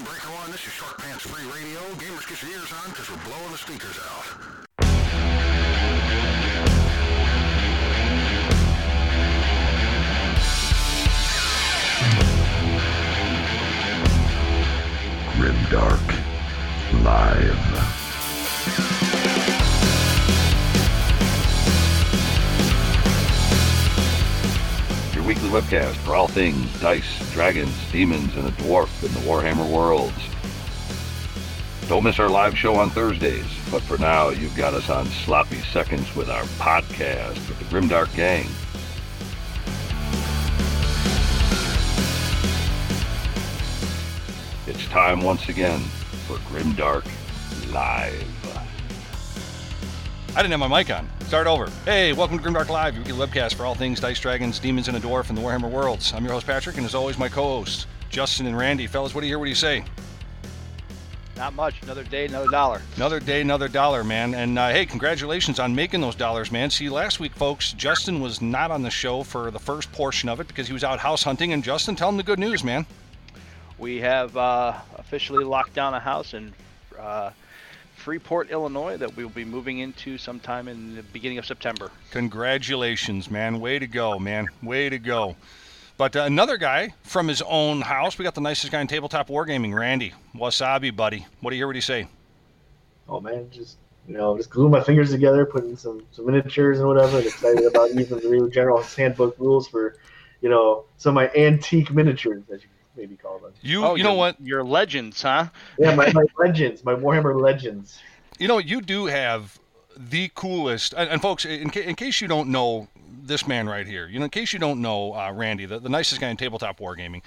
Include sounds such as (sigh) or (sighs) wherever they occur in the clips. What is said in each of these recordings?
on, Breaker One. This is Short Pants Free Radio. Gamers, get your ears on because we're blowing the speakers out. Grimdark Live. Weekly webcast for all things dice, dragons, demons, and a dwarf in the Warhammer worlds. Don't miss our live show on Thursdays, but for now, you've got us on sloppy seconds with our podcast with the Grimdark Gang. It's time once again for Grimdark Live. I didn't have my mic on. Start over. Hey, welcome to Grimdark Live, your weekly webcast for all things Dice Dragons, Demons, and a Dwarf in the Warhammer worlds. I'm your host, Patrick, and as always, my co hosts, Justin and Randy. Fellas, what do you hear? What do you say? Not much. Another day, another dollar. Another day, another dollar, man. And uh, hey, congratulations on making those dollars, man. See, last week, folks, Justin was not on the show for the first portion of it because he was out house hunting. And Justin, tell him the good news, man. We have uh, officially locked down a house and uh, Freeport, Illinois, that we will be moving into sometime in the beginning of September. Congratulations, man. Way to go, man. Way to go. But uh, another guy from his own house, we got the nicest guy in tabletop wargaming, Randy. Wasabi, buddy. What do you hear? What do you say? Oh man, just you know, just glue my fingers together, putting some some miniatures and whatever. And excited about using the new General Handbook rules for, you know, some of my antique miniatures, as you maybe call them. You, Oh, you know what? Your legends, huh? Yeah, my, my legends, my Warhammer legends. You know, you do have the coolest. And, and folks, in, ca- in case you don't know this man right here, you know, in case you don't know uh, Randy, the, the nicest guy in tabletop wargaming,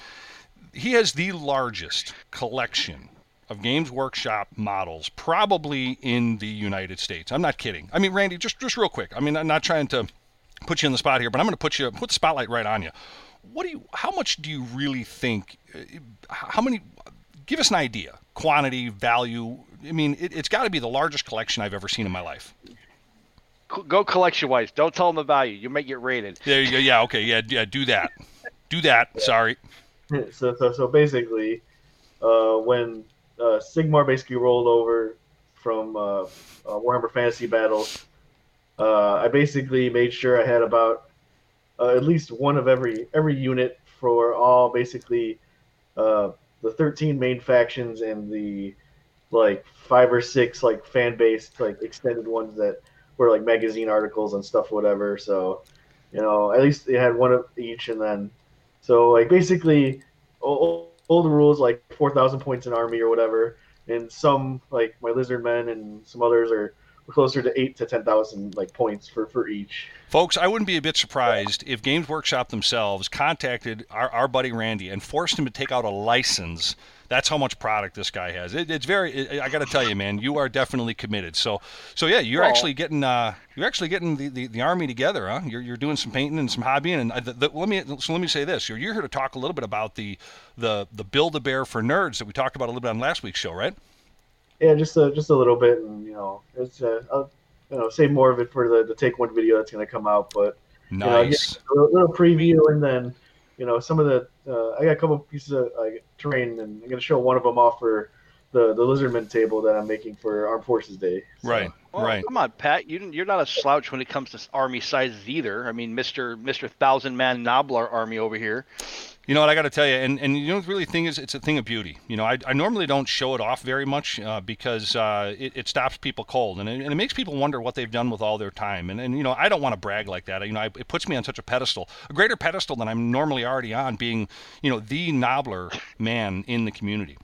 he has the largest collection of Games Workshop models, probably in the United States. I'm not kidding. I mean, Randy, just just real quick. I mean, I'm not trying to put you in the spot here, but I'm going to put you put the spotlight right on you. What do you? How much do you really think? uh, How many? Give us an idea. Quantity, value. I mean, it, it's got to be the largest collection I've ever seen in my life. Go collection wise. Don't tell them the value. You may get rated. There you go. Yeah. Okay. Yeah. Yeah. Do that. Do that. Sorry. (laughs) so, so, so basically, uh, when uh, Sigmar basically rolled over from uh, uh, Warhammer Fantasy Battles, uh, I basically made sure I had about uh, at least one of every every unit for all basically uh, the 13 main factions and the like five or six like fan based like extended ones that were like magazine articles and stuff whatever. So you know at least they had one of each and then so like basically old, old rules like 4000 points in army or whatever. And some like my lizard men and some others are closer to 8 to 10,000 like points for for each Folks, I wouldn't be a bit surprised if Games Workshop themselves contacted our, our buddy Randy and forced him to take out a license. That's how much product this guy has. It, it's very. It, I got to tell you, man, you are definitely committed. So, so yeah, you're Well- actually getting. Uh, you're actually getting the, the, the army together, huh? You're, you're doing some painting and some hobbying. And uh, the, the, let me so let me say this: you're, you're here to talk a little bit about the the the build a bear for nerds that we talked about a little bit on last week's show, right? Yeah just a just a little bit and you know it's uh, I'll, you know save more of it for the, the take one video that's going to come out but know, I Nice. a little, little preview and then you know some of the uh, I got a couple pieces of uh, terrain and I'm going to show one of them off for the the lizardman table that I'm making for Armed Forces Day So, Right. Well, right. Come on, Pat. you you're not a slouch when it comes to army sizes either. I mean, Mister Mister Thousand Man Nobler Army over here. You know what I got to tell you, and and you know the really thing is, it's a thing of beauty. You know, I, I normally don't show it off very much uh, because uh, it, it stops people cold, and it, and it makes people wonder what they've done with all their time. And and you know, I don't want to brag like that. You know, I, it puts me on such a pedestal, a greater pedestal than I'm normally already on, being you know the nobler man in the community.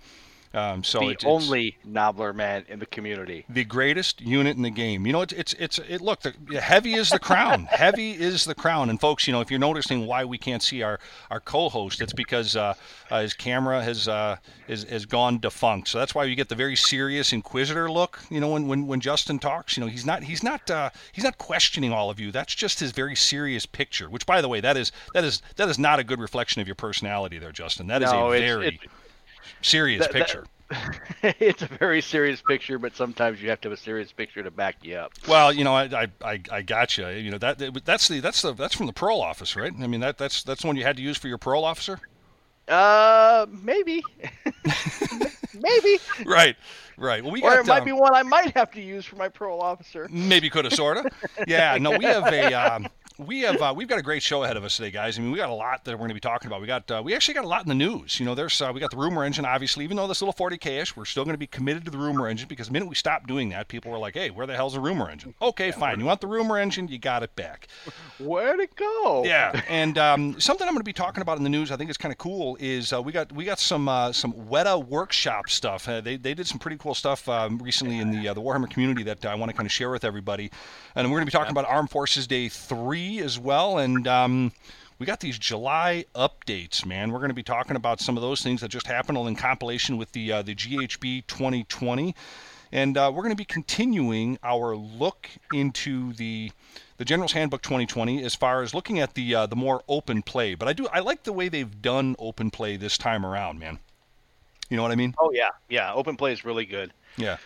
Um, so the it's- only Nobler man in the community. the greatest unit in the game. You know, it's it's it's it. Look, the, heavy is the crown. (laughs) heavy is the crown. And folks, you know, if you're noticing why we can't see our our co-host, it's because uh, uh, his camera has uh, is has gone defunct. So that's why you get the very serious inquisitor look. You know, when when when Justin talks, you know, he's not he's not uh, he's not questioning all of you. That's just his very serious picture. Which, by the way, that is that is that is not a good reflection of your personality, there, Justin. That is No, a very it- serious that- that- picture. (laughs) it's a very serious picture, but sometimes you have to have a serious picture to back you up. Well, you know, I I, I, got you. You know that that's the that's the that's from the parole office, right? I mean that that's that's the one you had to use for your parole officer. Uh, maybe. (laughs) Maybe. (laughs) right, right. Well, we or got it might um, be one I might have to use for my parole officer. Maybe could have, sorta. Yeah, no, we have a um, we have uh, we've got a great show ahead of us today, guys. I mean, we got a lot that we're going to be talking about. We got uh, we actually got a lot in the news. You know, there's uh, we got the rumor engine, obviously. Even though this little 40k-ish, we're still going to be committed to the rumor engine because the minute we stop doing that, people were like, "Hey, where the hell's the rumor engine?" (laughs) Okay, fine. You want the rumor engine? You got it back. Where'd it go? Yeah, and um, something I'm going to be talking about in the news, I think is kind of cool, is uh, we got we got some uh, some Weta workshop stuff. Uh, they, they did some pretty cool stuff um, recently in the uh, the Warhammer community that I want to kind of share with everybody, and we're going to be talking about Armed Forces Day three as well, and um, we got these July updates, man. We're going to be talking about some of those things that just happened in compilation with the uh, the GHB 2020, and uh, we're going to be continuing our look into the the General's Handbook 2020 as far as looking at the uh, the more open play. But I do I like the way they've done open play this time around, man. You know what I mean? Oh yeah, yeah. Open play is really good. Yeah.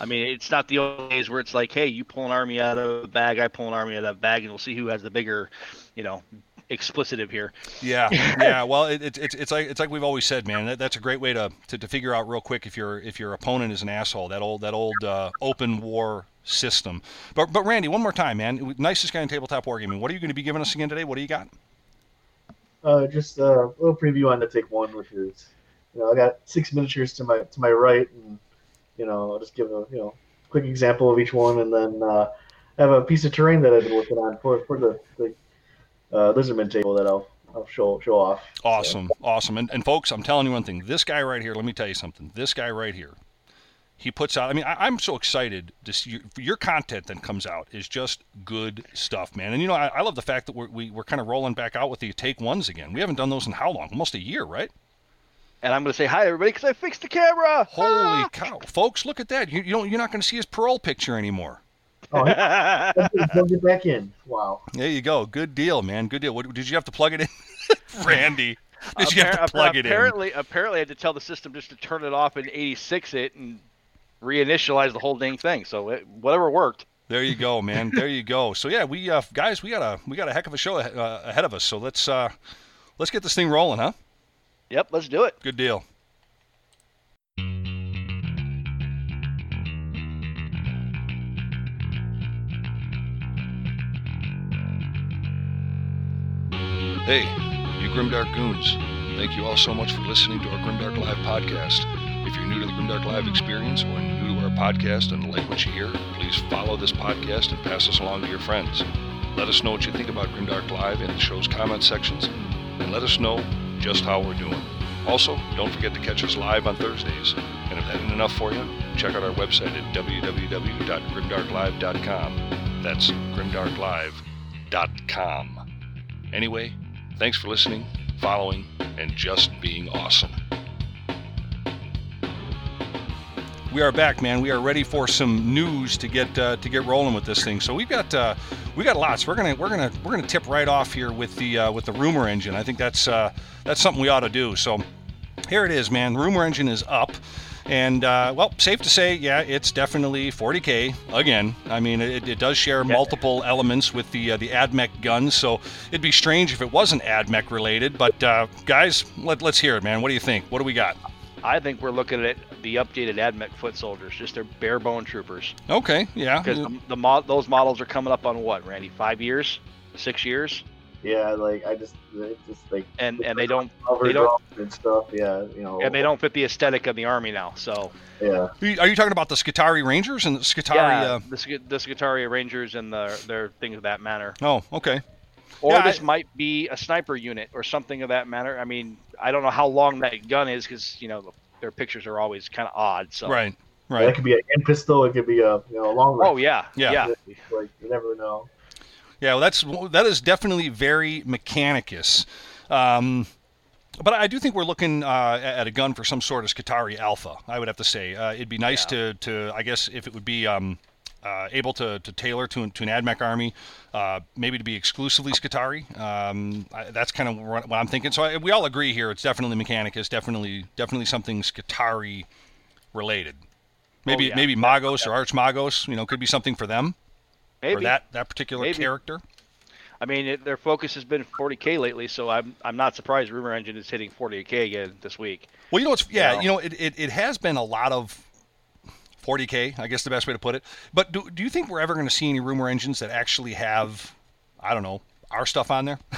I mean, it's not the old days where it's like, hey, you pull an army out of a bag, I pull an army out of a bag, and we'll see who has the bigger, you know, explicitive here. Yeah, (laughs) yeah. Well, it, it, it's it's like it's like we've always said, man. That, that's a great way to, to, to figure out real quick if your if your opponent is an asshole. That old that old uh, open war system. But but Randy, one more time, man. Nicest guy in tabletop wargaming. What are you going to be giving us again today? What do you got? Uh, just uh, a little preview on the take one, which is, you know, I got six miniatures to my to my right, and you know, I'll just give a you know quick example of each one, and then uh, I have a piece of terrain that I've been working on for for the, the uh, lizardman table that I'll I'll show show off. Awesome, awesome. And, and folks, I'm telling you one thing. This guy right here. Let me tell you something. This guy right here. He puts out. I mean, I, am so excited to see your, content that comes out is just good stuff, man. And you know, I, I love the fact that we're we, we're kind of rolling back out with the take ones again. We haven't done those in how long? Almost a year, right? And I'm going to say hi, everybody, because I fixed the camera. Holy ah! cow, folks! Look at that. You, you don't. You're not going to see his parole picture anymore. Oh, plug (laughs) it back in. Wow. There you go. Good deal, man. Good deal. What, did you have to plug it in, (laughs) Randy? Did you have to plug it apparently, in? Apparently, I had to tell the system just to turn it off and 86 it and reinitialize the whole dang thing. So it, whatever worked. There you go, man. (laughs) there you go. So yeah, we uh, guys, we got a we got a heck of a show uh, ahead of us. So let's uh, let's get this thing rolling, huh? Yep, let's do it. Good deal. Hey, you Grimdark Goons. Thank you all so much for listening to our Grimdark Live podcast. If you're new to the Grimdark Live experience or new to our podcast and like what you hear, please follow this podcast and pass us along to your friends. Let us know what you think about Grimdark Live in the show's comment sections, and let us know just how we're doing. Also, don't forget to catch us live on Thursdays. And if that isn't enough for you, check out our website at www.grimdarklive.com. That's grimdarklive.com. Anyway, thanks for listening, following, and just being awesome. We are back, man. We are ready for some news to get uh, to get rolling with this thing. So we've got uh, we got lots. We're gonna we're gonna we're gonna tip right off here with the uh, with the rumor engine. I think that's uh, that's something we ought to do. So here it is, man. Rumor engine is up. And uh, well, safe to say, yeah, it's definitely 40k again. I mean, it, it does share multiple elements with the uh, the AdMech guns, so it'd be strange if it wasn't AdMech related. But uh, guys, let, let's hear it, man. What do you think? What do we got? I think we're looking at the updated AdMech foot soldiers, just their bare bone troopers. Okay, yeah. Because the, the mo- those models are coming up on what, Randy? Five years, six years? Yeah, like I just, just like and and they don't they don't and stuff. Yeah, you know. And they don't fit the aesthetic of the army now. So. Yeah. Are you talking about the Skitarii Rangers and the Skitarii? Yeah, uh... the, the Skitarii Rangers and the, their things of that manner. Oh, okay. Or Yeah, this I- might be a sniper unit or something of that manner. I mean, I don't know how long that gun is because you know their pictures are always kind of odd. So. Right, right. It right. could be a hand pistol. It could be a you know a long. Oh yeah, Yeah. yeah. Like you never know. Yeah, well, that's that is definitely very Mechanicus. Um, but I do think we're looking uh, at a gun for some sort of Skitarii Alpha. I would have to say uh, it'd be nice to, to I guess if it would be um, uh, able to, to tailor to, an- to an AdMech army, uh, maybe to be exclusively Skitarii. Um, I, that's kind of what I'm thinking. So I, we all agree here. It's definitely Mechanicus. Definitely definitely something Skitarii related. Maybe yeah. maybe Magos or Arch Magos. You know, could be something for them Maybe. or that that particular Maybe. character. I mean, it, their focus has been 40k lately, so I'm I'm not surprised Rumor Engine is hitting 40k again this week. Well, you know what's yeah, Yeah. you know it, it, it has been a lot of 40k, I guess the best way to put it. But do, do you think we're ever going to see any rumor engines that actually have I don't know our stuff on there? (laughs)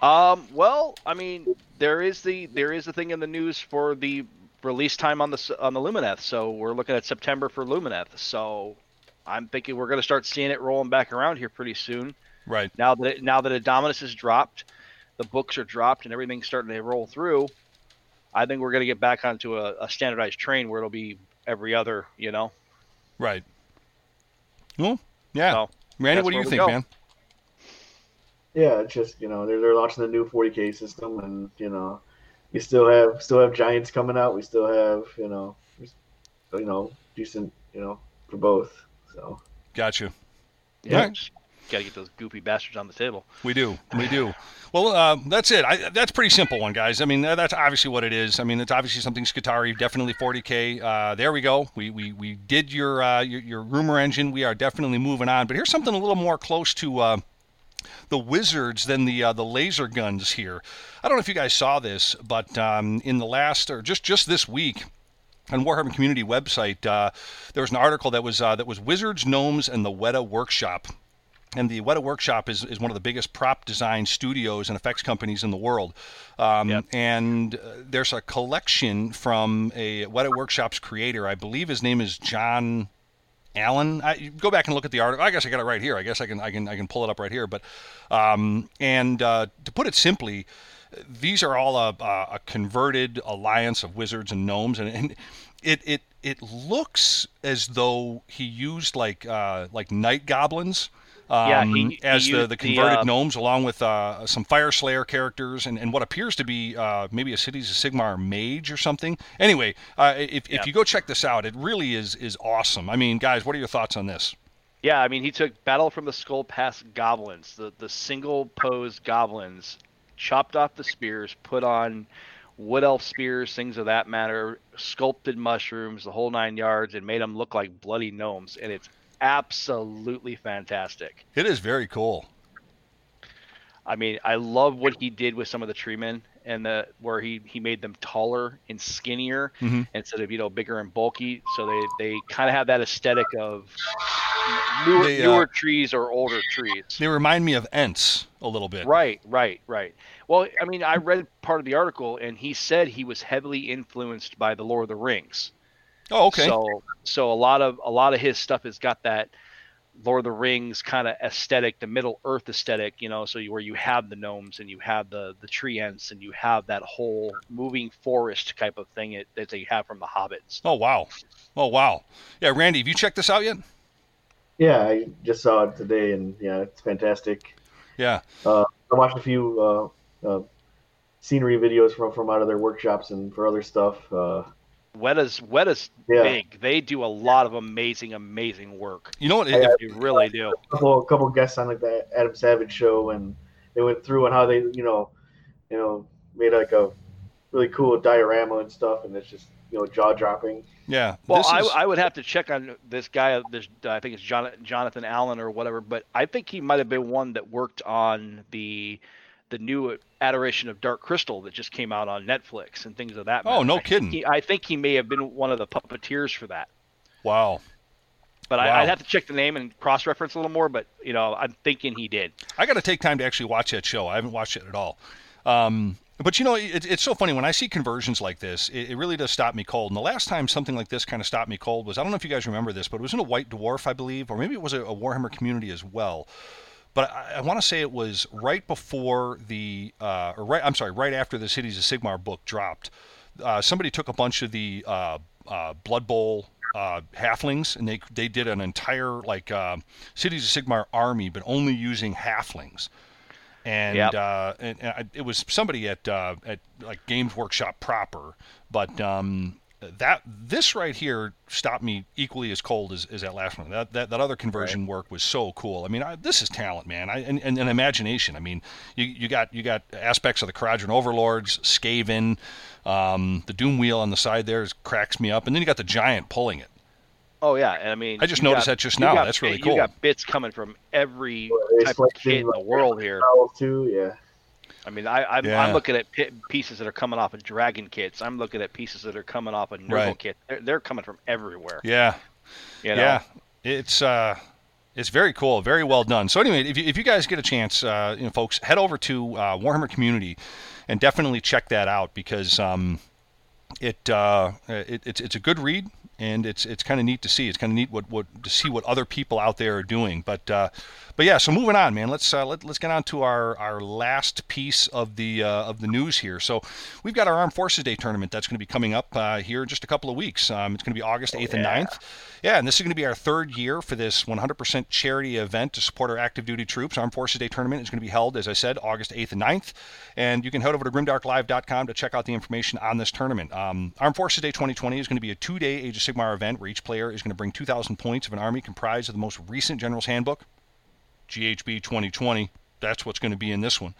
Um, well, I mean, there is the there is the thing in the news for the release time on the on the Lumineth. So we're looking at September for Lumineth. So I'm thinking we're going to start seeing it rolling back around here pretty soon. right. Now that it, now that Indomitus is dropped, the books are dropped, and everything's starting to roll through. I think we're going to get back onto a, a standardized train where it'll be every other, you know. Right. Well, yeah. So, Randy, what do you think, go. man? Yeah, it's just you know they're they're launching the new 40k system, and you know you still have still have giants coming out. We still have you know you know decent you know for both. So Gotcha. Yeah, Right. Got to get those goopy bastards on the table. We do. We do. Well, uh, that's it. I, that's pretty simple one, guys. I mean, that's obviously what it is. I mean, it's obviously something Skitarii, definitely 40K. Uh, there we go. We, we, we did your, uh, your your rumor engine. We are definitely moving on. But here's something a little more close to uh, the wizards than the uh, the laser guns here. I don't know if you guys saw this, but um, in the last or just just this week on Warhammer Community website, uh, there was an article that was uh, that was Wizards, Gnomes, and the Weta Workshop. And the Weta Workshop is, is one of the biggest prop design studios and effects companies in the world. Um, Yep. And uh, there's a collection from a Weta Workshop's creator. I believe his name is John Allen. I, go back and look at the article. I guess I got it right here. I guess I can I can I can pull it up right here. But um, and uh, to put it simply, these are all a, a converted alliance of wizards and gnomes, and, and it it it looks as though he used like uh, like night goblins. Um, Yeah, he- he as the, the the, converted uh, gnomes, along with uh, some Fyreslayer characters, and, and what appears to be uh, maybe a Cities of Sigmar mage or something. Anyway, uh, if, if you go check this out, it really is is awesome. I mean, guys, what are your thoughts on this? Yeah, I mean, he took Battle from the Skull Pass goblins, the the single pose goblins, chopped off the spears, put on wood elf spears, things of that matter, sculpted mushrooms, the whole nine yards, and made them look like bloody gnomes, and it's absolutely fantastic. It is very cool. I mean, I love what he did with some of the treemen and the where he he made them taller and skinnier Mhm. instead of you know bigger and bulky. So they they kind of have that aesthetic of newer, They, uh, newer trees or older trees. They remind me of Ents a little bit. Right, right, right. Well, I mean, I read part of the article, and he said he was heavily influenced by the Lord of the Rings. Oh, okay. So, so a lot of a lot of his stuff has got that Lord of the Rings kind of aesthetic, the Middle Earth aesthetic, you know. So you, where you have the gnomes and you have the the tree ents and you have that whole moving forest type of thing it, that they have from the Hobbits. oh, wow. Oh, wow. Yeah, Randy, have you checked this out yet? yeah, I just saw it today, and yeah, it's fantastic. Yeah. I watched a few uh, uh, scenery videos from from out of their workshops and for other stuff. Weta's Weta's Yeah. big. They do a lot of amazing, amazing work. You know what? I- If- They really do. couple couple guests on like the Adam Savage show, and they went through and how they you know you know made like a really cool diorama and stuff, and it's just you know jaw dropping. yeah. Well, this I, is- I would have to check on this guy. This I think it's John, Jonathan Allen or whatever, but I think he might have been one that worked on the the new Adoration of Dark Crystal that just came out on Netflix and things of that. Oh, matter. no I think kidding. He, I think he may have been one of the puppeteers for that. wow. But Wow. I, I'd have to check the name and cross-reference a little more. But you know, I'm thinking he did. I got to take time to actually watch that show. I haven't watched it at all. Um, but you know, it, it's so funny when I see conversions like this. It, it really does stop me cold. And the last time something like this kind of stopped me cold was I don't know if you guys remember this, but it was in a White Dwarf, I believe, or maybe it was a, a Warhammer community as well. But I, I want to say it was right before the, uh, or right, I'm sorry, right after the Cities of Sigmar book dropped. Uh, somebody took a bunch of the uh, uh, Blood Bowl uh, halflings, and they they did an entire like uh, Cities of Sigmar army, but only using halflings. And, Yep. uh, and, and I, it was somebody at uh, at like Games Workshop proper, but um, that this right here stopped me equally as cold as, as that last one. That, that that other conversion work was so cool. I mean, I, this is talent, man, I, and, and, and imagination. I mean, you, you got you got aspects of the Kharadron Overlords, Skaven, um, the Doom Wheel on the side there is, cracks me up, and then you got the giant pulling it. Oh yeah, and I mean, I just noticed got- that just now. got That's really cool. You got bits coming from every They type of select kit in the world here. Too, yeah. I mean, I, I'm, Yeah. I'm looking at pieces that are coming off of Dragon kits. I'm looking at pieces that are coming off of Nurgle Right. kit. They're, they're coming from everywhere. Yeah. You know? Yeah, it's uh, it's very cool, very well done. So anyway, if you, if you guys get a chance, uh, you know, folks, head over to uh, Warhammer Community and definitely check that out because um, it, uh, it it's it's a good read and it's it's kind of neat to see. It's kind of neat what, what to see what other people out there are doing. But uh, but yeah, so moving on, man. Let's uh, let, let's get on to our, our last piece of the uh, of the news here. So we've got our Armed Forces Day tournament that's going to be coming up uh, here in just a couple of weeks. Um, it's going to be August 8th and 9th. Yeah, and this is going to be our third year for this 100% charity event to support our active duty troops. Armed Forces Day tournament is going to be held, as I said, August 8th and 9th. And you can head over to grimdarklive.com to check out the information on this tournament. Um, Armed Forces Day 2020 is going to be a two day Age of Sigmar event where each player is going to bring 2,000 points of an army comprised of the most recent General's Handbook, GHB 2020. That's what's going to be in this one.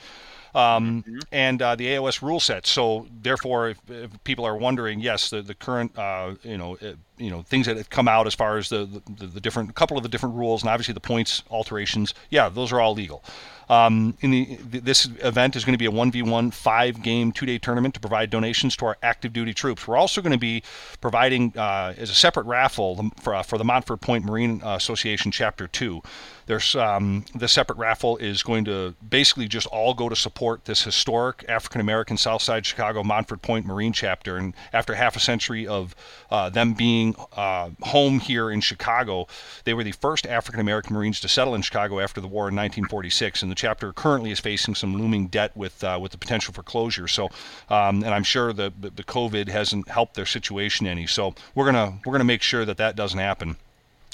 Um, and uh, the AOS rule set. So therefore, if, if people are wondering, yes, the, the current uh, you know uh, you know things that have come out as far as the, the the different couple of the different rules and obviously the points alterations. Yeah, those are all legal. Um, in the this event is going to be a 1v1 five game two day tournament to provide donations to our active duty troops. We're also going to be providing uh, as a separate raffle for, uh, for the Montford Point Marine uh, Association Chapter Two. There's um, the separate raffle is going to basically just all go to support this historic African American Southside Chicago Montford Point Marine chapter. And after half a century of uh, them being uh, home here in Chicago, they were the first African American Marines to settle in Chicago after the war in 1946. And the chapter currently is facing some looming debt with uh, with the potential for closure. So, um, and I'm sure the the COVID hasn't helped their situation any. So we're gonna we're gonna make sure that that doesn't happen.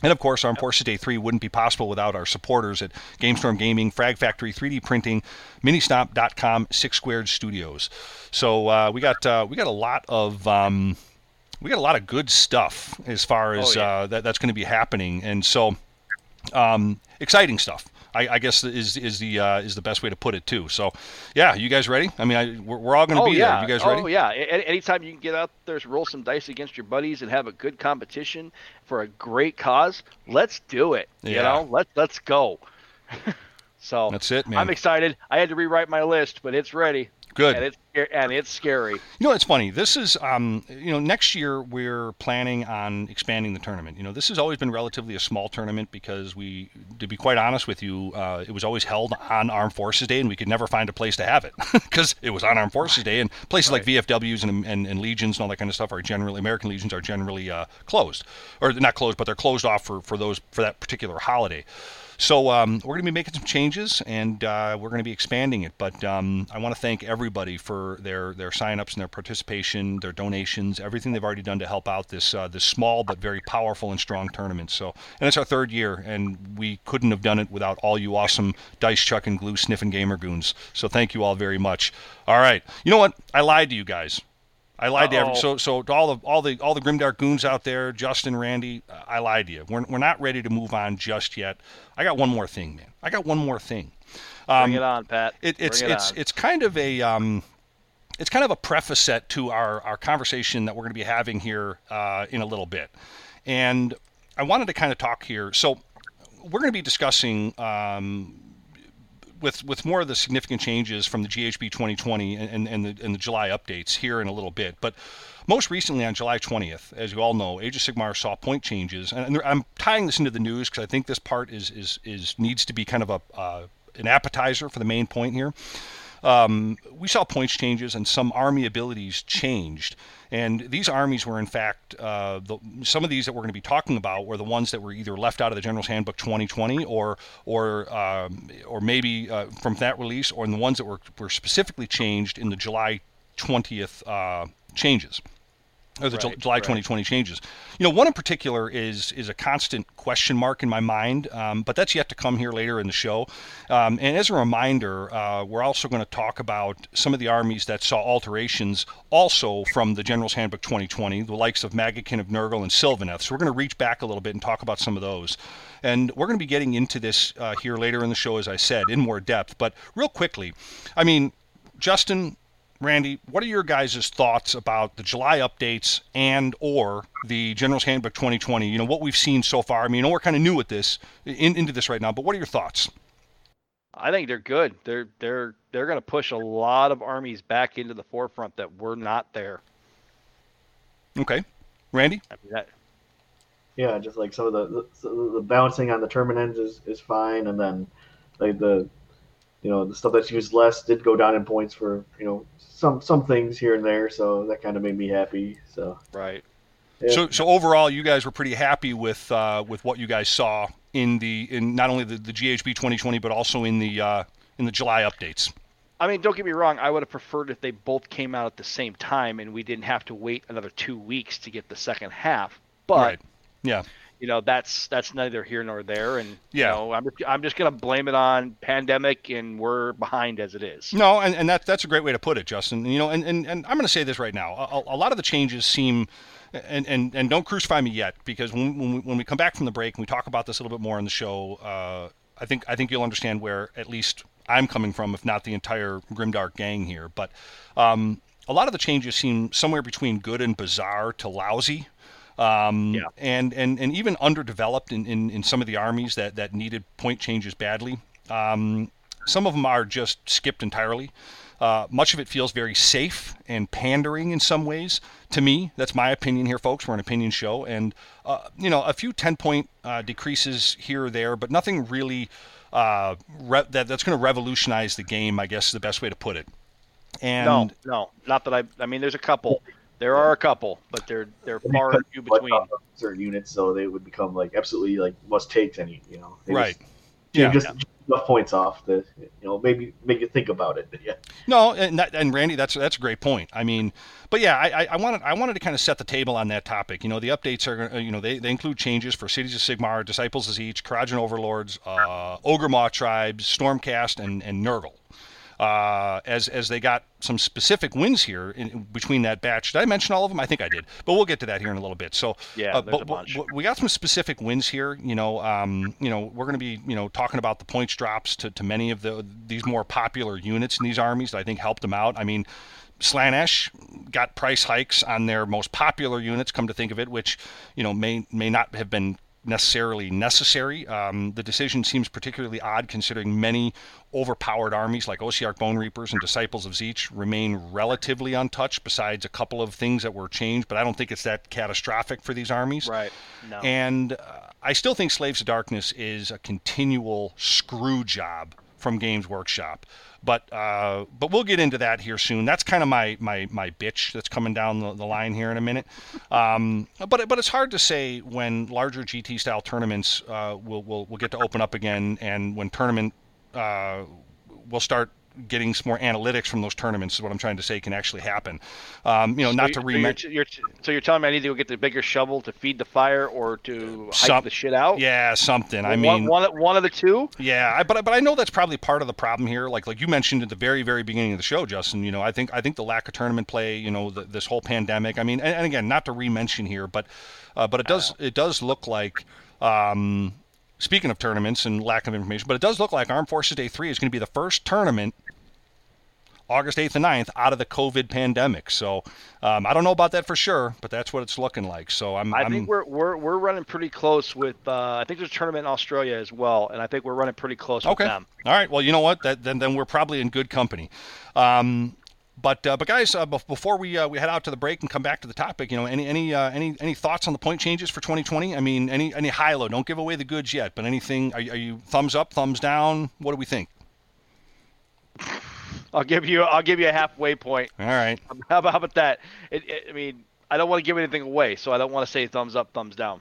And of course, Armed Forces Day 3 wouldn't be possible without our supporters at GameStorm Gaming, Frag Factory, 3D Printing, Ministomp.com, Six Squared Studios. So uh, we got uh, we got a lot of um, we got a lot of good stuff as far as Oh, yeah. uh, that, that's going to be happening, and so um, exciting stuff. I, I guess is is the uh, is the best way to put it too. So, yeah, you guys ready? I mean, I, we're, we're all going to Oh be yeah. there. You guys ready? Oh yeah. A- anytime you can get out there, roll some dice against your buddies, and have a good competition for a great cause, let's do it. Yeah. You know, let let's go. (laughs) so That's it, man. I'm excited. I had to rewrite my list, but it's ready. Good. And it's and it's scary. You know, it's funny. This is, um, you know, next year we're planning on expanding the tournament. You know, this has always been relatively a small tournament because we, to be quite honest with you, uh, it was always held on Armed Forces Day, and we could never find a place to have it (laughs) because it was on Armed Forces Day, and places like VFWs and, and, and legions and all that kind of stuff are generally American legions are generally uh, closed, or they're not closed, but they're closed off for for those for that particular holiday. So um, we're going to be making some changes, and uh, we're going to be expanding it. But um, I want to thank everybody for their their signups and their participation, their donations, everything they've already done to help out this uh, this small but very powerful and strong tournament. So, and it's our third year, and we couldn't have done it without all you awesome dice chuck and glue sniffing gamer goons. So thank you all very much. All right, you know what? I lied to you guys. I lied to every, Uh-oh. so so to all the all the all the grimdark goons out there, Justin, Randy, uh, I lied to you. We're, we're not ready to move on just yet. I got one more thing, man. I got one more thing. Bring it on, Pat. It, it's Bring it it's on. it's kind of a um, it's kind of a preface set to our our conversation that we're going to be having here uh, in a little bit, and I wanted to kind of talk here. So we're going to be discussing um, with with more of the significant changes from the GHB 2020 and, and, the, and the July updates here in a little bit. But most recently on July 20th, as you all know, Age of Sigmar saw point changes, and, and I'm tying this into the news because I think this part is is is needs to be kind of a uh, an appetizer for the main point here um, we saw points changes and some army abilities changed. And these armies were, in fact, uh, the, some of these that we're going to be talking about were the ones that were either left out of the General's Handbook 2020 or, or, um, or maybe uh, from that release, or in the ones that were, were specifically changed in the July 20th uh, changes or the Right, July right. 2020 changes. You know, one in particular is is a constant question mark in my mind, um, but that's yet to come here later in the show. Um, and as a reminder, uh, we're also going to talk about some of the armies that saw alterations also from the General's Handbook 2020, the likes of Maggotkin of Nurgle and Sylvaneth. So we're going to reach back a little bit and talk about some of those. And we're going to be getting into this uh, here later in the show, as I said, in more depth. But real quickly, I mean, Justin, Randy, what are your guys' thoughts about the July updates and or the General's Handbook 2020? You know what we've seen so far. I mean, we're kind of new at this, in, into this right now. But what are your thoughts? I think they're good. They're they're they're going to push a lot of armies back into the forefront that were not there. Okay, Randy. I mean, that, Yeah, just like some of the the, the bouncing on the tournament ends is, is fine, and then like the you know the stuff that's used less did go down in points for you know some some things here and there, so that kind of made me happy. So right. yeah. So, so overall, you guys were pretty happy with uh, with what you guys saw in the in not only the, the GHB 2020, but also in the uh, in the July updates. I mean, don't get me wrong. I would have preferred if they both came out at the same time and we didn't have to wait another two weeks to get the second half. But right. Yeah. You know, that's that's neither here nor there. And Yeah. you know, I'm I'm just gonna blame it on pandemic, and we're behind as it is. No, and, and that, that's a great way to put it, Justin. You know, and, and, and I'm going to say this right now. A, a lot of the changes seem, and, and, and don't crucify me yet, because when, when, we, when we come back from the break and we talk about this a little bit more in the show, uh, I think I think you'll understand where at least I'm coming from, if not the entire Grimdark gang here. But um, a lot of the changes seem somewhere between good and bizarre to lousy. Um, Yeah. and, and, and even underdeveloped in, in, in some of the armies that, that needed point changes badly. Um, some of them are just skipped entirely. Uh, much of it feels very safe and pandering in some ways to me. That's my opinion here, folks. We're an opinion show, and uh, you know, a few ten-point uh, decreases here or there, but nothing really uh, re- that that's going to revolutionize the game. I guess is the best way to put it. And no, no, not that I. I mean, there's a couple. There are a couple, but they're they're far and few between. certain units, so they would become like absolutely like must takes, any you you know, they right, just, yeah. just enough points off that you know maybe make you think about it. Yeah, No, and that, and Randy, that's that's a great point. I mean, but yeah, I, I- I wanted I wanted to kind of set the table on that topic. You know, the updates are you know they, they include changes for cities of Sigmar, disciples of Tzeentch, Kharadron overlords, uh, Ogor Mawtribes, Stormcast, and and Nurgle. Uh, as as they got some specific wins here in, between that batch. Did I mention all of them? I think I did, but we'll get to that here in a little bit. So Yeah, uh, but, a bunch. but we got some specific wins here. You know, um, you know, we're going to be you know talking about the points drops to, to many of the these more popular units in these armies that I think helped them out. I mean. Slaanesh got price hikes on their most popular units. Come to think of it, which you know may may not have been necessarily necessary. Um, the decision seems particularly odd considering many overpowered armies like Ossiarch Bonereapers and Disciples of Tzeentch remain relatively untouched, besides a couple of things that were changed. But I don't think it's that catastrophic for these armies. Right. No. And uh, I still think Slaves of Darkness is a continual screw job from Games Workshop. But uh, but we'll get into that here soon. That's kind of my, my, my bitch that's coming down the, the line here in a minute. Um, but but it's hard to say when larger GT style tournaments uh, will, will will get to open up again, and when tournament uh, will start getting some more analytics from those tournaments. Is what I'm trying to say can actually happen. Um, you know, not to so you're, you're, so you're telling me I need to go get the bigger shovel to feed the fire or to hike the shit out? Yeah, something. I One- mean, one, one of the two. Yeah, I, but but I know that's probably part of the problem here. Like like you mentioned at the very very beginning of the show, Justin. You know, I think I think the lack of tournament play. You know, the, this whole pandemic. I mean, and, and again, not to re-mention here, but uh, but it does it does look like. Um, speaking of tournaments and lack of information, but it does look like Armed Forces Day three is going to be the first tournament. August 8th and 9th out of the COVID pandemic. So um, I don't know about that for sure, but that's what it's looking like. So I'm, I I'm think we're, we're we're running pretty close with. Uh, I think there's a tournament in Australia as well, and I think we're running pretty close Okay. with them. All right. Well, you know what? That, then then we're probably in good company. Um, but uh, but guys, uh, before we uh, we head out to the break and come back to the topic, you know, any any uh, any any thoughts on the point changes for 2020? I mean, any any high low? Don't give away the goods yet, but anything? Are, are you thumbs up, thumbs down? What do we think? I'll give you I'll give you a halfway point. All right. How about, how about that? It, it, I mean, I don't want to give anything away, so I don't want to say thumbs up, thumbs down.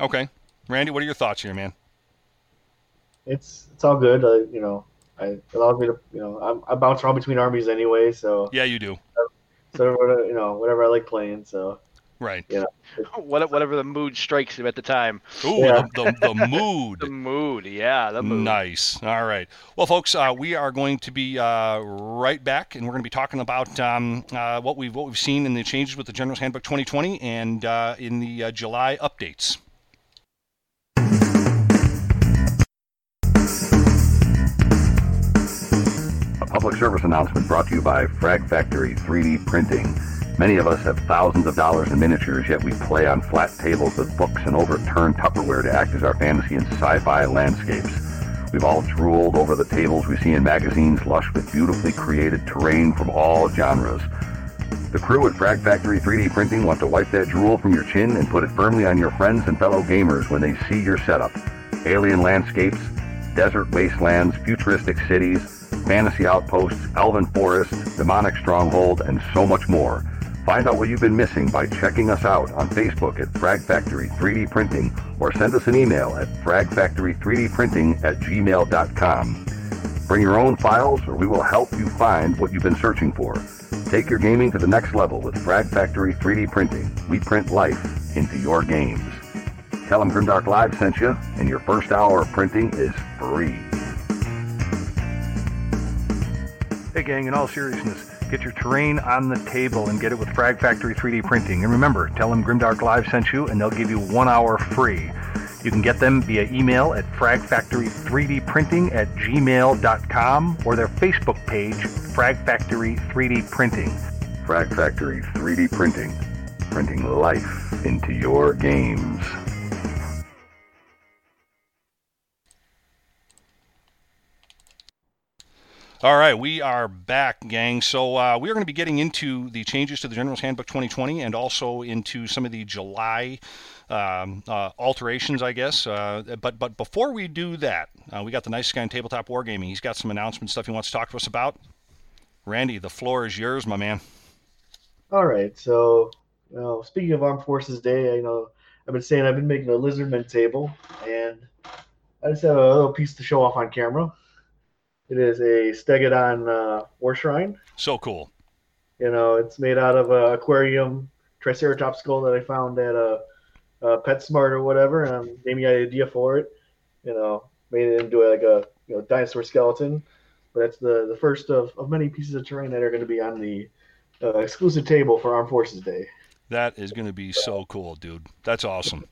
Okay. Randy, what are your thoughts here, man? it's it's all good. Uh, you know, I it allows me to you know I'm, I bounce around between armies anyway, so Yeah, you do. so whatever, you know whatever I like playing. So Right. (laughs) What- Whatever the mood strikes him at the time. Ooh, Yeah. the, the, the (laughs) mood. The mood, yeah, the mood. Nice. All right. Well, folks, uh, we are going to be uh, right back, and we're going to be talking about um, uh, what we've what we've seen in the changes with the General's Handbook 2020 and uh, in the uh, July updates. A public service announcement brought to you by Frag Factory 3D Printing. Many of us have thousands of dollars in miniatures, yet we play on flat tables with books and overturned Tupperware to act as our fantasy and sci-fi landscapes. We've all drooled over the tables we see in magazines lush with beautifully created terrain from all genres. The crew at Frag Factory 3D Printing want to wipe that drool from your chin and put it firmly on your friends and fellow gamers when they see your setup. Alien landscapes, desert wastelands, futuristic cities, fantasy outposts, elven forests, demonic stronghold, and so much more. Find out what you've been missing by checking us out on Facebook at Frag Factory 3D Printing or send us an email at fragfactory3dprinting at gmail.com. Bring your own files or we will help you find what you've been searching for. Take your gaming to the next level with Frag Factory 3D Printing. We print life into your games. Tell them Grimdark Live sent you, and your first hour of printing is free. Hey gang, in all seriousness, get your terrain on the table and get it with Frag Factory 3D Printing. And remember, tell them Grimdark Live sent you, and they'll give you one hour free. You can get them via email at fragfactory3dprinting at gmail.com or their Facebook page, Frag Factory 3D Printing. Frag Factory 3D Printing, printing life into your games. All right, we are back, gang. So uh, we are going to be getting into the changes to the General's Handbook 2020 and also into some of the July um, uh, alterations, I guess. Uh, but but before we do that, uh, we got the nice guy in tabletop wargaming. He's got some announcement stuff he wants to talk to us about. Randy, the floor is yours, my man. All right. So, speaking of Armed Forces Day, I know I've been saying I've been making a lizardman table, and I just have a little piece to show off on camera. It is a Stegodon uh, war shrine. So cool. You know, it's made out of a aquarium Triceratops skull that I found at a, a PetSmart or whatever, and I gave me an idea for it. You know, made it into like a you know dinosaur skeleton. But that's the the first of, of many pieces of terrain that are going to be on the uh, exclusive table for Armed Forces Day. That is going to be so cool, dude. That's awesome.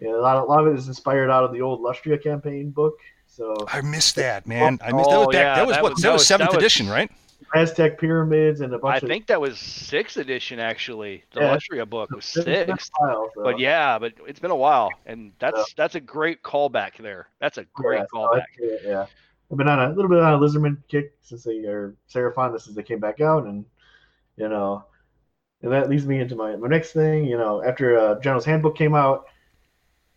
Yeah, a lot of, a lot of it is inspired out of the old Lustria campaign book. So I missed that, man. I missed that was Oh, back. yeah, that was that what? was- that that was was- seventh that was- edition, right? Aztec pyramids and a I bunch of I think that was sixth edition actually. The Yeah. Lustria book was It's been a sixth. while, so- But yeah, but it's been a while, and that's that's a great callback there. That's a great Yeah, so I- callback. yeah, yeah. I've been on a little bit on a Lizardman kick since they or Seraphon since they came back out, and you know, and that leads me into my my next thing. You know, after uh, General's Handbook came out,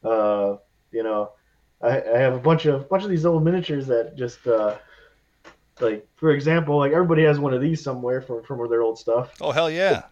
uh, you know, I, I have a bunch of bunch of these old miniatures that just uh, like for example, like everybody has one of these somewhere from from their old stuff Oh hell yeah!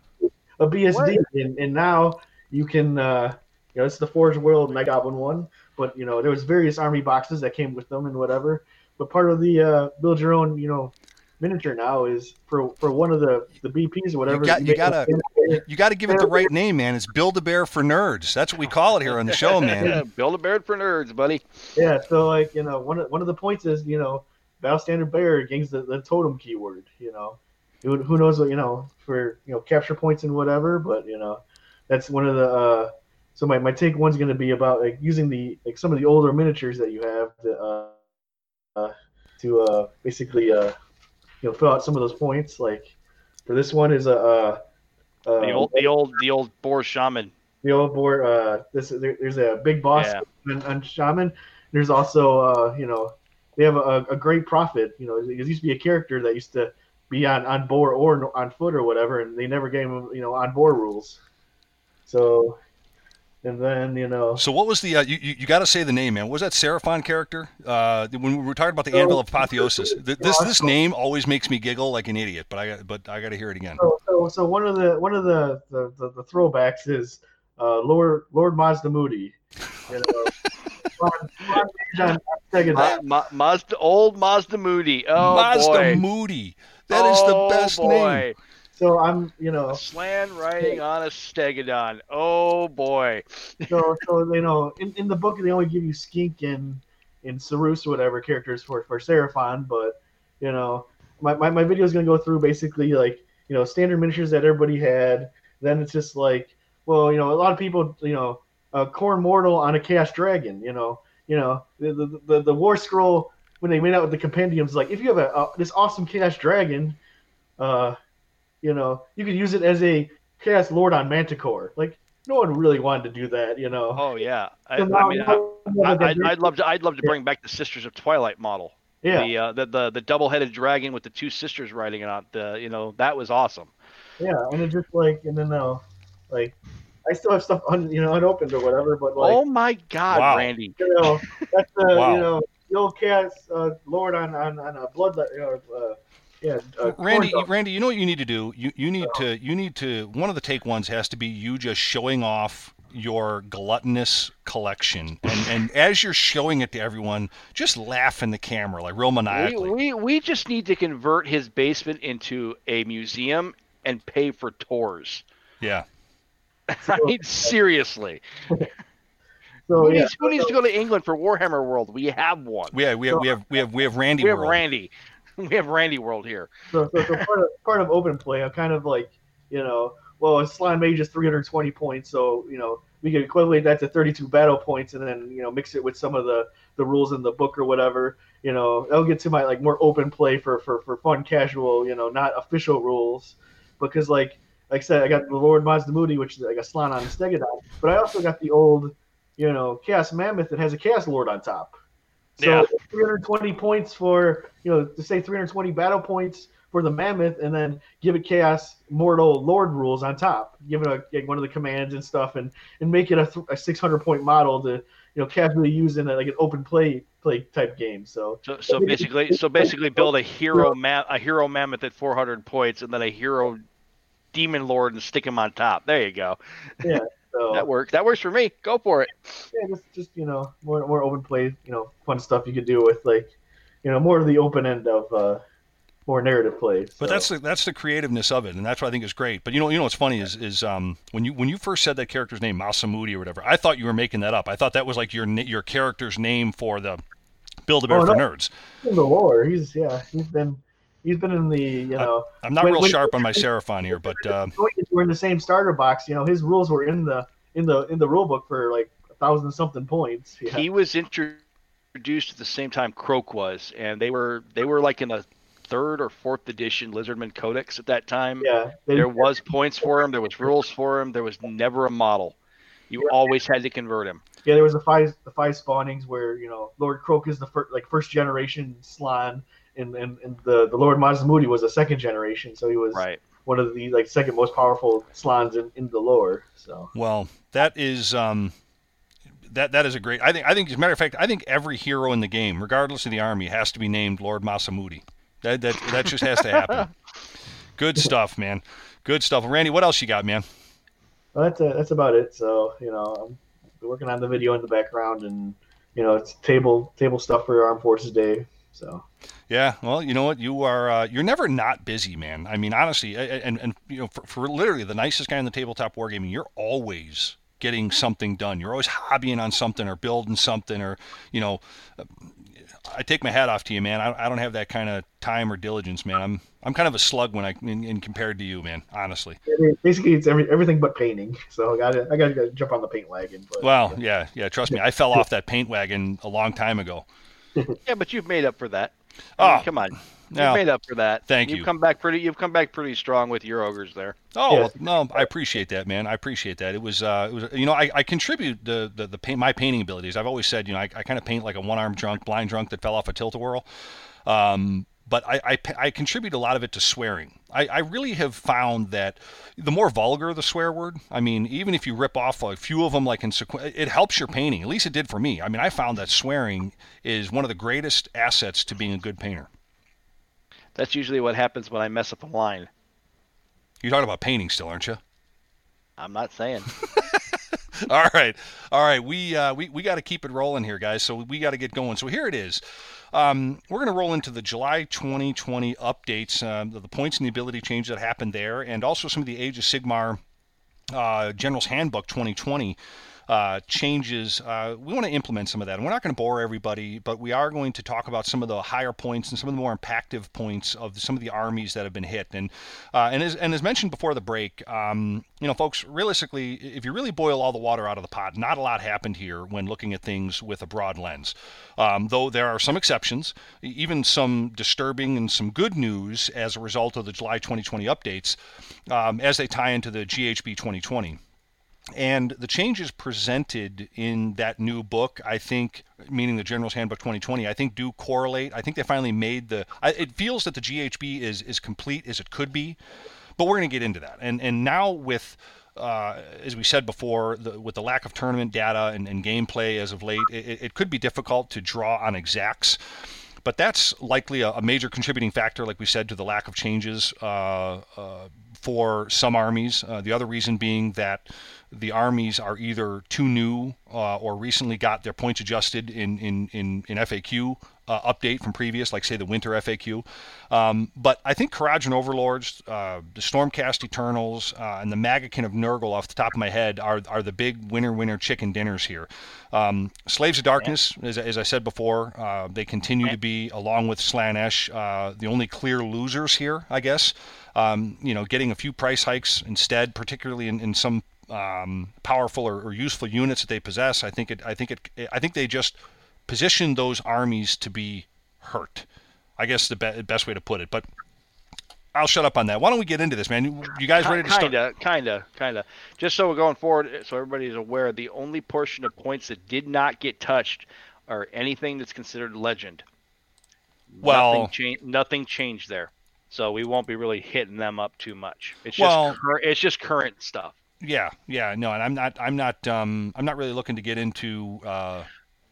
a BSB, and, and now you can, uh, you know, it's the Forge World Night Goblin one, but you know, there was various army boxes that came with them and whatever. But part of the uh, build your own, you know, miniature now is for for one of the the BPs or whatever. got- you make gotta- a- You got to give it the right name, man. It's Build a Bear for Nerds. That's what we call it here on the show, (laughs) man. Build a Bear for nerds, buddy. Yeah, so like you know, one of one of the points is you know, Battle Standard Bear gains the, the totem keyword. You know, who, who knows what you know for you know capture points and whatever, but you know, that's one of the. Uh, so my, my take one's going to be about like using the like some of the older miniatures that you have to uh, uh, to uh, basically uh, you know fill out some of those points. Like for this one is a. Uh, uh, The old, the old, the old boar shaman. the old boar. Uh, this there, there's a big boss Yeah. on, on Shaman. There's also uh, you know they have a, a great prophet. You know, it used to be a character that used to be on on board or on foot or whatever, and they never gave him you know on board rules. So, and then you know So what was the? Uh, you you, you got to say the name, man. What was that Seraphon character? Uh, when we were talking about the Anvil of Apotheosis, th- this this name always makes me giggle like an idiot. But I got but I got to hear it again. so, so so one of the one of the the, the, the throwbacks is uh, Lord Lord Mazdamundi. You know, on- on page on Sega Ma- Ma- Mazda, old Mazdamundi. Oh Mazda boy. Moody. That is the Oh, best name. So I'm you know Slann riding on a stegodon. Oh boy. so so you know in, in the book they only give you skink and and Saurus or whatever characters for for Seraphon, but you know my, my, my video is gonna go through basically like you know standard miniatures that everybody had. Then it's just like well you know a lot of people you know a corn mortal on a chaos dragon you know you know the the, the, the war scroll when they made out with the compendiums, like if you have a, a this awesome chaos dragon, uh, you know, you could use it as a chaos lord on Manticore. Like no one really wanted to do that, you know. Oh yeah, I, I mean, I, I'd love to. I'd love to bring back the Sisters of Twilight model. Yeah, The, uh, the the the double-headed dragon with the two sisters riding it on. The you know that was awesome. yeah, and it just like and then uh, like I still have stuff un, you know unopened or whatever, but like oh my God, Wow. Randy! you know that's the (laughs) Wow. you know the old chaos uh, lord on on on a blood you know, uh, yeah uh, Randy. Randy, you know what you need to do? You you need to you need to one of the take ones has to be you just showing off your gluttonous collection, and and as you're showing it to everyone, just laugh in the camera like real We, maniacally. we we just need to convert his basement into a museum and pay for tours. yeah, (laughs) I mean, seriously. so who, yeah, needs, who needs to go to England for Warhammer World? We have one. we have we have we have we have, we have Randy. We have World. Randy. (laughs) We have Randy World here. So, so, so part, of, part of open play, I'm kind of like, you know, well, a slime mage is 320 points, so you know we can equate that to 32 battle points, and then you know mix it with some of the the rules in the book or whatever. You know, that'll get to my like more open play for for for fun, casual, you know, not official rules, because like like I said, I got the Lord Mazdamundi, which is like a Slann on a Stegadon, but I also got the old, you know, Chaos Mammoth that has a Chaos Lord on top. So Yeah. 320 points for you know to say 320 battle points for the mammoth, and then give it chaos mortal lord rules on top. Give it a like one of the commands and stuff, and and make it a, th- a 600 point model to you know casually use in a, like an open play play type game. So So, so basically, so basically, build a hero ma- a hero mammoth at 400 points, and then a hero demon lord and stick him on top. There you go. so (laughs) That works. That works for me. Go for it. yeah, just just you know more more open play, you know, fun stuff you could do with like you know more of the open end of uh more narrative play. But that's the that's the creativeness of it, and that's what I think is great. But you know, you know what's funny is is um when you when you first said that character's name Mazdamundi or whatever, I thought you were making that up. I thought that was like your your character's name for the Build a Bear Oh, for no. Nerds. in the lore. He's yeah, he's been he's been in the you know I'm not When- real when- sharp on my Seraphon here, but uh, we're in the same starter box. You know, his rules were in the in the in the rule book for like a thousand something points. Yeah. He was introduced at the same time Kroak was, and they were they were like in a third or fourth edition Lizardman Codex at that time. yeah, they, There was points for him. There was rules for him. There was never a model. You always had to convert him. yeah, there was the five the five spawnings where you know Lord Kroak is the first like first generation Slann, and and, and the the Lord Mazdamundi was a second generation, so he was Right. one of the like second most powerful Slanns in, in the lore. So well, that is um that that is a great. I think I think as a matter of fact, I think every hero in the game, regardless of the army, has to be named Lord Mazdamundi. That that that just has to happen. (laughs) Good stuff, man. Good stuff. Randy, what else you got, man? well, that's uh, that's about it. So you know, I'm working on the video in the background, and you know, it's table table stuff for your Armed Forces Day. So Yeah, well, you know what? You are uh, you're never not busy, man. I mean, honestly, a- a- and and you know, for, for literally the nicest guy in the tabletop wargaming, you're always getting something done. You're always hobbying on something or building something, or you know, I take my hat off to you, man. I, I don't have that kind of time or diligence, man. I'm I'm kind of a slug when I in, in compared to you, man. Honestly. basically, it's every, everything but painting. So I got to I got to jump on the paint wagon. But, Well, yeah, yeah. Trust me, I fell (laughs) off that paint wagon a long time ago. (laughs) Yeah, but you've made up for that. I oh. mean, Oh, come on. You've made up for that. Thank you've you. come back pretty. You've come back pretty strong with your ogres there. Oh Yes. well, no, I appreciate that, man. I appreciate that. It was, uh, it was, you know, I, I contribute the, the the paint my painting abilities. I've always said, you know, I, I kind of paint like a one armed drunk, blind drunk that fell off a tilt a whirl. Um, but I, I, I contribute a lot of it to swearing. I, I really have found that the more vulgar the swear word, I mean, even if you rip off a few of them, like in sequ- it helps your painting. At least it did for me. I mean, I found that swearing is one of the greatest assets to being a good painter. That's usually what happens when I mess up a line. You're talking about painting still, aren't you? I'm not saying. (laughs) all right, all right. We uh, we we got to keep it rolling here, guys. So we got to get going. So here it is. Um, we're going to roll into the July 2020 updates, um, the, the points and the ability changes that happened there, and also some of the Age of Sigmar uh, General's Handbook 2020. Uh, changes, uh, we want to implement some of that. And we're not going to bore everybody, but we are going to talk about some of the higher points and some of the more impactful points of some of the armies that have been hit. And uh, and as and as mentioned before the break, um, you know, folks, realistically, if you really boil all the water out of the pot, not a lot happened here when looking at things with a broad lens. Um, though there are some exceptions, even some disturbing and some good news as a result of the July 2020 updates um, as they tie into the GHB 2020. And the changes presented in that new book, I think, meaning the General's Handbook 2020, I think do correlate. I think they finally made the. I, it feels that the GHB is is complete as it could be, but we're going to get into that. And and now with. Uh, as we said before, the, with the lack of tournament data and, and gameplay as of late, it, it, could be difficult to draw on exacts. But that's likely a, a major contributing factor, like we said, to the lack of changes uh, uh, for some armies. Uh, the other reason being that the armies are either too new uh, or recently got their points adjusted in in in, in FAQ uh, update from previous, like say the winter FAQ. Um, but I think Kharadron Overlords, uh, the Stormcast Eternals, uh, and the Maggotkin of Nurgle, off the top of my head, are are the big winner winner chicken dinners here. Um, Slaves of Darkness, as, as, I said before, uh, they continue to be, along with Slaanesh, uh, the only clear losers here, I guess. Um, you know, getting a few price hikes instead, particularly in, in some um, powerful or, or, useful units that they possess. I think it. I think it. I think they just position those armies to be hurt. I guess the be- best way to put it. But I'll shut up on that. Why don't we get into this, man? You, guys ready to start? Kinda, kinda, kinda. Just so we're going forward, so everybody is aware, the only portion of points that did not get touched are anything that's considered legend. Well, nothing, cha- nothing changed there, so we won't be really hitting them up too much. It's well, cur- it's just current stuff. Yeah, yeah, no, and I'm not, I'm not, um, I'm not really looking to get into. Uh,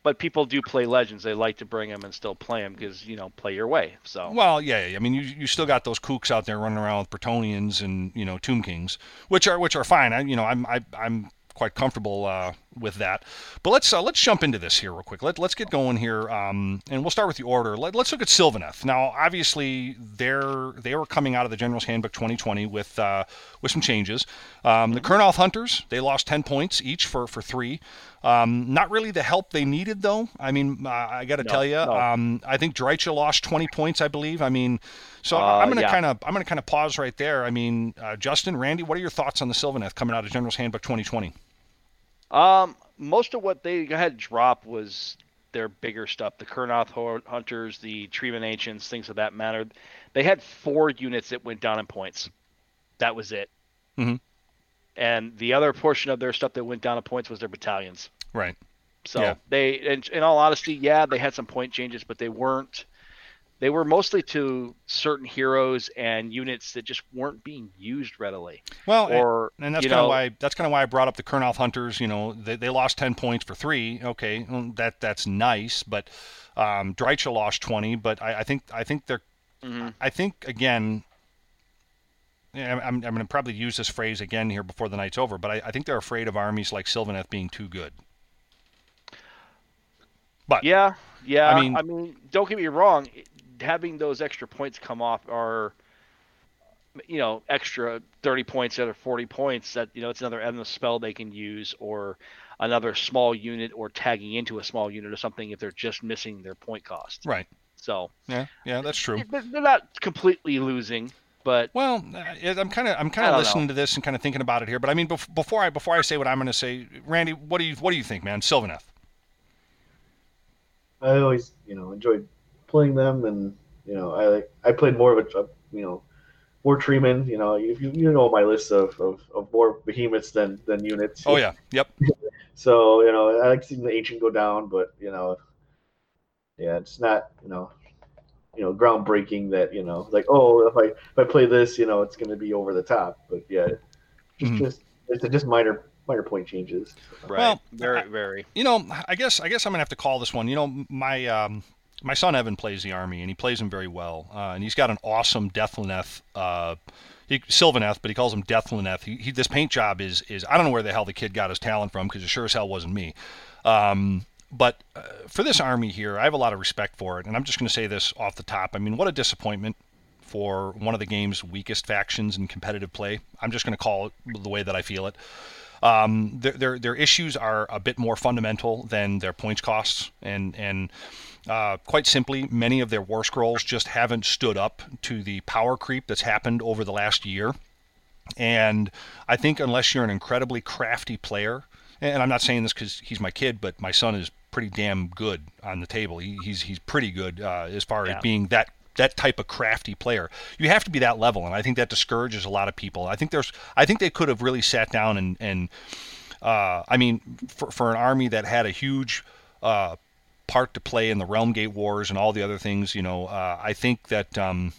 but people do play legends. They like to bring them and still play them because you know play your way. So well, yeah, I mean you you still got those kooks out there running around with Bretonnians and you know Tomb Kings, which are which are fine. I you know I'm I, I'm quite comfortable uh, with that. But let's uh, let's jump into this here real quick. Let, let's get going here, um, and we'll start with the order. Let, us look at Sylvaneth. Now, obviously, they're they were coming out of the General's Handbook 2020 with uh, with some changes. Um, the Kurnoth Hunters they lost 10 points each for for three. Um, not really the help they needed, though. I mean, uh, I got to no, tell you, no. um, I think Drycha lost 20 points, I believe. I mean, so uh, I'm gonna yeah. kind of I'm gonna kind of pause right there. I mean, uh, Justin, Randy, what are your thoughts on the Sylvaneth coming out of General's Handbook 2020? Um, most of what they had drop was their bigger stuff. The Kurnoth Hunters, the Treeman Ancients, things of that matter. They had four units that went down in points. That was it. Mm-hmm. And the other portion of their stuff that went down in points was their battalions. Right. So yeah. they, in, in all honesty, yeah, they had some point changes, but they weren't they were mostly to certain heroes and units that just weren't being used readily. Well, or, and, and that's kind of why that's kind of why I brought up the Kurnoth Hunters. You know, they, they lost ten points for three. Okay, well, that that's nice, but um, lost twenty. But I, I think I think they're mm-hmm. I think again. I'm, I'm going to probably use this phrase again here before the night's over, but I, I think they're afraid of armies like Sylvaneth being too good. But yeah, yeah. I mean, I mean, don't get me wrong having those extra points come off are you know extra 30 points of 40 points that you know it's another endless spell they can use or another small unit or tagging into a small unit or something if they're just missing their point cost right so yeah yeah that's true they're not completely losing but well uh, i'm kind of i'm kind of listening know. to this and kind of thinking about it here but i mean before i before i say what i'm going to say randy what do you what do you think man sylvaneth i always you know enjoyed playing them, and you know, I like I played more of a, a you know more treemen. You know, you, you know my list of, of, of more behemoths than than units. Oh yeah, yep. (laughs) so you know, I like seeing the ancient go down, but you know, yeah, it's not you know, you know, groundbreaking that you know, like oh, if I if I play this, you know, it's going to be over the top. But yeah, just mm-hmm. just it's just minor minor point changes. Right. Well, very very. You know, I guess I guess I'm gonna have to call this one. You know, my um, my son Evan plays the army, and he plays him very well. Uh, and he's got an awesome Deathlaneth, uh, he, Sylvaneth, but he calls him Deathlaneth. He, he, this paint job is is I don't know where the hell the kid got his talent from because it sure as hell wasn't me. Um, but uh, for this army here, I have a lot of respect for it, and I'm just going to say this off the top. I mean, what a disappointment for one of the game's weakest factions in competitive play. I'm just going to call it the way that I feel it. Um, their, their their issues are a bit more fundamental than their points costs, and and uh, quite simply, many of their war scrolls just haven't stood up to the power creep that's happened over the last year. And I think unless you're an incredibly crafty player, and I'm not saying this because he's my kid, but my son is pretty damn good on the table. He, he's he's pretty good uh, as far Yeah. as being that that type of crafty player. You have to be that level, and I think that discourages a lot of people. I think there's I think they could have really sat down and and uh, I mean for for an army that had a huge uh, part to play in the Realm Gate Wars and all the other things, you know, uh, I think that. Um,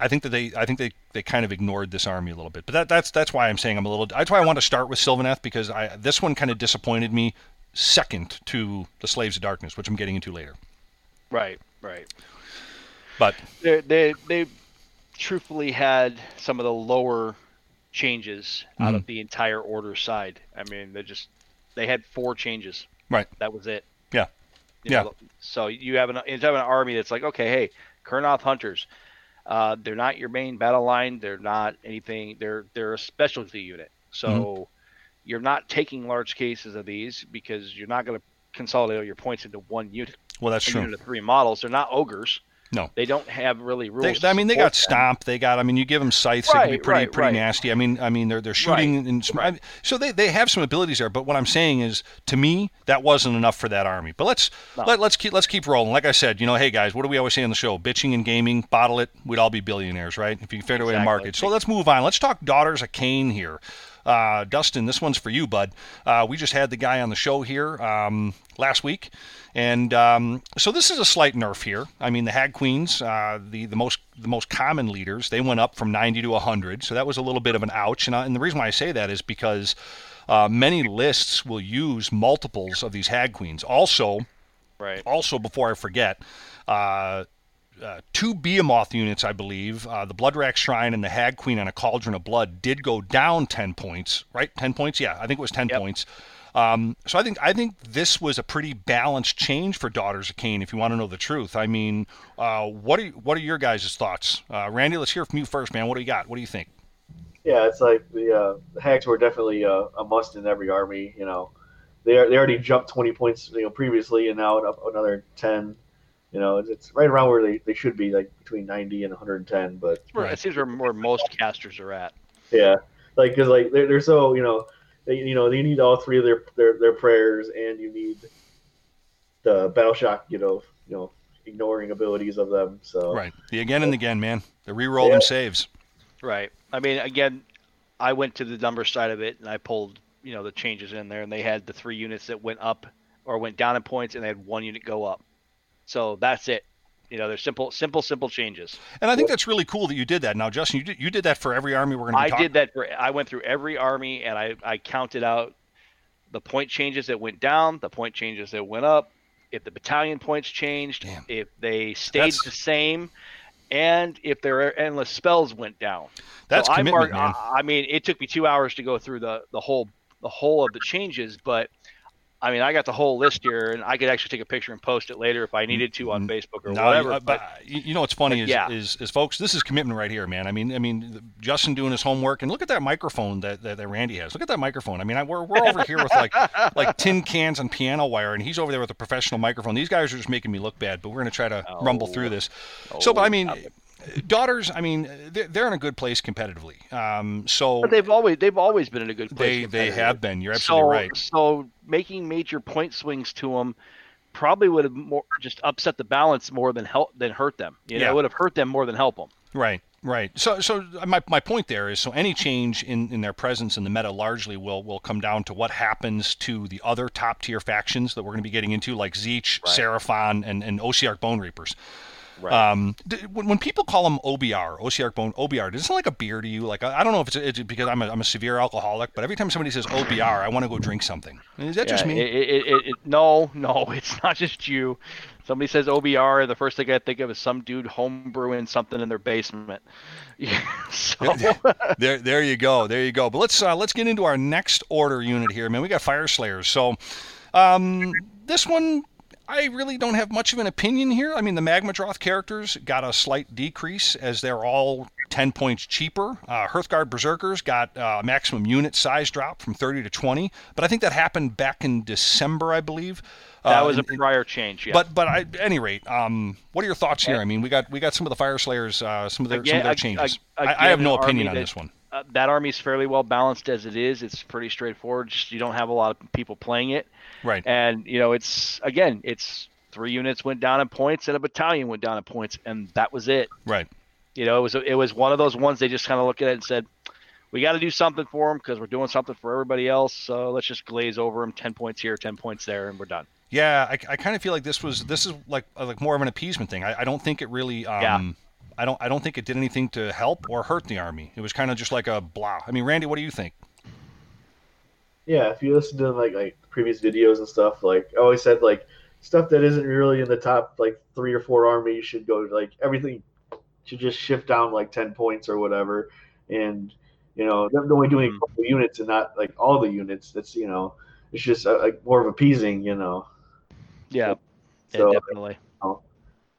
I think that they, I think they, they kind of ignored this army a little bit, but that, that's that's why I'm saying I'm a little. That's why I want to start with Sylvaneth because I this one kind of disappointed me, second to the Slaves of Darkness, which I'm getting into later. Right, right. But They they they truthfully had some of the lower changes out Mm-hmm. of the entire order side. I mean, they just they had four changes. right, That was it. yeah, You Yeah. know, so you have an you have an army that's like, okay, hey, Kurnoth hunters, uh, they're not your main battle line. They're not anything. They're they're a specialty unit. So Mm-hmm. You're not taking large cases of these because you're not going to consolidate all your points into one unit. well that's true. unit of three models. They're not ogres. No. They don't have really They, rules. I mean, they got support them. stomp. They got. I mean, you give them scythes. it can be pretty, right, pretty right. nasty. I mean, I mean, they're they're shooting in some. I, so they, they have some abilities there. But what I'm saying is, to me, that wasn't enough for that army. But let's No. let, let's keep let's keep rolling. Like I said, you know, hey guys, what do we always say on the show? Bitching and gaming, bottle it. We'd all be billionaires, right? If you figured a way to market. So let's move on. Let's talk Daughters of Khaine here. Uh, Dustin, this one's for you, bud. Uh, we just had the guy on the show here um, last week, and um, so this is a slight nerf here. I mean, the Hag Queens, uh, the the most the most common leaders, they went up from 90 to 100, so that was a little bit of an ouch. And, I, and the reason why I say that is because uh, many lists will use multiples of these Hag Queens. Also, Right. also before I forget, uh, two Behemoth units, I believe, uh, the Bloodwrack Shrine and the Hag Queen on a Cauldron of Blood did go down ten points, right? Ten points, yeah, I think it was ten Yep. points. Um, so I think I think this was a pretty balanced change for Daughters of Khaine. If you want to know the truth, I mean, uh, what are what are your guys' thoughts, uh, Randy? Let's hear from you first, man. What do you got? What do you think? Yeah, it's like the uh, the hags were definitely uh, a must in every army. You know, they are, they already jumped twenty points you know previously, and now up another ten. You know, it's, it's right around where they, they should be, like between ninety and one hundred and ten. But Where- Right. It seems where, where most casters are at. yeah, like because like they're, they're so you know they you know you need all three of their their, their prayers, and you need the battle shock. You know, you know ignoring abilities of them. So Right, the again and again, man. The reroll them Yeah. saves. Right. I mean, again, I went to the number side of it and I pulled, you know, the changes in there, and they had the three units that went up or went down in points, and they had one unit go up. So that's it. You know, they're simple, simple, simple changes. And I think that's really cool that you did that. Now, Justin, you did, you did that for every army we're going to I talking. did that for. I went through every army and I I counted out the point changes that went down, the point changes that went up, if the battalion points changed, Damn. if they stayed That's- the same, and if their endless spells went down. That's so I commitment, marked. man. I, I mean, it took me two hours to go through the the whole the whole of the changes, but I mean, I got the whole list here, and I could actually take a picture and post it later if I needed to on Facebook or No, whatever. uh, but you you know what's funny is, yeah. is is folks, this is commitment right here, man. I mean, I mean, Justin doing his homework, and look at that microphone that, that, that Randy has. Look at that microphone. I mean, I, we're we're over here with like (laughs) like tin cans and piano wire, and he's over there with a professional microphone. These guys are just making me look bad, but we're gonna try to rumble Oh. through this. so, but I Oh, mean. Daughters, I mean, they're, they're in a good place competitively. Um, so But they've always they've always been in a good place. they competitively. have been. You're absolutely so, right. So making major point swings to them probably would have more just upset the balance more than help than hurt them. You know, Yeah. it would have hurt them more than help them. Right, right. So, so my, my point there is, so any change in, in their presence in the meta largely will will come down to what happens to the other top tier factions that we're going to be getting into, like Tzeentch, Right. Seraphon, and and Ossiarch Bonereapers. Right. Um, when, when people call them OBR, Ossiarch Bone OBR, does it sound like a beer to you? Like I, don't know if it's, it's because I'm a, I'm a severe alcoholic, but every time somebody says OBR, I want to go drink something. Is that just me? It, it, it, no, no, (laughs) it's not just you. Somebody says OBR, the first thing I think of is some dude homebrewing something in their basement. (laughs) so, (laughs) there, there you go, there you go. But let's uh, let's get into our next order unit here, man. We got Fyreslayers. So, um, this one, I really don't have much of an opinion here. I mean, the Magmadroth characters got a slight decrease as they're all 10 points cheaper. Uh, Hearthguard Berserkers got uh, maximum unit size drop from 30 to 20, but I think that happened back in December, I believe. That Uh, was a and- prior change. Yeah. But but I, at any rate, um, what are your thoughts here? I mean, we got we got some of the Fyreslayers, uh, some of their some of their changes. ag- I, I have no opinion on this one. uh, that is fairly well balanced as it is. It's pretty straightforward. Just you don't have a lot of people playing it, Right. and you know it's again it's three units went down in points and a battalion went down in points, and that was it. Right. You know, it was it was one of those ones they just kind of looked at it and said, "We got to do something for them because we're doing something for everybody else. So let's just glaze over them. Ten points here, ten points there, and we're done." Yeah, I, I kind of feel like this was this is like uh, like more of an appeasement thing. I, I don't think it really. Um, Yeah. I don't I don't think it did anything to help or hurt the army. It was kind of just like a blah. I mean, Randy, what do you think? Yeah, if you listen to like like previous videos and stuff, like I always said, like stuff that isn't really in the top like three or four armies should go like everything should just shift down like ten points or whatever, and you know they're only doing a couple units and not like all the units. That's you know it's just uh, like more of appeasing, you know. Yeah, So yeah, definitely.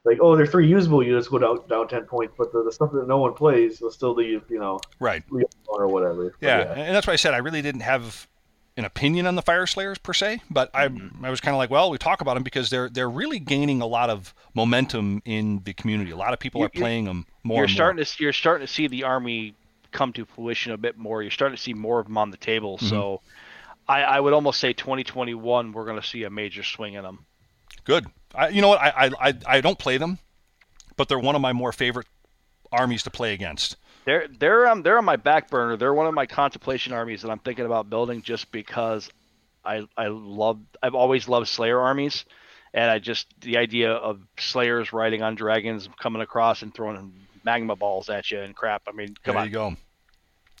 like oh, their three usable units go down down ten points, but the, the stuff that no one plays will still leave, you know, Right. or whatever. But Yeah, and that's why I said I really didn't have an opinion on the Fyreslayers per se, but I Mm-hmm. I was kind of like, well, we talk about them because they're they're really gaining a lot of momentum in the community. A lot of people You- are playing them more. you're and more. starting to you're starting to see the army come to fruition a bit more. You're starting to see more of them on the table. Mm-hmm. So, I, I would almost say 2021 we're going to see a major swing in them. Good. I, you know what? I I I don't play them, but they're one of my more favorite armies to play against. They're they're um they're on my back burner. They're one of my contemplation armies that I'm thinking about building just because I I love I've always loved Slayer armies, and I just the idea of Slayers riding on dragons, coming across and throwing magma balls at you and crap. I mean, come there on. you go.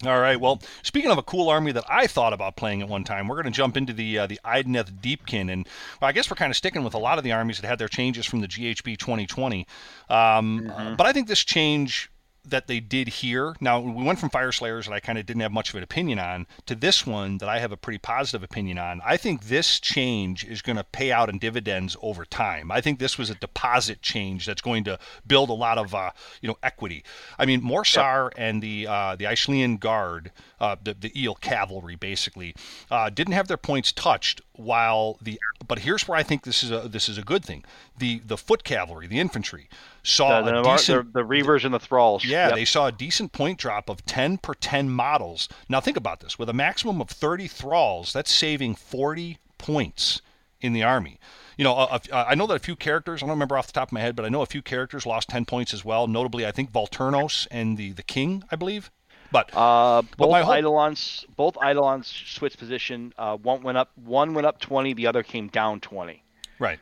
All right. Well, speaking of a cool army that I thought about playing at one time, we're going to jump into the uh, the Idoneth Deepkin, and well, I guess we're kind of sticking with a lot of the armies that had their changes from the GHB 2020. Um, uh, but I think this change that they did here. Now we went from Fyreslayers that I kind of didn't have much of an opinion on to this one that I have a pretty positive opinion on. I think this change is going to pay out in dividends over time. I think this was a deposit change that's going to build a lot of uh, you know equity. I mean, Morsarr and the uh, the Ishlaen Guard, uh, the the Eel Cavalry, basically uh, didn't have their points touched. While the but here's where I think this is a this is a good thing. The the Foot Cavalry, the infantry, saw The, a the, decent the, the Reavers and the Thralls. yeah, Yep. they saw a decent point drop of 10 per 10 models. Now think about this. With a maximum of 30 thralls, that's saving 40 points in the army. You know, a, a, I know that a few characters, I don't remember off the top of my head, but I know a few characters lost 10 points as well. Notably, I think Volturnos and the, the King, I believe. But Uh, both my whole- Eidolons, both Eidolons switched position. Uh, one went up, one went up 20, the other came down 20. right.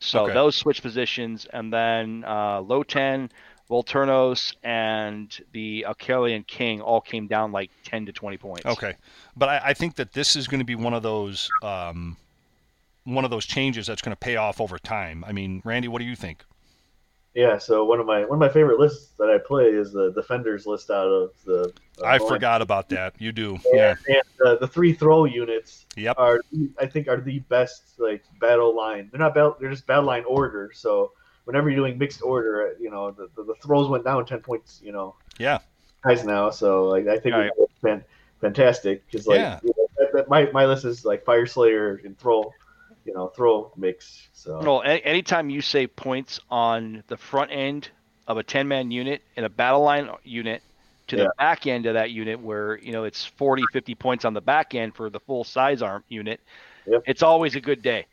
So Okay. those switch positions, and then uh, Lotann, Volturnos, and the Akhelian King all came down like 10 to 20 points. Okay, but I, I think that this is going to be one of those um, one of those changes that's going to pay off over time. I mean, Randy, what do you think? Yeah, so one of my one of my favorite lists that I play is the defenders list out of the. uh, I forgot about that. You do, yeah. And uh, the three throw units Yep. are, I think, are the best like battle line. They're not battle. They're just battle line order. So whenever you're doing mixed order, you know the, the, the throws went down ten points. You know, Yeah. guys now. So like I think Right. it's fantastic because like Yeah. you know, that, that, my my list is like Fyreslayer and throw, you know, throw mix. So No, a- anytime you save points on the front end of a 10 man unit and a battle line unit to Yeah. the back end of that unit where, you know, it's 40, 50 points on the back end for the full size arm unit, Yep. it's always a good day.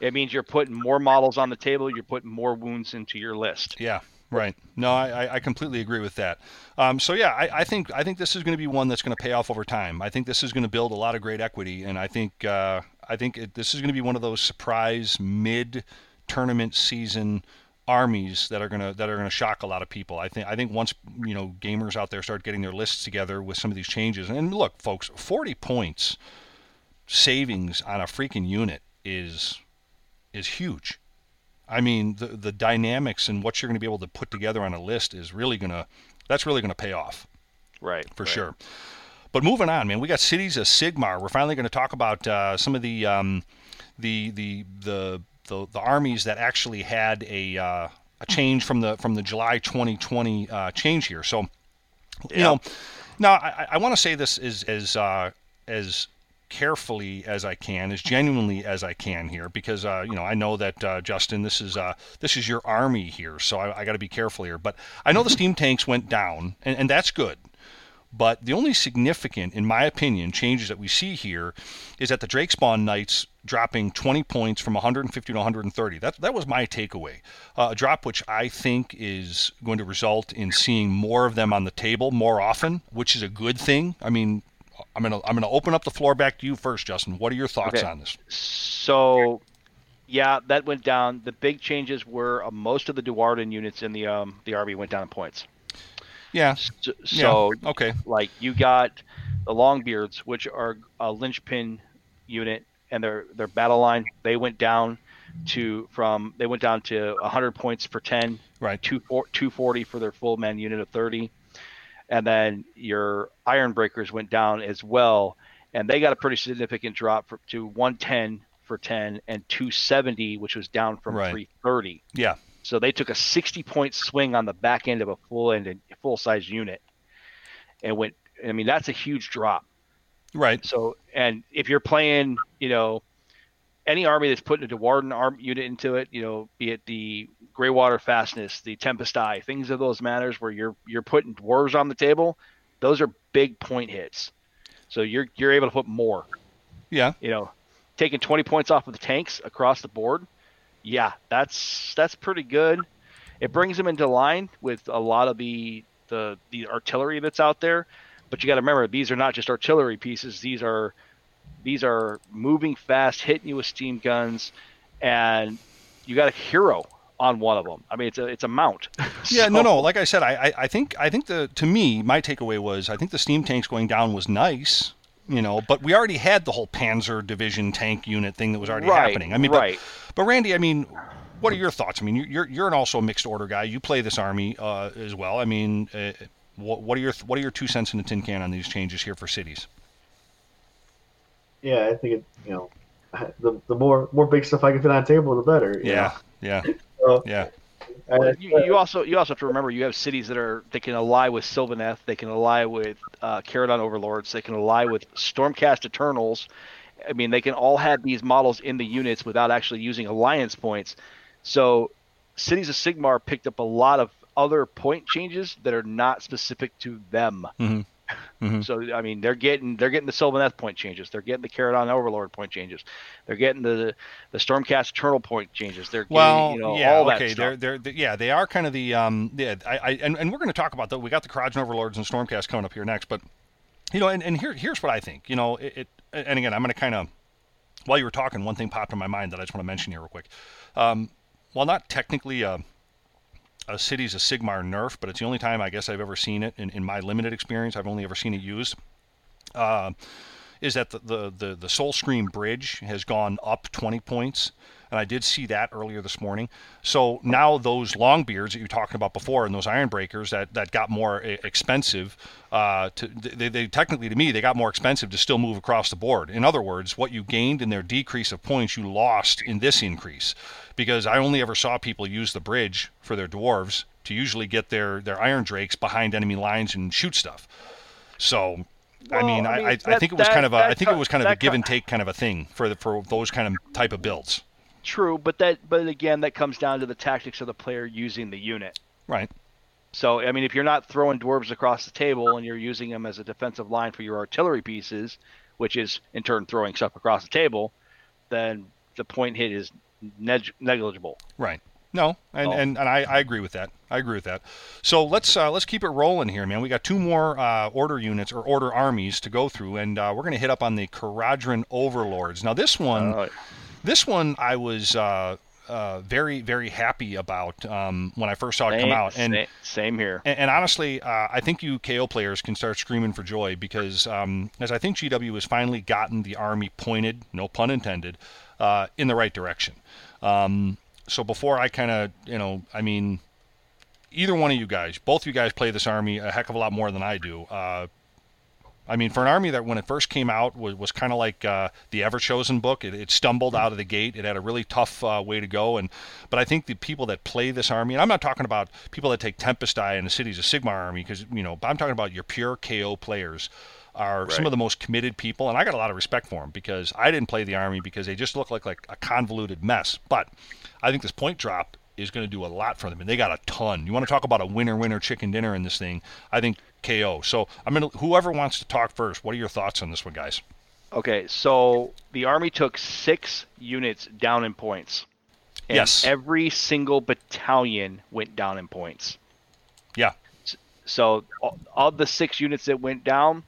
It means you're putting more models on the table, you're putting more wounds into your list. Yeah, right. No, I, I- I completely agree with that. Um, so yeah, I, I think I think this is going to be one that's going to pay off over time. I think this is going to build a lot of great equity, and I think uh, I think it, this is going to be one of those surprise mid tournament season armies that are gonna that are gonna shock a lot of people. I think I think once you know gamers out there start getting their lists together with some of these changes, and look, folks, forty points savings on a freaking unit is is huge. I mean, the the dynamics and what you're going to be able to put together on a list is really going to that's really going to pay off Right. for right. sure. But moving on, man, we got cities of Sigmar. We're finally going to talk about uh, some of the um, the the the the the armies that actually had a uh, a change from the from the July 2020 uh, change here. So, you Yeah. know, now I, I want to say this is as uh, as carefully as I can, as genuinely as I can here, because uh, you know I know that uh, Justin, this is uh, this is your army here, so I, I got to be careful here. But I know the (laughs) steam tanks went down, and, and that's good. But the only significant, in my opinion, changes that we see here is that the Drake Spawn Knights dropping 20 points from 150 to 130. That, that was my takeaway. Uh, a drop which I think is going to result in seeing more of them on the table more often, which is a good thing. I mean, I'm gonna I'm gonna open up the floor back to you first, Justin. What are your thoughts Okay. on this? So, yeah, that went down. The big changes were uh, most of the Duardin units in the um, the army went down in points. Yeah. So, Yeah. Okay. like you got the Longbeards, which are a linchpin unit, and their their battle line they went down to from they went down to 100 points for 10, Right. two, 240 for their full man unit of 30, and then your Iron Breakers went down as well, and they got a pretty significant drop for, to 110 for 10 and 270, which was down from Right. 330. Yeah. So they took a 60 point swing on the back end of a full end and full size unit, and went. I mean, that's a huge drop. Right. So, and if you're playing, you know, any army that's putting a Duardin arm unit into it, you know, be it the Greywater Fastness, the Tempest Eye, things of those matters where you're you're putting dwarves on the table, those are big point hits. So you're you're able to put more. Yeah. You know, taking 20 points off of the tanks across the board, yeah, that's that's pretty good. It brings them into line with a lot of the the the artillery that's out there, but you got to remember these are not just artillery pieces. These are these are moving fast, hitting you with steam guns, and you got a hero on one of them. I mean, it's a it's a mount. (laughs) Yeah, no, no. Like I said, I, I, I think, I think the to me, my takeaway was, I think the steam tanks going down was nice, you know, but we already had the whole Panzer Division tank unit thing that was already Right, happening. I mean, right. but, but Randy, I mean, what are your thoughts? I mean, you're you're an also a mixed order guy. You play this army uh, as well. I mean, uh, what, what are your what are your two cents in the tin can on these changes here for cities? Yeah, I think it. You know, the the more more big stuff I can fit on the table, the better. you Yeah, yeah. (laughs) So, yeah, I- Well, you, you also you also have to remember you have cities that are they can ally with Sylvaneth, they can ally with uh, Kharadron Overlords, they can ally with Stormcast Eternals. I mean, they can all have these models in the units without actually using alliance points. So, cities of Sigmar picked up a lot of other point changes that are not specific to them. Mhm. Mhm. So, I mean, they're getting they're getting the Sylvaneth point changes, they're getting the Kharadron Overlord point changes, they're getting the the Stormcast Eternal point changes. They're getting Well, you know yeah, all that okay. stuff. They're, they're, they yeah, they are kind of the um, yeah. I, I and, and we're going to talk about that. We got the Kharadron Overlords and Stormcast coming up here next, but you know, and, and here here's what I think. You know, it, it and again, I'm going to kind of while you were talking, one thing popped in my mind that I just want to mention here real quick. Um, while not technically a, a city's a Sigmar nerf, but it's the only time I guess I've ever seen it in, in my limited experience. I've only ever seen it used. Uh, is that the, the, the, the Soul Scream Bridge has gone up 20 points. And I did see that earlier this morning. So now those long beards that you were talking about before and those iron breakers that, that got more expensive, uh, to, they, they technically to me, they got more expensive to still move across the board. In other words, what you gained in their decrease of points, you lost in this increase. Because I only ever saw people use the bridge for their dwarves to usually get their, their iron drakes behind enemy lines and shoot stuff. So I mean, I I, mean, I, I think it was that- kind of a, I think it was kind of a give and take kind of a thing for the, for those kind of type of builds. True, but that but again that comes down to the tactics of the player using the unit. Right. So I mean, if you're not throwing dwarves across the table and you're using them as a defensive line for your artillery pieces, which is in turn throwing stuff across the table, then the point hit is neg- negligible. Right. No, and, Oh. and, and I, I agree with that. I agree with that. So let's uh, let's keep it rolling here, man. We got two more uh, order units or order armies to go through, and uh, we're going to hit up on the Kharadron Overlords. Now this one, Uh, this one I was uh, uh, very very happy about um, when I first saw it same, come out, and sa- same here. And, and honestly, uh, I think you KO players can start screaming for joy because, um, as I think GW has finally gotten the army pointed, no pun intended, uh, in the right direction. Um, so before I kind of, you know, I mean, either one of you guys, both you guys play this army a heck of a lot more than I do. Uh, I mean, for an army that when it first came out was, was kind of like uh, the Everchosen book. It, it stumbled out of the gate. It had a really tough uh, way to go. And but I think the people that play this army, and I'm not talking about people that take Tempest Die and the Cities of Sigmar army, because you know, I'm talking about your pure KO players are some of the most committed people, and I got a lot of respect for them because I didn't play the army because they just look like like a convoluted mess. But I think this point drop is going to do a lot for them, and they got a ton. You want to talk about a winner winner chicken dinner in this thing? I think KO. So I'm gonna whoever wants to talk first. What are your thoughts on this one, guys? Okay, so the army took six units down in points. And Yes. Every single battalion went down in points. So of the six units that went down,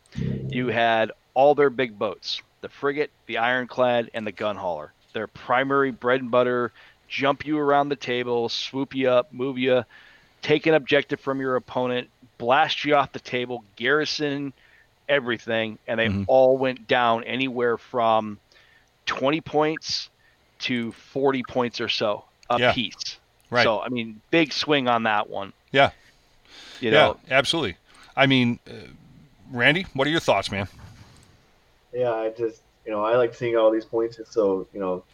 you had all their big boats: the frigate, the ironclad, and the gun hauler. Their primary bread and butter: jump you around the table, swoop you up, move you, take an objective from your opponent, blast you off the table, garrison everything, and they Mhm. all went down anywhere from 20 points to 40 points or so a Yeah. piece. Right. So I mean, big swing on that one. yeah, You yeah, absolutely. I mean, uh, Randy, what are your thoughts, man? Yeah, I just you know I like seeing all these points, and so you know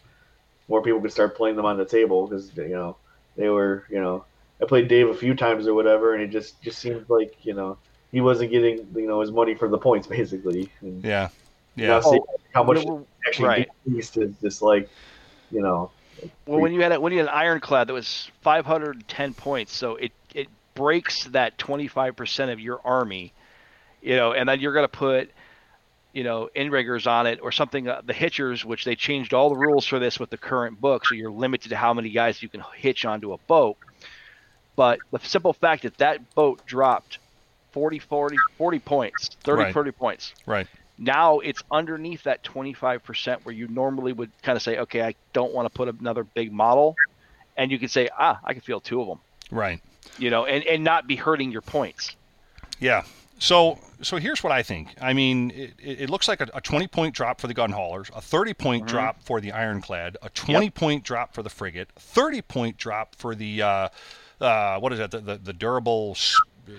more people could start playing them on the table because you know they were you know I played Dave a few times or whatever, and it just just seemed like you know he wasn't getting you know his money for the points (laughs) basically. And Yeah, now yeah, seeing how much Well, actually right. decreased is just like you know Well, when you had a, when you had an ironclad that was 510 points, so it it breaks that 25% of your army, you know, and then you're going to put, you know, inriggers on it or something. Uh, the hitchers, which they changed all the rules for this with the current book, so you're limited to how many guys you can hitch onto a boat. But the simple fact that that boat dropped 40, 40, 40 points, 30, Right. 40 points. right. Now it's underneath that 25% where you normally would kind of say, okay, I don't want to put another big model. And you can say, ah, I can field two of them, Right. You know, and, and not be hurting your points. Yeah. So so here's what I think. I mean, it, it looks like a, a 20 point drop for the gun haulers, a 30 point Mm-hmm. drop for the ironclad, a 20 point drop for the frigate, 30 point drop for the uh, uh, what is that? The the, the durable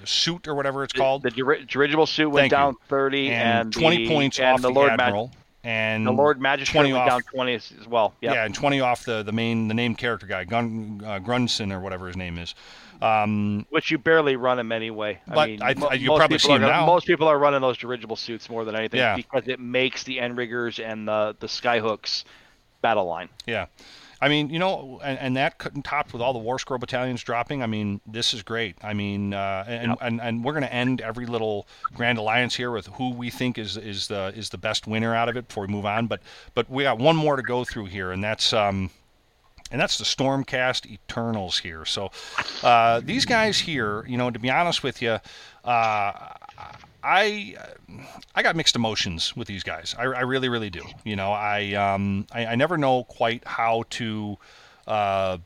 suit or whatever it's called, The diri- dirigible suit went Thank you. down 30 and, and, 20 the, points and off the Lord Mag- admiral, and the Lord Magistrate 20 went off- down 20 as as well. Yep. Yeah, and 20 off the, the main the named character guy, Gun uh, Grunson or whatever his name is. Um, Which you barely run them anyway. I But mean, I- most probably people see are 'em gonna- now. Most people are running those dirigible suits more than anything Yeah. because it makes the end riggers and the the skyhooks battle line. Yeah. I mean, you know, and, and that couldn't topped with all the War Scroll battalions dropping. I mean, this is great. I mean, uh, and, Yep. and and we're going to end every little Grand Alliance here with who we think is is the is the best winner out of it before we move on. But but we got one more to go through here, and that's um, and that's the Stormcast Eternals here. So uh, these guys here, you know, to be honest with you, uh, I I got mixed emotions with these guys. I, I really really do. You know, I um I, I never know quite how to. Uh,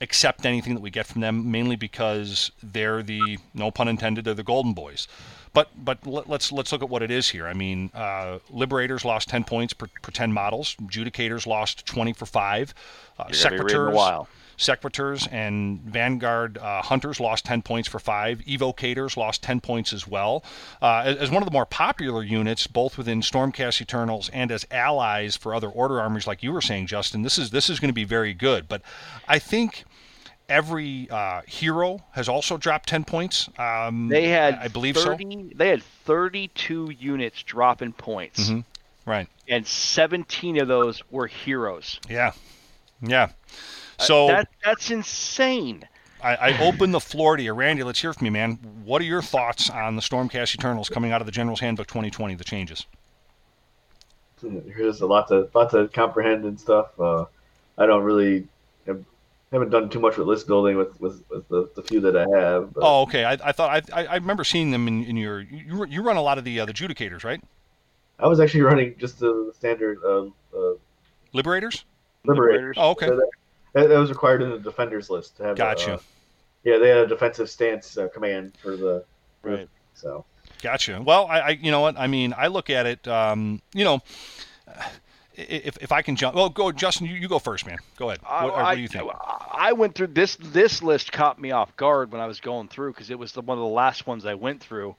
accept anything that we get from them, mainly because they're the no pun intended, they're the golden boys. But but let, let's let's look at what it is here. I mean, uh, Liberators lost 10 points per, per 10 models. Judicators lost 20 for five. Uh, You're gonna be a while. Sequitors and Vanguard uh, Hunters lost 10 points for five. Evocators lost 10 points as well. Uh, as, as one of the more popular units, both within Stormcast Eternals and as allies for other Order armies, like you were saying, Justin, this is this is going to be very good. But I think every uh, hero has also dropped 10 points. Um, They had I believe 30, They had 32 units dropping points, Mhm. Right. and 17 of those were heroes. Yeah. Yeah. So that that's insane. I, I open the floor to you. Randy, let's hear from you, man. What are your thoughts on the Stormcast Eternals coming out of the General's Handbook 2020, the changes? there's a lot to lot to comprehend and stuff. Uh, I don't really have, haven't done too much with list building with with, with the, the few that I have. But Oh, okay. I, I thought I, I remember seeing them in, in your you, you run a lot of the uh, the Judicators, right? I was actually (laughs) running just the standard uh, uh, Liberators. Liberator. Oh, okay. That, that was required in the defenders list to have. Gotcha. Uh, yeah, they had a defensive stance uh, command for the Right. so. Gotcha. Well, I, I you know what I mean. I look at it. Um, you know, if, if I can jump. Well, go, Justin. You, you go first, man. Go ahead. What, I, what do you think? I went through this. This list caught me off guard when I was going through because it was the, one of the last ones I went through,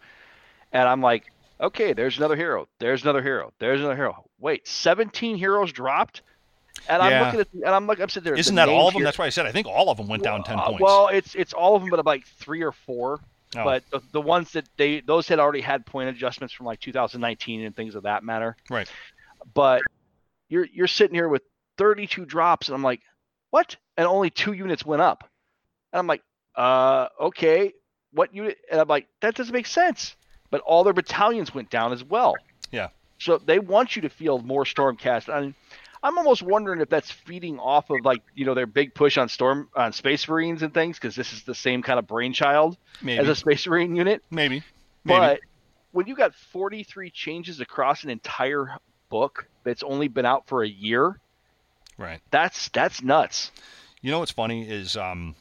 and I'm like, Okay, there's another hero. There's another hero. There's another hero. Wait, 17 heroes dropped? And I'm looking at, and I'm like, I'm sitting there. Isn't the that all of them? here- That's why I said I think all of them went down ten Uh, points. Well, it's it's all of them, but like three or four. Oh. But the, the ones that they those had already had point adjustments from like 2019 and things of that matter. Right. But you're you're sitting here with 32 drops, and I'm like, what? And only two units went up. And I'm like, uh, okay, what unit? And I'm like, that doesn't make sense. But all their battalions went down as well. Yeah. So they want you to field more Stormcast. I mean, I'm almost wondering if that's feeding off of like you know their big push on storm on Space Marines and things because this is the same kind of brainchild maybe, as a Space Marine unit. maybe, maybe. But when you got 43 changes across an entire book that's only been out for a year, right. that's that's nuts. You know what's funny is um,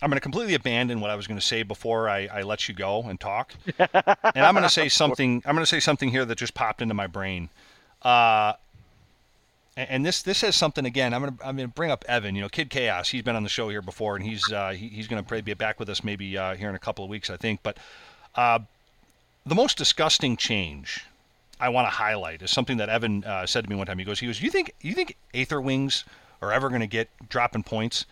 I'm going to completely abandon what I was going to say before I, I let you go and talk, (laughs) and I'm going to say something. I'm going to say something here that just popped into my brain. Uh, and this this has something again. I'm gonna I'm gonna bring up Evan. You know, Kid Chaos. He's been on the show here before, and he's uh, he, he's gonna probably be back with us maybe uh, here in a couple of weeks, I think. But uh, the most disgusting change I want to highlight is something that Evan uh, said to me one time. He goes, he goes, you think you think Aether Wings are ever going to get dropping points?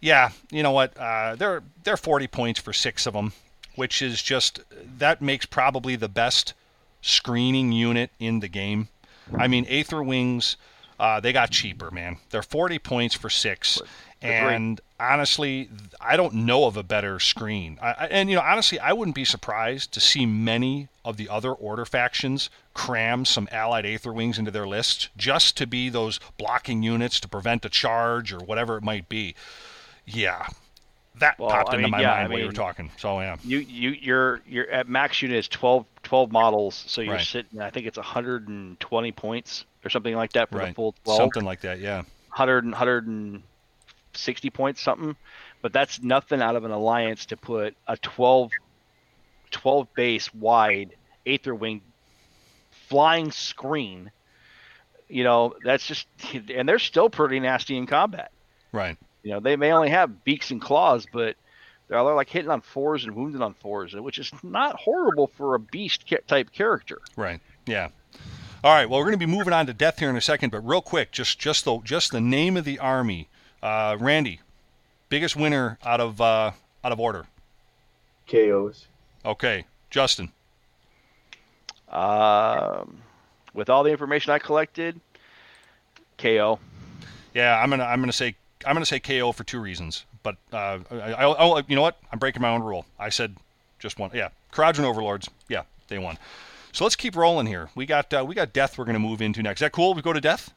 Yeah, you know what? Uh, they're they're 40 points for six of them, which is just that makes probably the best screening unit in the game. I mean, Aether Wings, uh, they got cheaper, man. They're 40 points for six. And honestly, I don't know of a better screen. I, and, you know, honestly, I wouldn't be surprised to see many of the other order factions cram some allied Aether Wings into their lists just to be those blocking units to prevent a charge or whatever it might be. Yeah. That Well, popped I into mean, my yeah, mind I when you were talking. So, yeah. You you you're you're at max unit is 12 12 models, so you're Right. sitting. I think it's 120 points or something like that for the full 12. Something like that, yeah. 100 and 160 points something but that's nothing out of an alliance to put a 12 12 base wide aether wing flying screen you know that's just and they're still pretty nasty in combat Right. you know they may only have beaks and claws but they're they're like hitting on fours and wounded on fours which is not horrible for a beast type character Right. Yeah. All right. Well, we're going to be moving on to death here in a second, but real quick, just just the just the name of the army. Uh, Randy, biggest winner out of uh, out of order. KOs. Okay, Justin. um, with all the information i collected ko Yeah, I'm gonna I'm gonna say I'm gonna say KO for two reasons. But uh, I, I, I, you know what? I'm breaking my own rule. I said just one. Yeah, Kharadron Overlords. Yeah, they won. So let's keep rolling here. We got uh, we got death. We're gonna move into next. Is that cool? We go to death.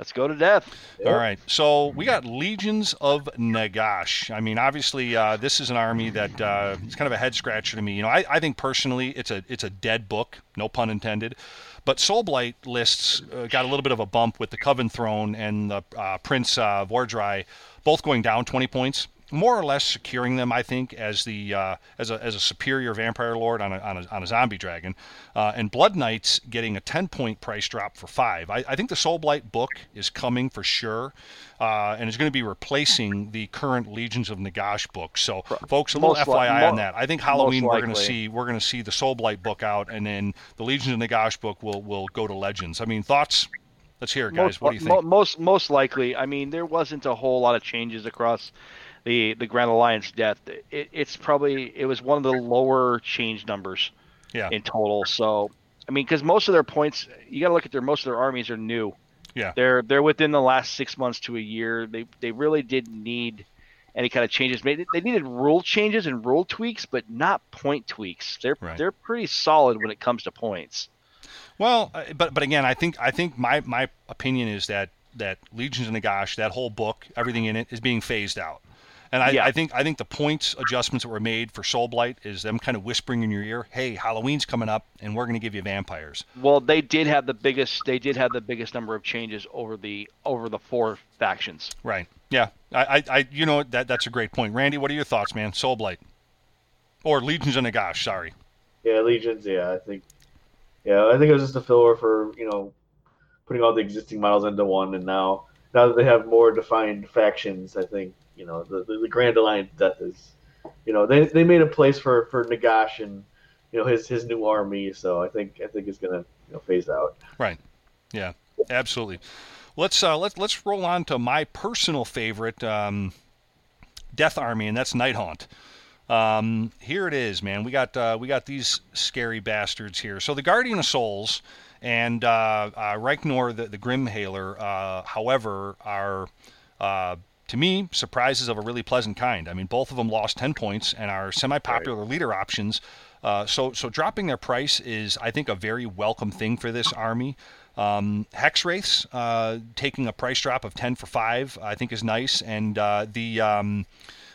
Let's go to death All right. So we got legions of Nagash. I mean, obviously, uh, this is an army that uh, it's kind of a head scratcher to me. You know, I, I think personally, it's a it's a dead book, no pun intended. But Soulblight lists uh, got a little bit of a bump with the Coven Throne and the uh, Prince uh, Vhordrai both going down 20 points. More or less securing them, I think, as the uh, as a as a superior vampire lord on a on a, on a zombie dragon, uh, and Blood Knights getting a 10 point price drop for five. I, I think the Soulblight book is coming for sure, uh, and is going to be replacing the current Legions of Nagash book. So, folks, a little Most li- FYI on that. I think Halloween we're going to see we're going to see the Soulblight book out, and then the Legions of Nagash book will will go to Legends. I mean, thoughts? Let's hear it, guys. most, what do you think? most most likely i mean there wasn't a whole lot of changes across the the grand alliance death it, it's probably it was one of the lower change numbers Yeah. in total so i mean because most of their points you got to look at their most of their armies are new Yeah. they're they're within the last six months to a year they they really didn't need any kind of changes made they needed rule changes and rule tweaks but not point tweaks they're Right. they're pretty solid when it comes to points Well, uh, but but again, I think I think my my opinion is that that Legions of Nagash, that whole book, everything in it is being phased out. And I, Yeah. I think I think the points adjustments that were made for Soul Blight is them kind of whispering in your ear, "Hey, Halloween's coming up, and we're going to give you vampires." Well, they did have the biggest. They did have the biggest number of changes over the over the four factions. Right? Yeah. I, I, I you know that that's a great point, Randy. What are your thoughts, man? Soul Blight, or Legions of Nagash? Sorry. Yeah, Legions. Yeah, I think. Yeah, I think it was just a filler for you know putting all the existing models into one, and now now that they have more defined factions, I think you know the the, the Grand Alliance death is, you know, they, they made a place for for Nagash and you know his his new army. So I think I think it's gonna you know phase out. Right. Yeah. Absolutely. Let's uh, let's let's roll on to my personal favorite um, Death Army, and that's Nighthaunt. Um, here it is, man. We got uh, we got these scary bastards here. So the Guardian of Souls and uh, uh, Reikenor, the, the Grimhailer, uh, however, are uh, to me surprises of a really pleasant kind. I mean, both of them lost 10 points and are semi-popular leader options. Uh, so so dropping their price is, I think, a very welcome thing for this army. Um, Hex Wraiths uh, taking a price drop of 10 for 5, I think is nice. And uh, the um,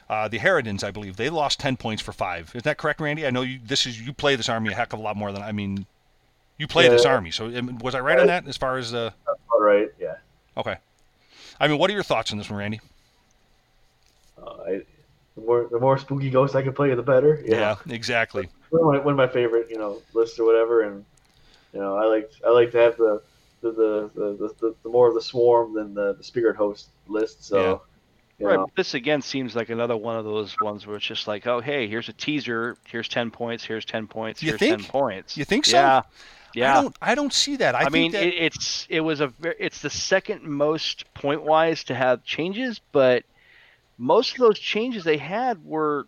uh, the Harridans, I believe, they lost 10 points for 5. Is that correct, Randy? I know you this is you play this army a heck of a lot more than I mean you play Yeah. this army. So was I right on that as far as the All right, yeah. Okay. I mean, what are your thoughts on this one, Randy? Uh, I, the more the more spooky ghosts I can play, the better. you know. exactly. one of my, one of my favorite, you know, lists or whatever, and you know, I like I like to have the the the, the, the, the more of the swarm than the, the spirit host list. So, you Right. know, This again seems like another one of those ones where it's just like, oh, hey, here's a teaser. Here's ten points. Here's ten points. You here's think? ten points. You think so? Yeah. Yeah. I don't. I don't see that. I, I, think mean, that, it, it's it was a it's the second most point wise to have changes, but most of those changes they had were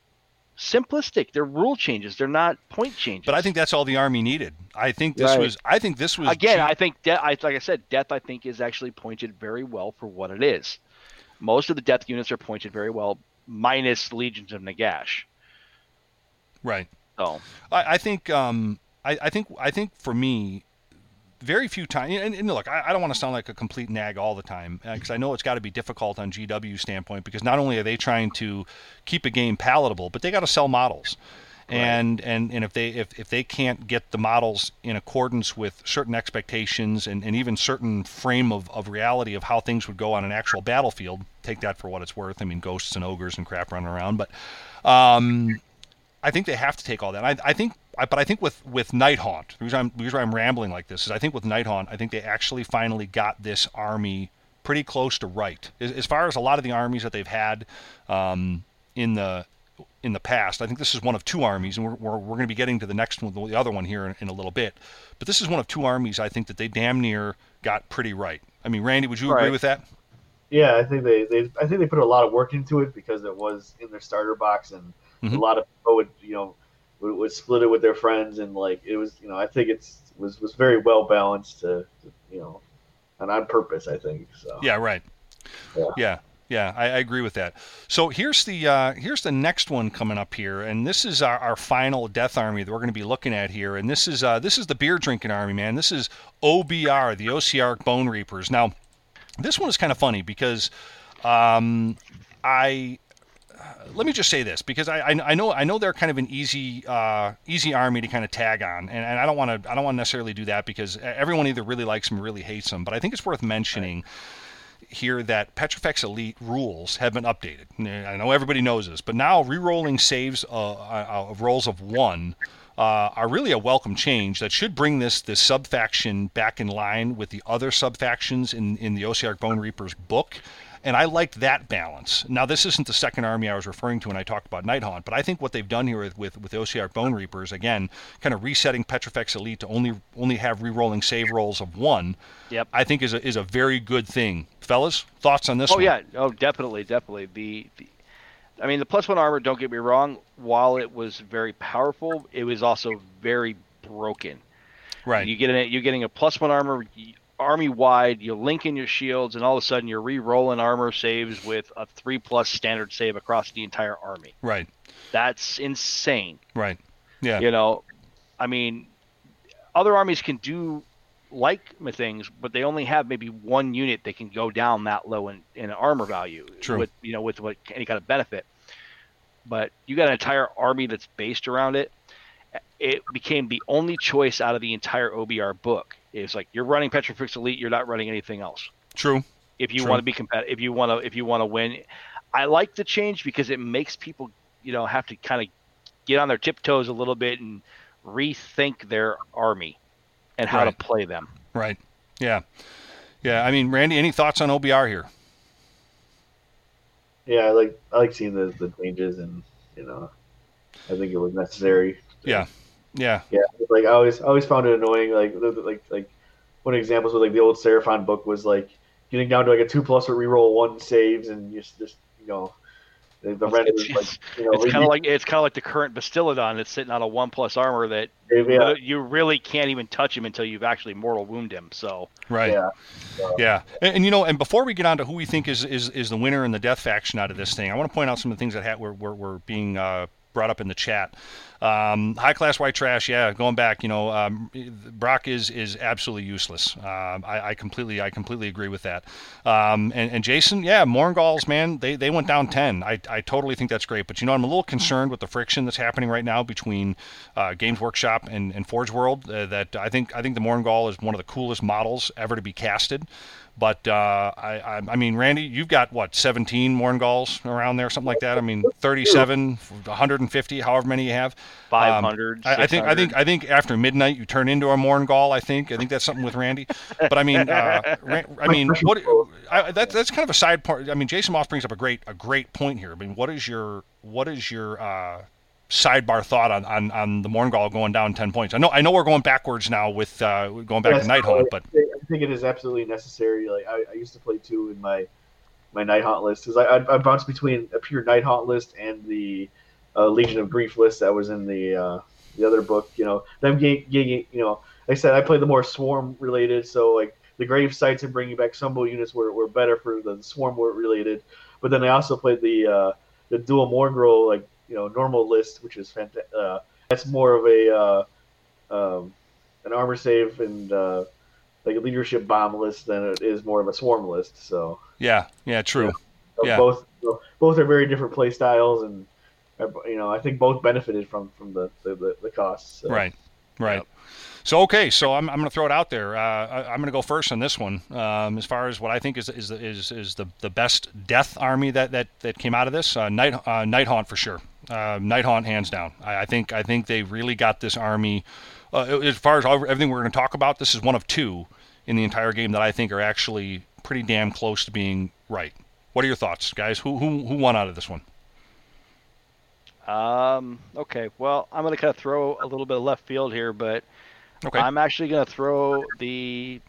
simplistic. They're rule changes. They're not point changes. but I think that's all the army needed. I think this Right. was. I think this was again, cheap. I think death. I, like I said, death. I think is actually pointed very well for what it is. Most of the death units are pointed very well, minus legions of Nagash. right. So I, I think. Um. I, I think. I think for me, very few times. And, and look, I, I don't want to sound like a complete nag all the time because I know it's got to be difficult on GW standpoint because not only are they trying to keep a game palatable, but they got to sell models. And, and and if they if, if they can't get the models in accordance with certain expectations and, and even certain frame of, of reality of how things would go on an actual battlefield, take that for what it's worth. I mean ghosts and ogres and crap running around, but um, I think they have to take all that. I, I think, I, but I think with with Nighthaunt, the reason, I'm, the reason why I'm rambling like this is I think with Nighthaunt, I think they actually finally got this army pretty close to right. As, as far as a lot of the armies that they've had um, in the in the past, I think this is one of two armies, and we're, we're, we're going to be getting to the next one, the other one here in, in a little bit. But this is one of two armies I think that they damn near got pretty right. I mean, Randy, would you agree with that? yeah, I think they, they I think they put a lot of work into it because it was in their starter box, and Mhm. a lot of people would you know would, would split it with their friends, and like it was you know I think it's was was very well balanced to, to you know, and on purpose I think so. Yeah, right. Yeah. Yeah, yeah, I, I agree with that. So here's the uh, here's the next one coming up here, and this is our, our final Death Army that we're going to be looking at here, and this is uh, this is the beer drinking army, man. This is OBR, the Ossiarch Bonereapers. Now, this one is kind of funny because um, I let me just say this because I, I I know I know they're kind of an easy uh, easy army to kind of tag on, and, and I don't want to I don't want to necessarily do that because everyone either really likes them or really hates them. But I think it's worth mentioning here that Petrifex Elite rules have been updated. I know everybody knows this, but now re-rolling saves uh, uh, of rolls of one uh, are really a welcome change that should bring this this sub faction back in line with the other sub factions in in the Ossiarch Bonereapers book. And I liked that balance. Now, this isn't the second army I was referring to when I talked about Nighthaunt, but I think what they've done here with, with, with Ossiarch Bonereapers, again, kind of resetting Petrifex Elite to only only have re-rolling save rolls of one, Yep. I think is a, is a very good thing. Fellas, thoughts on this Oh one? yeah, oh definitely, definitely. The, the I mean, the plus one armor. Don't get me wrong. While it was very powerful, it was also very broken. Right. You get a, you're getting a plus one armor army wide. You link in your shields, and all of a sudden you're re-rolling armor saves with a three plus standard save across the entire army. Right. That's insane. Right. Yeah. You know, I mean, other armies can do like things, but they only have maybe one unit that can go down that low in, in armor value True. with you know with what any kind of benefit. But you got an entire army that's based around it. It became the only choice out of the entire OBR book. It's like you're running Petrifex Elite, you're not running anything else. True. If you True. want to be competitive, if you want to, if you want to win, I like the change because it makes people, you know, have to kind of get on their tiptoes a little bit and rethink their army and how Right. to play them. Right. Yeah. Yeah. I mean, Randy, any thoughts on OBR here? Yeah, I like I like seeing the, the changes, and you know, I think it was necessary. Yeah. Yeah. Yeah, like I always I always found it annoying. Like the- the- like like one of the examples with like the old Seraphon book was like getting down to like a two plus or reroll one saves and just just you know the, the Well, render it's- is like you know It's kind of like it's kind of like the current Bastiladon that's sitting on a one plus armor that yeah, you really can't even touch him until you've actually mortal wound him. So Right. yeah. Yeah, and, and you know, and before we get on to who we think is is, is the winner in the death faction out of this thing, I want to point out some of the things that ha- were, were were being uh, brought up in the chat. Um, high class white trash, yeah. Going back, you know, um, Brock is is absolutely useless. Um, I, I completely I completely agree with that. Um, and, and Jason, yeah, Mournguls, man, they, they went down ten. I, I totally think that's great. But you know, I'm a little concerned with the friction that's happening right now between uh, Games Workshop and, and Forge World. Uh, that I think I think the Mourngul is one of the coolest models ever to be casted. But uh, I, I, I mean, Randy, you've got what 17 Mournguls around there, something like that. I mean, 37, 150, however many you have. Um, 500, I, I think I think I think after midnight you turn into a Mourngul. I think I think that's something with Randy. (laughs) But I mean, uh, I mean, what? I, that's that's kind of a side part. I mean, Jason Moss brings up a great a great point here. I mean, what is your what is your uh, sidebar thought on, on, on the Mourngul going down 10 points? I know I know we're going backwards now with uh, going back Yes, to Night Haunt, but I think, it is absolutely necessary. Like I, I used to play two in my my Night Haunt list because I, I I bounced between a pure Night Haunt list and the uh, Legion of Grief list that was in the uh, the other book. You know, them getting, getting you know, like I said, I played the more swarm related. So like the grave sites and bringing back Sumbo units were, were better for the swarm related. But then I also played the uh, the dual Morgro like you know normal list, which is fantastic. Uh, that's more of a uh, um, an armor save and uh, like a leadership bomb list than it is more of a swarm list. So, yeah, yeah, true. so Yeah. both both are very different play styles, and uh, you know I think both benefited from from the the, the, costs. So. Right, right. So okay, so I'm, I'm going to throw it out there. Uh, I, I'm going to go first on this one. Um, as far as what I think is is is, is the, the best death army that, that, that came out of this, uh, Night uh, Night Haunt for sure. Uh, Night Haunt hands down. I, I think I think they really got this army. Uh, as far as all, everything we're going to talk about, this is one of two in the entire game that I think are actually pretty damn close to being right. What are your thoughts, guys? Who who who won out of this one? Um, okay, well, I'm going to kind of throw a little bit of left field here, but Okay, I'm actually going to throw the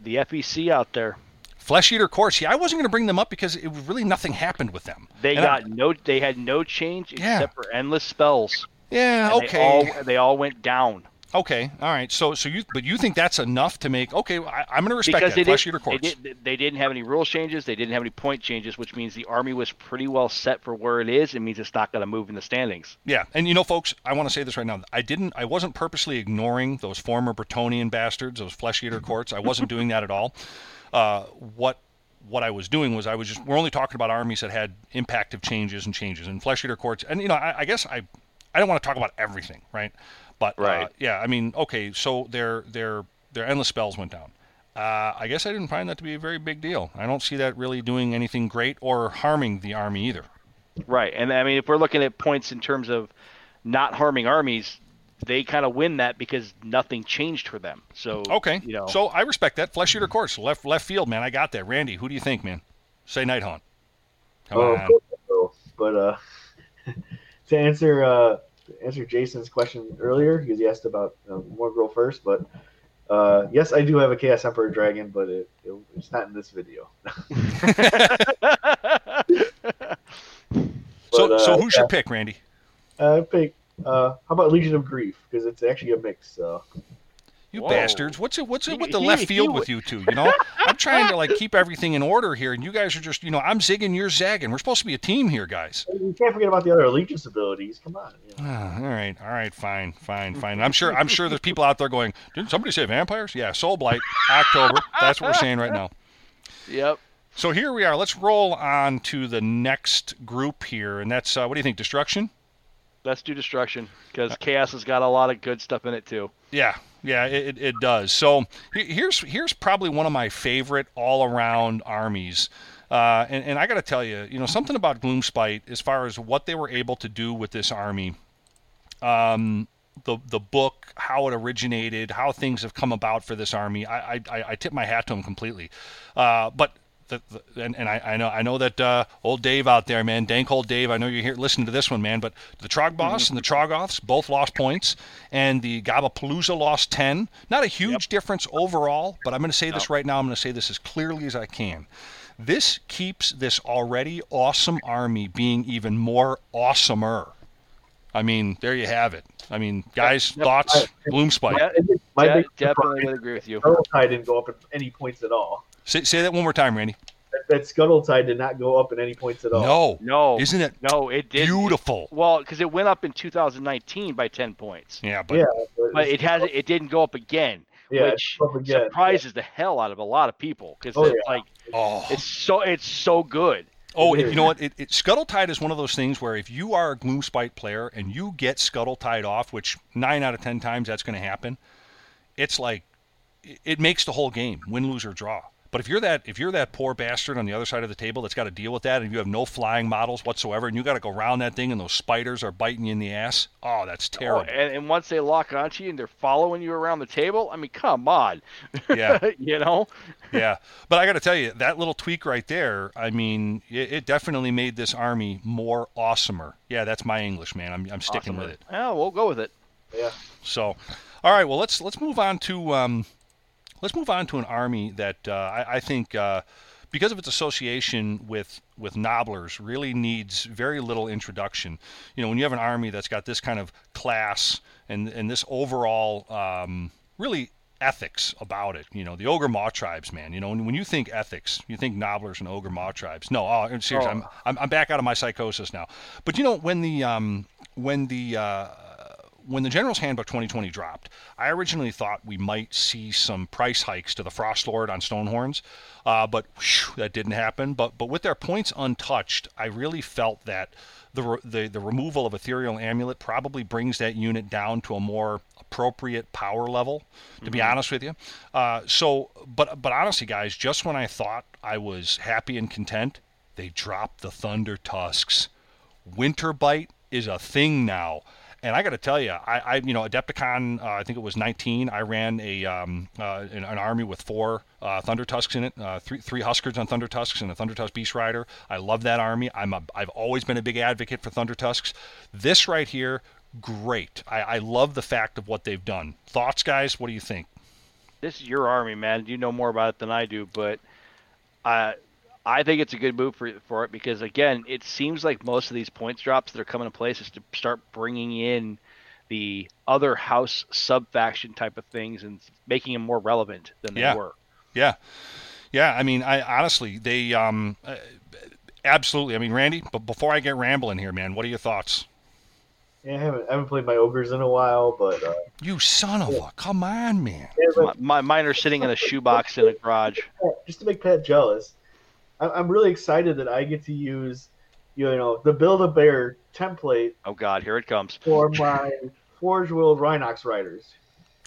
the FEC out there. Flesh Eater Courts. Yeah, I wasn't going to bring them up because it really nothing happened with them. They And I- got no, they had no change Yeah. except for endless spells. yeah, and okay. They all, they all went down Okay, all right. So, so you, but you think that's enough to make? Okay, I, I'm going to respect because that. they, Flesh Eater they, Courts. did, they didn't have any rule changes. They didn't have any point changes, which means the army was pretty well set for where it is. It means it's not going to move in the standings. Yeah, and you know, folks, I want to say this right now. I didn't. I wasn't purposely ignoring those former Bretonnian bastards, those Flesh Eater Courts. I wasn't doing that at all. Uh, what what I was doing was I was just. We're only talking about armies that had impactive changes and changes, and Flesh Eater Courts. And you know, I, I guess I, I don't want to talk about everything, right? But uh, yeah, I mean, okay, so their their their endless spells went down. Uh, I guess I didn't find that to be a very big deal. I don't see that really doing anything great or harming the army either. Right, and I mean, if we're looking at points in terms of not harming armies, they kind of win that because nothing changed for them. So Okay. you know, So I respect that. Flesh Eater Courts, left left field, man. I got that. Randy, who do you think, man? Say Night Haunt. Come Oh, on. of course I will. But uh, (laughs) to answer uh, to answer Jason's question earlier, because he asked about uh, Morgirl first, but uh, yes, I do have a Chaos Emperor Dragon, but it, it, it's not in this video. (laughs) (laughs) So But, so uh, who's your pick, Randy? Uh, pick. Uh, how about Legion of Grief? Because it's actually a mix. So You Whoa. bastards. What's it what's it He- with the he- left he field w- with you two? You know? (laughs) I'm trying to like keep everything in order here, and you guys are just you know, I'm zigging, you're zagging. We're supposed to be a team here, guys. you can't forget about the other allegiance abilities. Come on. You know. Ah, all right, all right, fine, fine, fine. I'm sure I'm sure there's people out there going, Didn't somebody say vampires? Yeah, Soul Blight, October. That's what we're saying right now. yep. So here we are. Let's roll on to the next group here, and that's uh, what do you think? Destruction? Let's do destruction because chaos has got a lot of good stuff in it too. Yeah, yeah, it, it- does. So here's here's probably one of my favorite all around armies. Uh, and, and I got to tell you, you know, something about Gloomspite as far as what they were able to do with this army. Um, the the book, how it originated, how things have come about for this army. I I, I- I tip my hat to them completely. Uh, but the, the, and, and I, I know I know that uh, old Dave out there, man, dank old Dave. I know you're here listening to this one, man. But the Trog Boss and the Troggoths both lost points, and the Gobbapalooza lost ten. Not a huge difference overall, but I'm going to say this right now. I'm going to say this as clearly as I can. This keeps this already awesome army being even more awesomer. I mean, there you have it. I mean, guys, Yep. thoughts? Gloomspite. Yeah, My de- big definitely would agree with you. I didn't go up at any points at all. Say, say that one more time, Randy. That, that Scuttletide did not go up at any points at all. No, No, isn't it no, it did. beautiful? Well, because it went up in 2019 by 10 points, Yeah, but yeah, but it has it didn't go up again, yeah, which up again. surprises the hell out of a lot of people because Oh, it's yeah. like oh, it's so it's so good. oh, it you know what? It, it, Scuttletide is one of those things where if you are a Gloomspite player and you get Scuttletide off, which nine out of ten times that's going to happen, it's like it, it makes the whole game win, lose, or draw. But if you're that if you're that poor bastard on the other side of the table that's got to deal with that, and you have no flying models whatsoever, and you got to go around that thing, and those spiders are biting you in the ass, oh, that's Oh, terrible. and, and once they lock onto you and they're following you around the table, I mean, come on, Yeah. (laughs) you know. yeah, but I got to tell you, that little tweak right there, I mean, it, it definitely made this army more awesomer. Yeah, that's my English, man. I'm, I'm sticking with it. Yeah, we'll go with it. Yeah. So, all right, well, let's let's move on to um, let's move on to an army that uh, I, I think uh, because of its association with with Gnoblars really needs very little introduction. You know, when you have an army that's got this kind of class and and this overall um, really ethics about it. You know, the ogre maw tribes, man. You know, when, when you think ethics, you think Gnoblars and ogre maw tribes. No, oh, seriously, Oh. I'm, I'm I'm back out of my psychosis now. But you know, when the um, when the uh, when the General's Handbook 2020 dropped, I originally thought we might see some price hikes to the Frost Lord on Stonehorns, uh, but whew, that didn't happen. But but with their points untouched, I really felt that the, the the removal of Ethereal Amulet probably brings that unit down to a more appropriate power level. To be honest with you, uh, so but but honestly, guys, just when I thought I was happy and content, they dropped the Thunder Tusks. Winter Bite is a thing now. And I got to tell you, I, I, you know, Adepticon, uh, I think it was 19. I ran a um, uh, an, an army with four uh, Thunder Tusks in it, uh, three three Huskards on Thunder Tusks and a Thunder Tusk Beast Rider. I love that army. I'm a, I've always been a big advocate for Thunder Tusks. This right here, great. I, I love the fact of what they've done. Thoughts, guys? What do you think? This is your army, man. You know more about it than I do, but I I think it's a good move for for it because again, it seems like most of these points drops that are coming in place is to start bringing in the other house sub faction type of things and making them more relevant than they Yeah. were. Yeah, yeah. I mean, I honestly, they um, uh, absolutely. I mean, Randy, but before I get rambling here, man, what are your thoughts? Yeah, I haven't, I haven't played my ogres in a while, but uh, You son of a, come on, man. yeah, My, but my mine are sitting in a shoebox in a garage. (laughs) just to make Pat jealous, I- I'm really excited that I get to use, you know, the Build a Bear template Oh God, here it comes. for my Forge World Rhinox riders.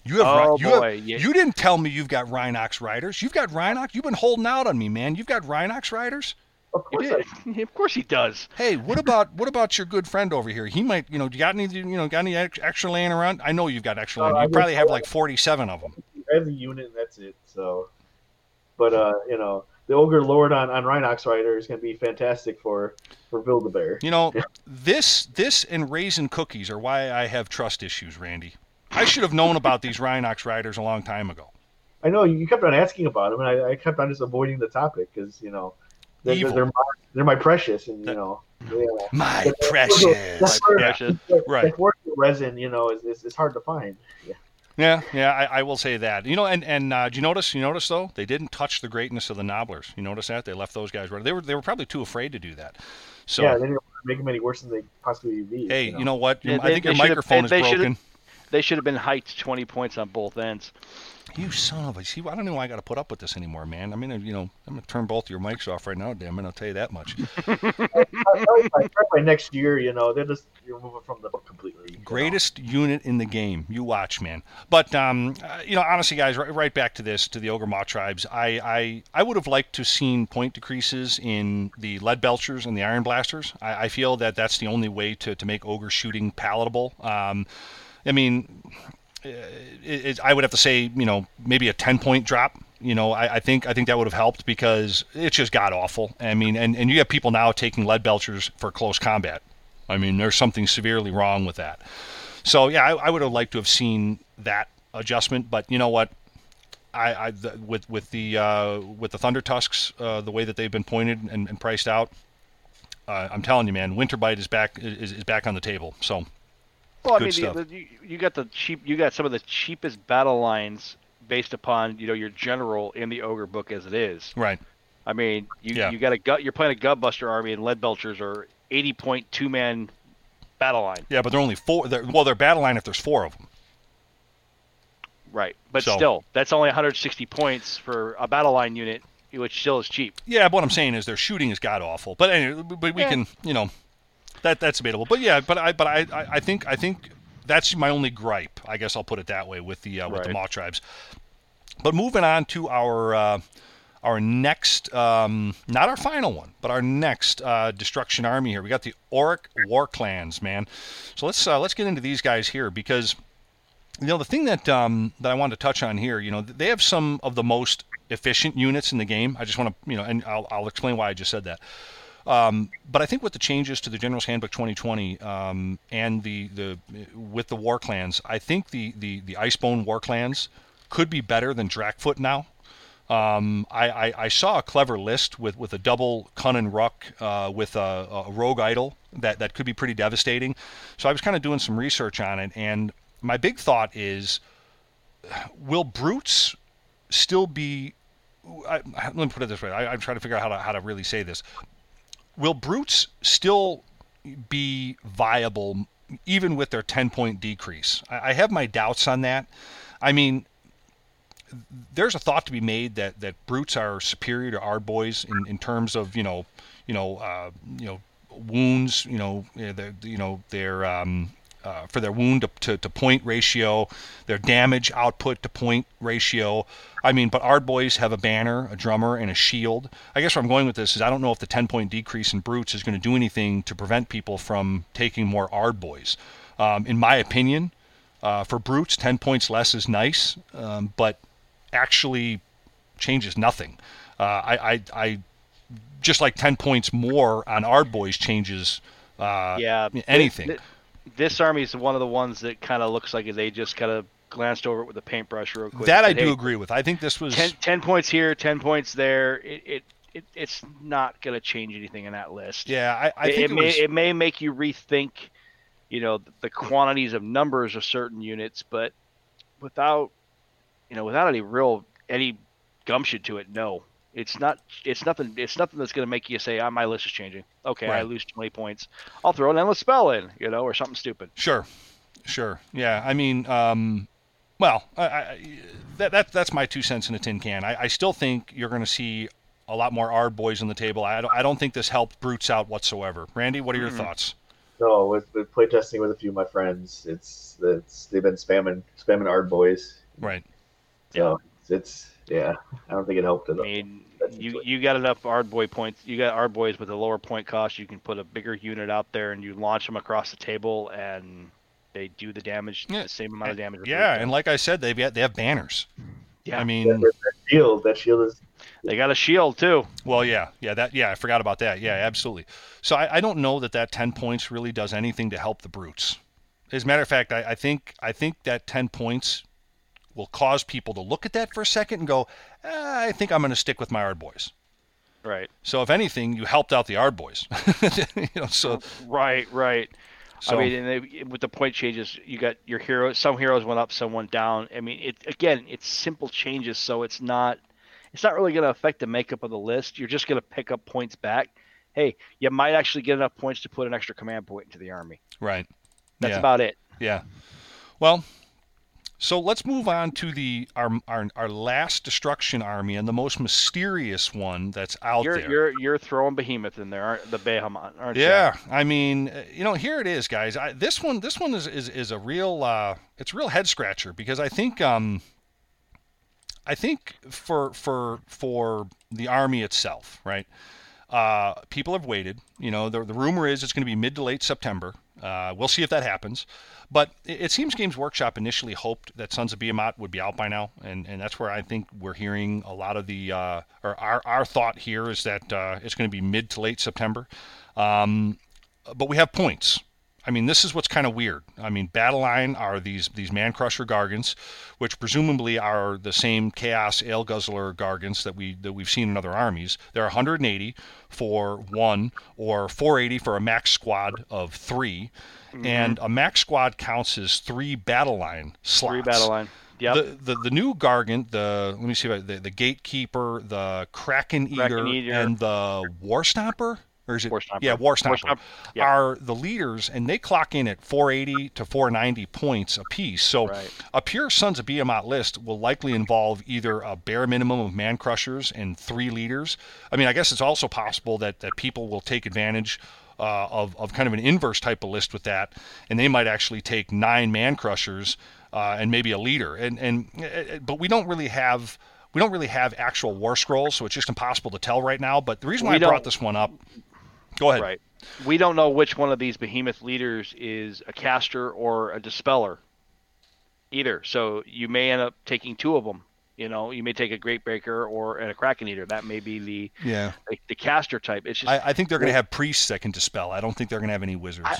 You have, Oh, Rhi- you, have- boy, yeah. you didn't tell me you've got Rhinox riders. You've got Rhinox. You've been holding out on me, man. You've got Rhinox riders. Of course, I, (laughs) of course he does. Hey, what about what about your good friend over here? He might, you know, you got any, you know, got any extra laying around? I know you've got extra. Uh, laying. I You probably have like forty-seven of them. I have the unit, and that's it. So, but uh, you know, the Ogre Lord on, on Rhinox Rider is going to be fantastic for for Build a Bear. You know, this this and raisin cookies are why I have trust issues, Randy. I should have known about these Rhinox riders a long time ago. I know you kept on asking about them, and I, I kept on just avoiding the topic because you know they're, Evil. they're, my, they're my precious, and you know, (laughs) yeah. My precious. the- Precious. the- Right. The resin, you know, is, is, is hard to find. Yeah. Yeah, yeah, I, I will say that. You know, and and uh, do you notice? You notice though, they didn't touch the greatness of the Gnoblars. You notice that they left those guys right. They were they were probably too afraid to do that. So yeah, they didn't make them any worse than they possibly be. hey, you know, what? Yeah, I they- think your they should've- microphone they- is they should've- broken. They should have been hiked 20 points on both ends. You son of a! See, I don't know why I got to put up with this anymore, man. I mean, you know, I'm gonna turn both your mics off right now, damn it! I'll tell you that much. By, (laughs) by next year, you know, they're just remove it from the book completely. you know. Greatest unit in the game. You watch, man. But um, uh, you know, honestly, guys, right, right back to this to the Ogre Maw tribes. I, I I would have liked to seen point decreases in the lead belchers and the iron blasters. I, I feel that that's the only way to, to make ogre shooting palatable. Um, I mean, it, it, I would have to say, you know, maybe a ten point drop You know, I, I think I think that would have helped because it's just god awful. I mean, and, and you have people now taking lead belchers for close combat. I mean, there's something severely wrong with that. So yeah, I, I would have liked to have seen that adjustment, but you know what? I, I the, with with the uh, with the Thunder Tusks, uh, the way that they've been pointed and, and priced out, uh, I'm telling you, man, Winterbite is back is, is back on the table. So Well, I Good mean, stuff. the, the, you, you got the cheap. You got some of the cheapest battle lines based upon you know your general in the ogre book as it is. right, I mean, you Yeah. you got a gut. You're playing a gutbuster army, and lead belchers are 80 point two man battle line. yeah, but they're only four. They're, well, they're battle line if there's four of them. Right, but So- still, that's only 160 points for a battle line unit, which still is cheap. Yeah, but what I'm saying is their shooting is god awful. But anyway, but we Yeah. can, you know, that that's debatable. But yeah, but I but I, I, I think I think that's my only gripe. I guess I'll put it that way with the uh, with the Right. Maw tribes. But moving on to our uh, our next, um, not our final one, but our next uh, destruction army here. We got the Orruk War Clans, man. So let's uh, let's get into these guys here because you know the thing that um, that I wanted to touch on here, you know, they have some of the most efficient units in the game. I just want to, you know, and I'll, I'll explain why I just said that. Um, but I think with the changes to the General's Handbook 2020 um, and the, the with the war clans, I think the, the, the Icebone war clans could be better than Drakkfoot now. Um, I, I, I saw a clever list with, with a double Kunnin' Rukk uh, with a, a rogue idol that, that could be pretty devastating. So I was kind of doing some research on it, and my big thought is will brutes still be I, let me put it this way I, i'm trying to figure out how to, how to really say this will brutes still be viable even with their 10 point decrease? I, I have my doubts on that. I mean there's a thought to be made that, that brutes are superior to Ard boys in, in terms of you know you know uh, you know wounds you know eh, you know their um, uh, for their wound to, to, to point ratio, their damage output to point ratio. I mean, but Ard boys have a banner, a drummer, and a shield. I guess where I'm going with this is I don't know if the 10 point decrease in brutes is going to do anything to prevent people from taking more Ard boys. Um, in my opinion, uh, for brutes, 10 points less is nice, um, but actually changes nothing. Uh, I, I, I just like 10 points more on Ard boys changes uh, yeah, anything. Th- this army is one of the ones that kind of looks like they just kind of glanced over it with a paintbrush real quick. That I do "Hey, agree with. I think this was 10, 10 points here, 10 points there. It, it, it it's not going to change anything in that list. yeah. I, I it, think it it, may was, it may make you rethink, you know, the quantities of numbers of certain units, but without, you know, without any real any gumption to it, no, it's not. It's nothing. It's nothing that's going to make you say, oh, my list is changing." Okay, I Right. lose twenty points. I'll throw an endless spell in, you know, or something stupid. sure, sure. Yeah. I mean, um, well, I, I, that, that that's my two cents in a tin can. I, I still think you're going to see a lot more Ard boys on the table. I don't, I don't think this helped brutes out whatsoever. Randy, what are your Mhm. thoughts? No, with, with playtesting with a few of my friends, it's it's they've been spamming spamming Ard boys. Right. So it's, it's yeah, I don't think it helped at I all. mean, That's you you got enough Ard boy points. You got Ard boys with a lower point cost. You can put a bigger unit out there and you launch them across the table, and they do the damage, Yeah. the same amount of damage. as Yeah, and like I said, they've got, they have banners. Yeah. I mean, that, that shield, that shield is they got a shield too. Well, yeah, yeah, that, yeah, I forgot about that. Yeah, absolutely. So I, I don't know that that ten points really does anything to help the brutes. As a matter of fact, I, I think I think that ten points will cause people to look at that for a second and go, "Ah, I think I'm going to stick with my Ard boys. Right. So if anything, you helped out the Ard boys. (laughs) you know, so Right. Right. so I mean, and they, with the point changes, you got your heroes. Some heroes went up, some went down. I mean, it again, it's simple changes, so it's not, it's not really going to affect the makeup of the list. You're just going to pick up points back. Hey, you might actually get enough points to put an extra command point into the army. right. That's yeah. about it. Yeah. Well, so let's move on to the our, our our last destruction army and the most mysterious one that's out You're there. you're you're throwing behemoth in there, aren't the behemoth, aren't Yeah, I mean, uh, you know, here it is, guys. I, this one, this one is is, is a real, uh, it's a real head scratcher because I think, um, I think for for for the army itself, right? Uh, people have waited. You know, the, the rumor is it's going to be mid to late September. Uh, we'll see if that happens. But it, it, seems Games Workshop initially hoped that Sons of Behemat would be out by now, and, and that's where I think we're hearing a lot of the, uh, or our, our thought here is that uh, it's going to be mid to late September. Um, but we have points. I mean, this is what's kind of weird. I mean, Battle Line are these these Man Crusher Gargants, which presumably are the same Chaos Ale Guzzler Gargants that we that we've seen in other armies. They're 180 for one, or 480 for a max squad of 3 mm-hmm. and a max squad counts as three Battle Line slots. Three Battle Line. Yep. The, the the new Gargant, the let me see, the the Gatekeeper, the Kraken Eater, Kraken Eater. and the War Stomper or is it? War. Yeah, War Stomper, War yeah. are the leaders, and they clock in at 480 to 490 points apiece. So right. a pure Sons of Behemat list will likely involve either a bare minimum of man crushers and three leaders. I mean, I guess it's also possible that, that people will take advantage uh, of, of kind of an inverse type of list with that, and they might actually take nine man crushers uh, and maybe a leader. And and uh, uh, but we don't really have we don't really have actual war scrolls, so it's just impossible to tell right now. But the reason why we I brought this one up Go ahead. Right. We don't know which one of these behemoth leaders is a caster or a dispeller either. So you may end up taking two of them. You know, you may take a great breaker or a kraken eater. That may be the yeah the, the caster type. It's just I, I think they're going to have priests that can dispel. I don't think they're going to have any wizards. I,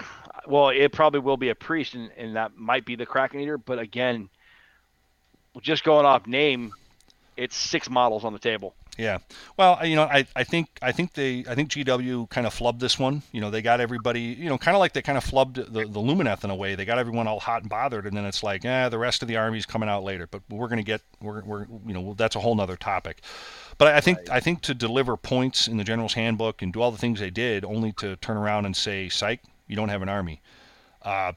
(sighs) well, it probably will be a priest, and, and that might be the kraken eater. But again, just going off name, it's six models on the table. Yeah. Well, you know, I, I think I think they I think GW kind of flubbed this one. You know, they got everybody, you know, kind of like they kind of flubbed the, the Lumineth in a way. They got everyone all hot and bothered, and then it's like, eh, the rest of the army's coming out later. But we're going to get we're, we're you know that's a whole nother topic. But I think right. I think to deliver points in the general's handbook and do all the things they did, only to turn around and say, "Psych, you don't have an army." Uh,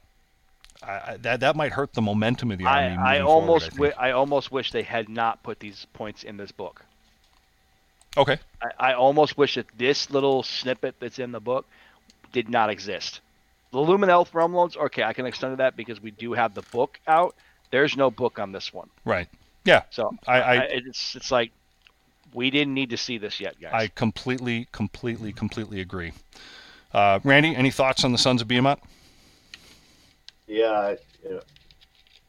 I, that that might hurt the momentum of the army. I, I almost forward, I, I almost wish they had not put these points in this book. Okay. I, I almost wish that this little snippet that's in the book did not exist. The Lumineth Realmlords, okay, I can extend to that because we do have the book out. There's no book on this one. Right. Yeah. So I, I, it's it's like we didn't need to see this yet, guys. I completely, completely, completely agree. Uh, Randy, any thoughts on the Sons of Behemat? Yeah, yeah.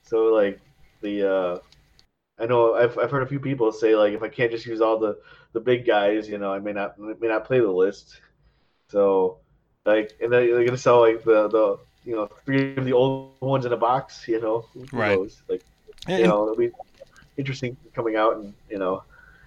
So like the uh, I know I've I've heard a few people say like if I can't just use all the the big guys, you know, I may not may not play the list. So like, and then they're gonna sell like the the you know three of the old ones in a box, you know, who right? Knows? Like, and, you know, it'll be interesting coming out, and you know,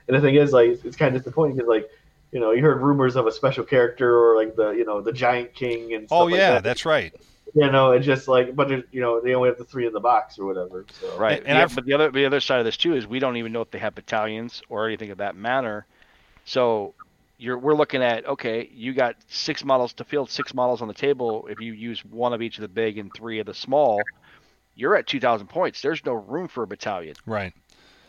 and the thing is like it's kind of disappointing because like you know you heard rumors of a special character or like the you know the giant king and oh yeah, like that. that's right. You know, it's just like, but you know, they only have the three in the box or whatever. So. Right, and, and but the other the other side of this too is we don't even know if they have battalions or anything of that manner. So you're we're looking at okay, you got six models to field six models on the table. If you use one of each of the big and three of the small, you're at two thousand points. There's no room for a battalion. Right.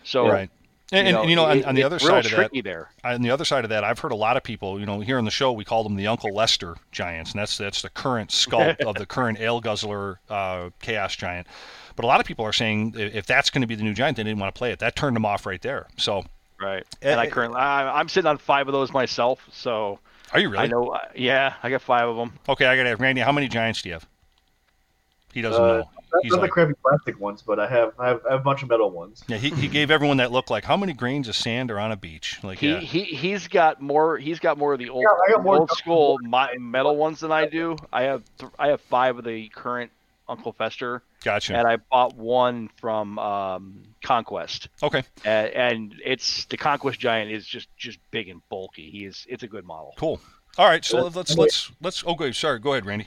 So right. And you know, and, you know on, on, the other side of that, there. on the other side of that, I've heard a lot of people, you know, here on the show we call them the Uncle Lester Giants, and that's that's the current sculpt of the (laughs) current Ale Guzzler uh, Chaos Giant. But a lot of people are saying if that's going to be the new giant, they didn't want to play it. That turned them off right there. So Right. And, I currently I, am sitting on five of those myself. So. Are you really? I know. Uh, yeah, I got five of them. Okay, I got to ask Randy. How many giants do you have? He doesn't uh, know. He's not like, the crappy plastic ones, but I have, I have I have a bunch of metal ones. Yeah, he, he gave everyone that look like how many grains of sand are on a beach? Like he yeah. he he's got more he's got more of the old yeah, old school metal ones than I do. I have th- I have five of the current Uncle Fester. Gotcha. And I bought one from um, Conquest. Okay. And, and, it's the Conquest Giant is just just big and bulky. He is it's a good model. Cool. All right, so let's let's let's, let's oh good. Sorry, go ahead, Randy.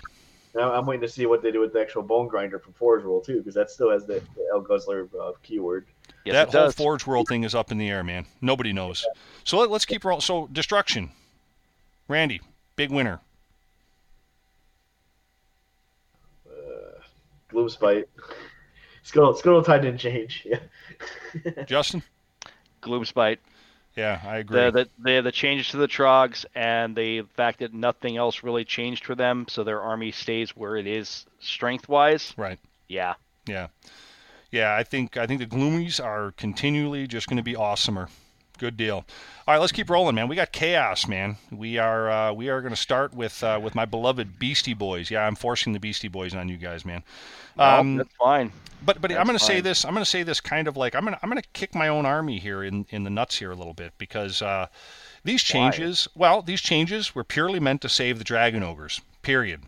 Now I'm waiting to see what they do with the actual bone grinder from Forge World too, because that still has the, the Ale Guzzler uh, keyword. Yes, that whole does. Forge World thing is up in the air, man. Nobody knows. So let, us keep rolling. So destruction, Randy, big winner. Gloomspite. Skull Scuttletide didn't change. Yeah. (laughs) Justin. Gloomspite. Yeah, I agree. The, the, the, the changes to the Trogs and the fact that nothing else really changed for them, so their army stays where it is strength wise. Right. Yeah. Yeah. Yeah, I think I think the Gloomies are continually just going to be awesomer Good deal. All right, let's keep rolling, man. We got chaos, man. We are uh, we are going to start with uh, with my beloved Beastie Boys. Yeah, I'm forcing the Beastie Boys on you guys, man. Um, that's fine. But but That's I'm going to say this. I'm going to say this kind of like I'm going to I'm going to kick my own army here in in the nuts here a little bit because uh, these Why? changes. Well, these changes were purely meant to save the Dragon Ogres. Period.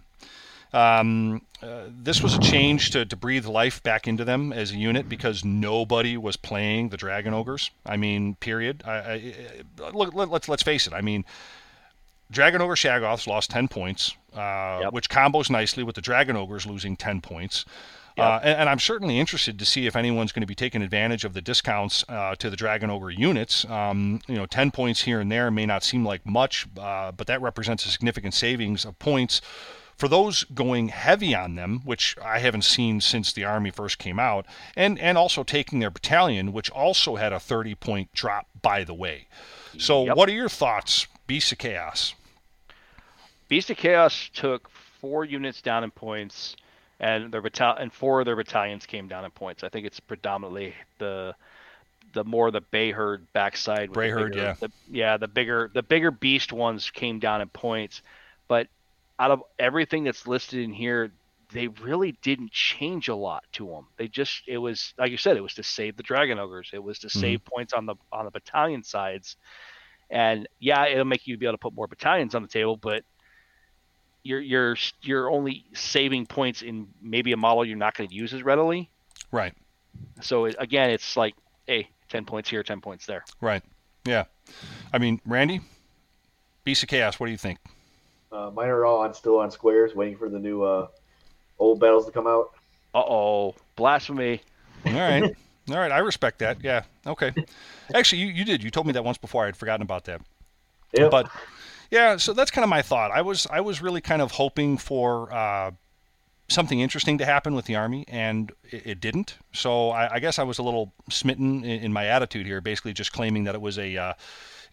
Um, uh, this was a change to, to breathe life back into them as a unit because nobody was playing the Dragon Ogres. I mean, period. I, I, look, let, let's let's face it. I mean, Dragon Ogre Shaggoths lost 10 points, uh, Yep. which combos nicely with the Dragon Ogres losing 10 points. Yep. Uh, and, and I'm certainly interested to see if anyone's going to be taking advantage of the discounts uh, to the Dragon Ogre units. Um, you know, 10 points here and there may not seem like much, uh, but that represents a significant savings of points for those going heavy on them, which I haven't seen since the army first came out, and and also taking their battalion, which also had a 30 point drop by the way. So, Yep. what are your thoughts, Beast of Chaos? Beast of Chaos took four units down in points, and their battalion and four of their battalions came down in points. I think it's predominantly the the more the Brayherd backside. Brayherd, bigger- yeah. the, yeah, the bigger the bigger beast ones came down in points, but out of everything that's listed in here, they really didn't change a lot to them. They just it was like you said, it was to save the Dragon Ogres. It was to Mm-hmm. save points on the on the battalion sides. And yeah, it'll make you be able to put more battalions on the table, but you're you're you're only saving points in maybe a model you're not going to use as readily. Right, So it, again, it's like, hey, ten points here, ten points there. right. Yeah. I mean, Randy, Beast of Chaos, what do you think? Uh, mine are all on still on squares, waiting for the new uh, old battles to come out. Uh oh, blasphemy! All right. All right. I respect that. Yeah. Okay. Actually, you, you did. You told me that once before. I had forgotten about that. Yeah. But yeah, so that's kind of my thought. I was I was really kind of hoping for uh, something interesting to happen with the army, and it, it didn't. So I, I guess I was a little smitten in, in my attitude here, basically just claiming that it was a uh,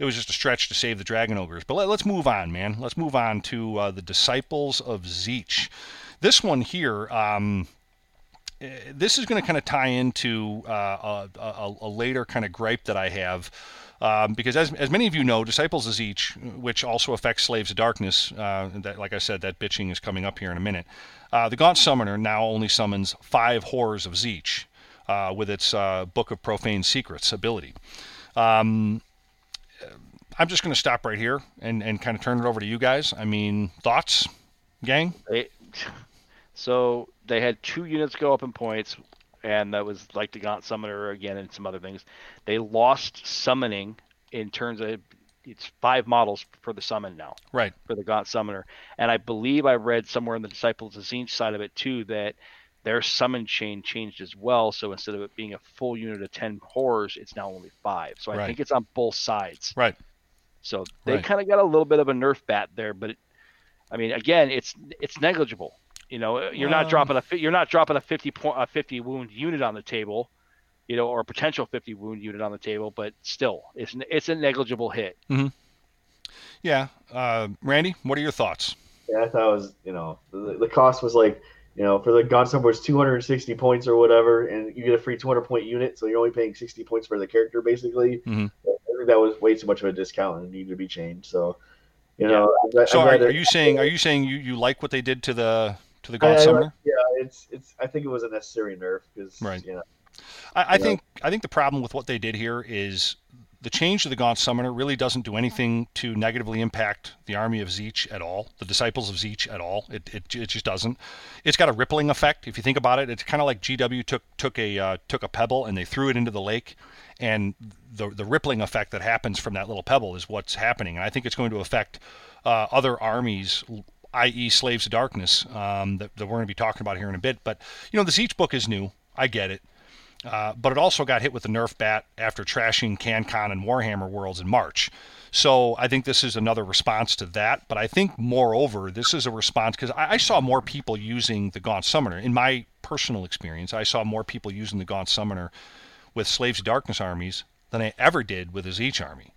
it was just a stretch to save the dragon ogres. But let, us move on, man. Let's move on to uh, the disciples of Tzeentch. This one here. Um, eh, this is going to kind of tie into uh, a, a, a later kind of gripe that I have. Um, because as, as many of you know, Disciples of Tzeentch, which also affects Slaves of Darkness, uh, that like I said, that bitching is coming up here in a minute. Uh, the Gaunt Summoner now only summons five horrors of Tzeentch uh, with its uh, Book of Profane Secrets ability. Um, I'm just going to stop right here and, and kind of turn it over to you guys. I mean, thoughts, gang? They, (laughs) so they had two units go up in points, and that was like the Gaunt Summoner again and some other things. They lost summoning in terms of it's five models for the summon now Right. for the Gaunt Summoner, and I believe I read somewhere in the Disciples of Tzeentch side of it too that their summon chain changed as well. So instead of it being a full unit of ten horrors, it's now only five. So I Right. think it's on both sides. Right. So they Right. kind of got a little bit of a nerf bat there, but it, I mean, again, it's it's negligible. You know, you're not Um, dropping a you're not dropping a fifty point a fifty wound unit on the table, you know, or a potential fifty wound unit on the table, but still, it's it's a negligible hit. Yeah. Uh, Randy, what are your thoughts? Yeah, I thought it was, you know, the, the cost was like, you know, for the Gaunt Summoner was 260 points or whatever, and you get a free 200 point unit, so you're only paying 60 points for the character basically. Mhm. I think that was way too much of a discount and needed to be changed. So, you know, I'd- So are, are you saying are you saying you, you like what they did to the to the I- Gaunt I- yeah, it's it's. I think it was a necessary nerf because Right. you know, I, I Yeah. think I think the problem with what they did here is the change to the Gaunt Summoner really doesn't do anything to negatively impact the army of Tzeentch at all, the disciples of Tzeentch at all. It, it, it just doesn't. It's got a rippling effect. If you think about it, it's kind of like GW took took a uh, took a pebble and they threw it into the lake, and the the rippling effect that happens from that little pebble is what's happening. And I think it's going to affect uh, other armies i.e., Slaves of Darkness, um, that, that we're going to be talking about here in a bit. But, you know, the Tzeentch book is new. I get it. Uh, but it also got hit with the Nerf bat after trashing CanCon and Warhammer Worlds in March. So I think this is another response to that. But I think, moreover, this is a response because I, I saw more people using the Gaunt Summoner. In my personal experience, I saw more people using the Gaunt Summoner with Slaves of Darkness armies than I ever did with a Tzeentch army.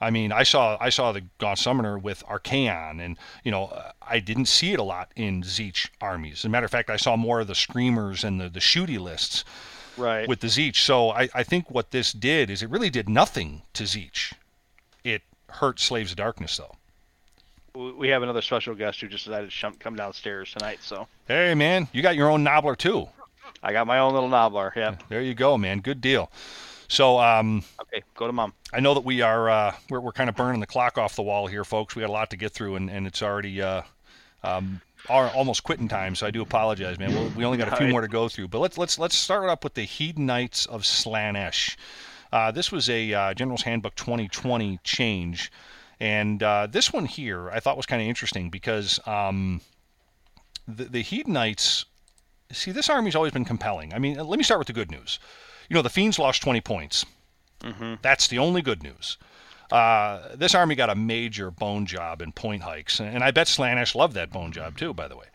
I mean, I saw I saw the Gaunt Summoner with Archaon, and you know, uh, I didn't see it a lot in Tzeentch armies. As a matter of fact, I saw more of the screamers and the the shooty lists. Right. with the Tzeentch. So I, I think what this did is it really did nothing to Tzeentch. It hurt Slaves of Darkness, though. We- we have another special guest who just decided to come downstairs tonight. So Hey, man, you got your own Gnoblar, too. I got my own little Gnoblar. Yeah. There you go, man. Good deal. So um, Okay. Go to mom. I know that we are uh, we're, we're kind of burning the clock off the wall here, folks. We got a lot to get through, and, and it's already uh, um, our, almost quitting time. So I do apologize, man. We'll, we only got a few Alright. more to go through, but let's let's let's start up with the Hedonites of Slaanesh. Uh, this was a uh, General's Handbook 2020 change, and uh, this one here I thought was kind of interesting because um, the the Hedonites. See, this army's always been compelling. I mean, let me start with the good news. You know, the Fiends lost 20 points. That's the only good news. Uh, this army got a major bone job in point hikes, and I bet Slaanesh loved that bone job too. By the way,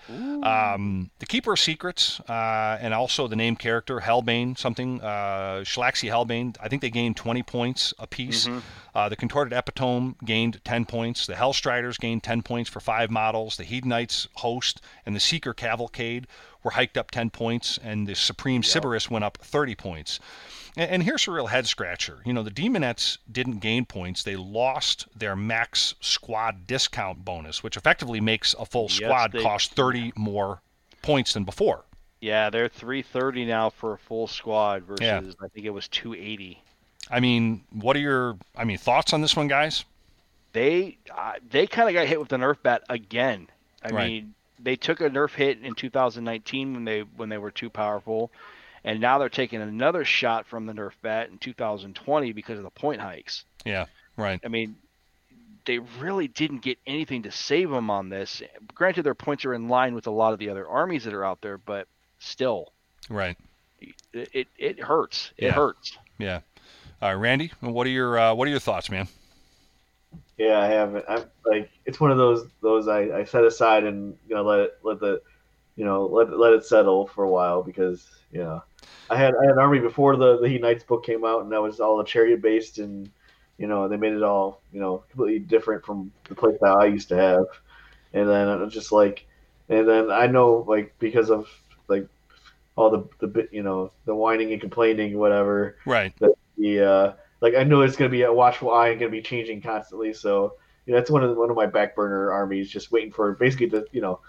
um, the Keeper of Secrets uh, and also the name character Helbane, something uh, Shalaxi Helbane. I think they gained 20 points apiece. Uh, the Contorted Epitome gained 10 points. The Hellstriders gained 10 points for five models. The Hedonites Host and the Seeker Cavalcade were hiked up 10 points, and the Supreme Sybaris went up 30 points. And, and here's a real head scratcher. You know, the Daemonettes didn't gain points. They lost their max squad discount bonus, which effectively makes a full Yes, squad they- cost 30 more points than before. Yeah, they're 330 now for a full squad versus Yeah. I think it was 280. I mean, what are your I mean thoughts on this one, guys? They uh, they kind of got hit with the nerf bat again. I Right. mean, they took a nerf hit in 2019 when they when they were too powerful, and now they're taking another shot from the nerf bat in 2020 because of the point hikes. Yeah, right. I mean, they really didn't get anything to save them on this. Granted, their points are in line with a lot of the other armies that are out there, but still, Right. it it, it hurts. It Yeah. hurts. Yeah. All right, Randy, what are your uh, what are your thoughts, man? Yeah, I haven't. I'm like it's one of those those I, I set aside and you know let it let the you know let let it settle for a while because you know I had I had an army before the the Hedonites book came out and that was all a chariot based and you know they made it all you know completely different from the place that I used to have and then it was just like and then I know like because of like all the the bit you know the whining and complaining whatever Right. the uh, like I know it's gonna be a watchful eye and gonna be changing constantly. So you know, that's one of the, one of my back burner armies, just waiting for basically the you know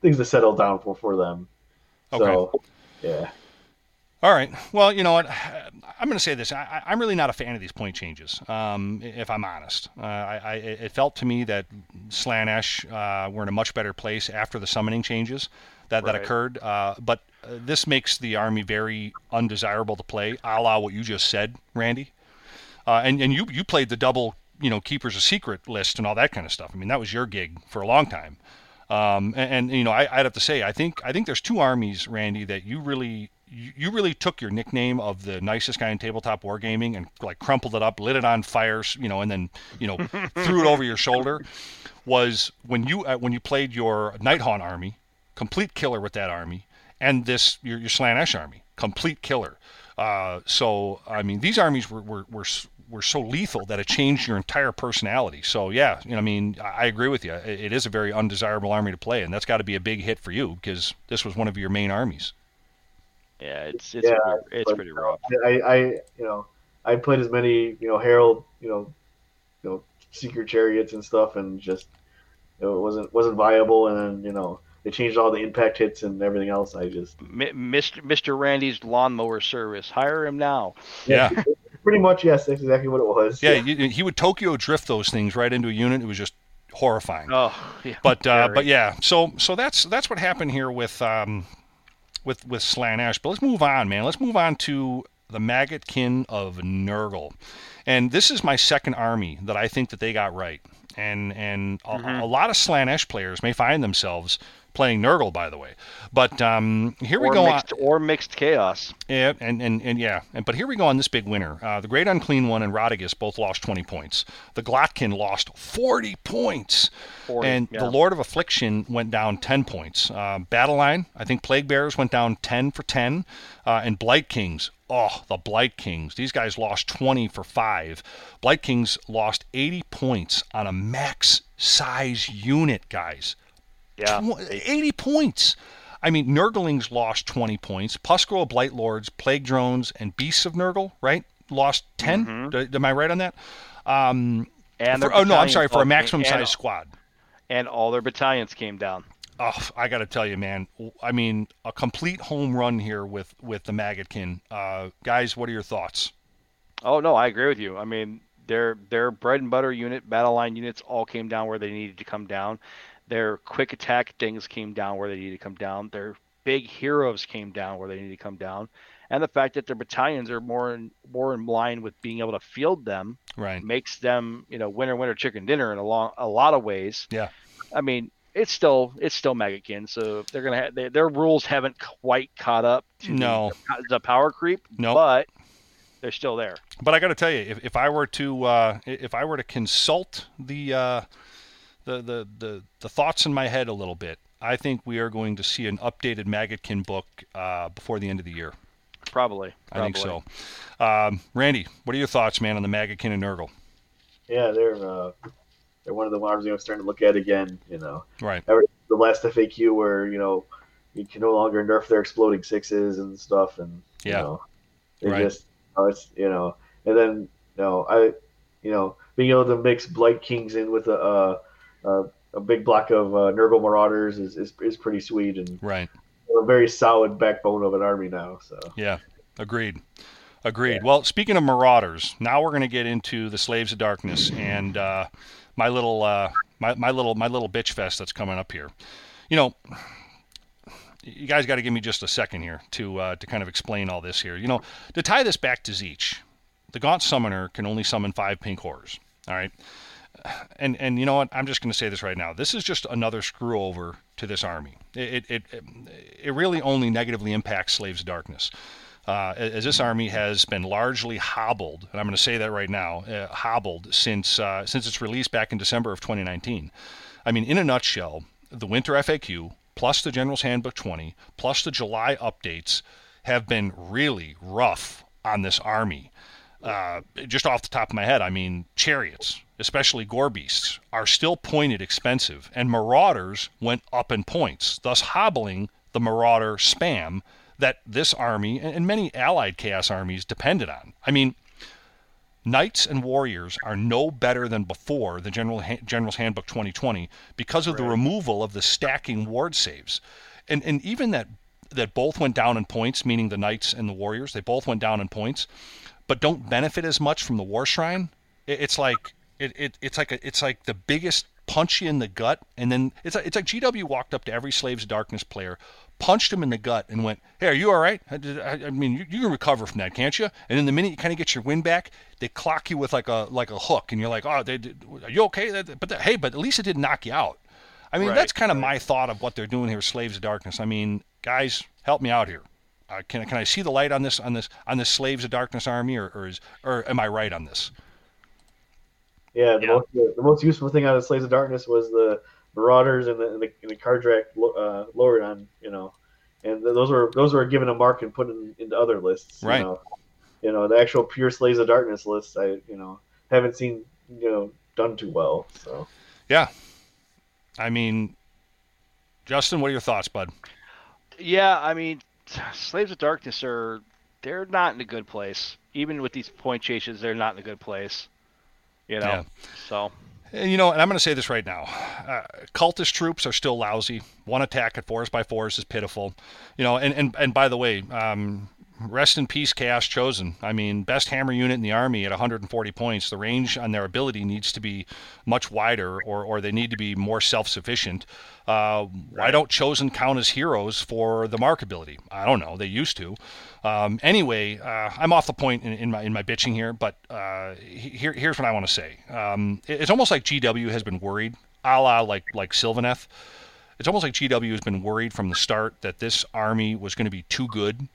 things to settle down for for them. So yeah, All right. Well, you know what? I'm going to say this. I, I'm really not a fan of these point changes, um, if I'm honest. Uh, I, I, it felt to me that Slaanesh uh, were in a much better place after the summoning changes that, that occurred. Uh, but uh, this makes the army very undesirable to play, a la what you just said, Randy. Uh, and and you, you played the double, you know, Keepers of Secret list and all that kind of stuff. I mean, that was your gig for a long time. Um, and, and you know, I, I'd have to say, I think I think there's two armies, Randy, that you really you, you really took your nickname of the nicest guy in tabletop wargaming and like crumpled it up, lit it on fire, you know, and then you know (laughs) threw it over your shoulder. Was when you uh, when you played your Nighthaunt army, complete killer with that army, and this your your Slaanesh army, complete killer. Uh, so I mean, these armies were were, were were so lethal that it changed your entire personality. So yeah, you know, I mean, I I agree with you. It, it is a very undesirable army to play, and that's got to be a big hit for you because this was one of your main armies. Yeah, it's it's Yeah, pretty, it's but, pretty rough. I, I you know I played as many you know Herald you know you know secret chariots and stuff, and just it wasn't wasn't viable. And then you know they changed all the impact hits and everything else. I just Mr. Mr. Randy's lawnmower service. Hire him now. Yeah, (laughs) pretty much yes, that's exactly what it was. yeah. you- he would Tokyo drift those things right into a unit. It was just horrifying. Oh, yeah. but uh, but yeah, so so that's that's what happened here with um, with with Slaanesh. But let's move on, man. Let's move on to the Maggotkin of Nurgle, and this is my second army that I think that they got right. And and a, a lot of Slaanesh players may find themselves playing Nurgle, by the way. But um, here we or go. on- or mixed chaos. yeah, and, and, and yeah, and, but here we go on this big winner. Uh, the Great Unclean One and Rotigus both lost 20 points. The Glotkin lost 40 points. 40, and yeah. the Lord of Affliction went down 10 points. Uh, Battle Line, I think Plague Bearers went down 10 for 10. Uh, and Blight Kings, oh, the Blight Kings. These guys lost 20 for 5. Blight Kings lost 80 points on a max size unit, guys. Yeah. Tw- 80 points I mean, Nurglings lost 20 points. Puskro, Blight Lords, Plague Drones, and Beasts of Nurgle, right? Lost 10. D- am I right on that? Um, And for- oh, no, I'm sorry, for a maximum and- size squad. And all their battalions came down. Oh, I got to tell you, man. I mean, a complete home run here with with the Maggotkin. Uh, guys, what are your thoughts? Oh no, I agree with you. I mean, their their bread and butter unit, battle line units, all came down where they needed to come down. Their quick attack things came down where they needed to come down. Their big heroes came down where they needed to come down. And the fact that their battalions are more in more in line with being able to field them Right. makes them, you know, winner winner chicken dinner in a long a lot of ways. Yeah. I mean, it's still it's still Maggotkin, so they're gonna have they, their rules haven't quite caught up to No. the, power creep. No. but they're still there. But I got to tell you, if, if I were to uh, if I were to consult the, uh, the the the the thoughts in my head a little bit, I think we are going to see an updated Maggotkin book uh, before the end of the year. Probably. I think so. Um, Randy, what are your thoughts, man, on the Maggotkin and Nurgle? Yeah, they're uh, they're one of the arms I'm starting to look at again. You know, Right. ever the last FAQ where you know you can no longer nerf their exploding sixes and stuff, and you Yeah. know, they Right. just oh, it's you know, and then you know I you know being able to mix Blight Kings in with a uh, a, big block of uh, Nurgle Marauders is, is is pretty sweet and Right. a very solid backbone of an army now. So Yeah. Agreed. Agreed. Well, speaking of Marauders, now we're going to get into the Slaves of Darkness and uh, my little uh, my, my little my little bitch fest that's coming up here. You know, you guys got to give me just a second here to uh, to kind of explain all this here. You know, to tie this back to Tzeentch, the Gaunt Summoner can only summon five pink horrors. All right. And and you know what? I'm just going to say this right now. This is just another screw over to this army. It it it, it really only negatively impacts Slaves of Darkness uh, as this army has been largely hobbled, and I'm going to say that right now, uh, hobbled since uh, since its release back in December of 2019. I mean, in a nutshell, the Winter FAQ plus the General's Handbook 20 plus the July updates have been really rough on this army. Uh, just off the top of my head, I mean, chariots, especially gore beasts, are still pointed expensive, and marauders went up in points, thus hobbling the marauder spam that this army and many allied chaos armies depended on. I mean, knights and warriors are no better than before the General ha- General's Handbook 2020 because of the removal of the stacking ward saves, and and even that that both went down in points, meaning the knights and the warriors, they both went down in points, but don't benefit as much from the war shrine. It, it's like it, it it's like a, it's like the biggest punch you in the gut, and then it's like, it's like GW walked up to every Slaves of Darkness player, punched him in the gut, and went, "Hey, are you all right? I, I, I mean, you, you can recover from that, can't you?" And then the minute you kind of get your wind back, they clock you with like a like a hook, and you're like, "Oh, they, did- are you okay?" But the, hey, but at least it didn't knock you out. I mean, Right, that's kind of my thought of what they're doing here, Slaves of Darkness. I mean, guys, help me out here. Uh, can can I see the light on this on this on this Slaves of Darkness army, or or, is, or am I right on this? yeah, the, Yeah. Most, the, the most useful thing out of Slaves of Darkness was the Marauders and the and the, and the Kardrak uh, lowered on you know, and th- those were those were given a mark and put in, into other lists. Right. You know, you know the actual pure Slaves of Darkness list. I you know haven't seen you know done too well. So Yeah, I mean, Justin, what are your thoughts, bud? Yeah, I mean, Slaves of Darkness are they're not in a good place. Even with these point chases, they're not in a good place. You know. Yeah. So And, you know, and I'm going to say this right now. Uh, cultist troops are still lousy. One attack at fours by fours is pitiful. You know, and, and, and by the way, um, rest in peace, Chaos Chosen. I mean, best hammer unit in the army at 140 points. The range on their ability needs to be much wider, or, or they need to be more self sufficient. Uh, Why don't Chosen count as heroes for the mark ability? I don't know. They used to. Um, anyway, uh, I'm off the point in, in my in my bitching here, but uh, here, here's what I want to say. Um, it- it's almost like GW has been worried, a la like like Sylvaneth. It's almost like GW has been worried from the start that this army was going to be too good.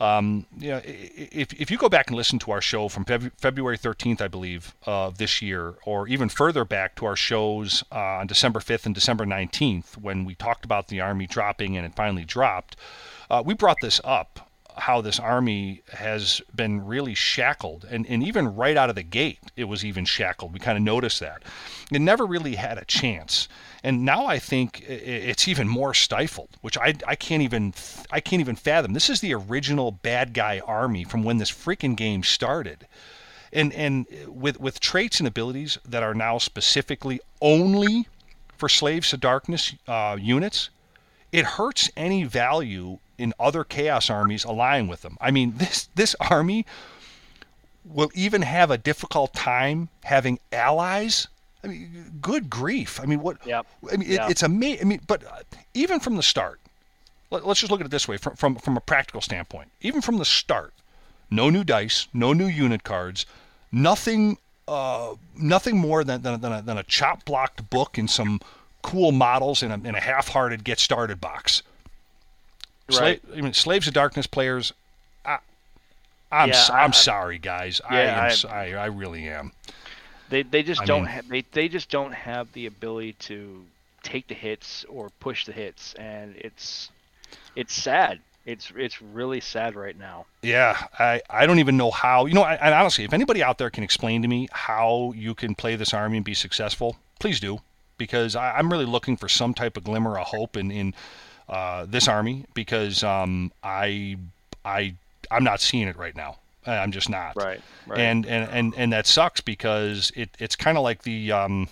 Um, you know, if, if you go back and listen to our show from Feb- February 13th, I believe, of this year, or even further back to our shows uh, on December 5th and December 19th, when we talked about the army dropping and it finally dropped, uh, we brought this up how this army has been really shackled, and, and even right out of the gate, it was even shackled. We kind of noticed that. It never really had a chance, and now I think it's even more stifled, which I, I can't even I can't even fathom. This is the original bad guy army from when this freaking game started and and with with traits and abilities that are now specifically only for slaves to darkness uh, units, it hurts any value in other chaos armies allying with them. I mean, this this army will even have a difficult time having allies. I mean, good grief! I mean, what? Yep. I mean, it, Yeah. it's amazing. I mean, but uh, even from the start, let, us just look at it this way: from, from from a practical standpoint, even from the start, no new dice, no new unit cards, nothing, uh, nothing more than than, than, a, than a chop blocked book and some cool models in a, in a half-hearted get started box. Sla- Right. I mean, Slaves of Darkness players. I, I'm Yeah, s- I- I'm sorry, guys. Yeah, I am. I- I, I really am. They they just I don't mean- have they, they just don't have the ability to take the hits or push the hits and it's it's sad. It's it's really sad right now. Yeah, I, I don't even know how. You know, I, and honestly, if anybody out there can explain to me how you can play this army and be successful, please do, because I, I'm really looking for some type of glimmer of hope in in uh, this army because um, I I I'm not seeing it right now. I- I'm just not. Right. Right. And, and and and that sucks because it it's kind of like the um.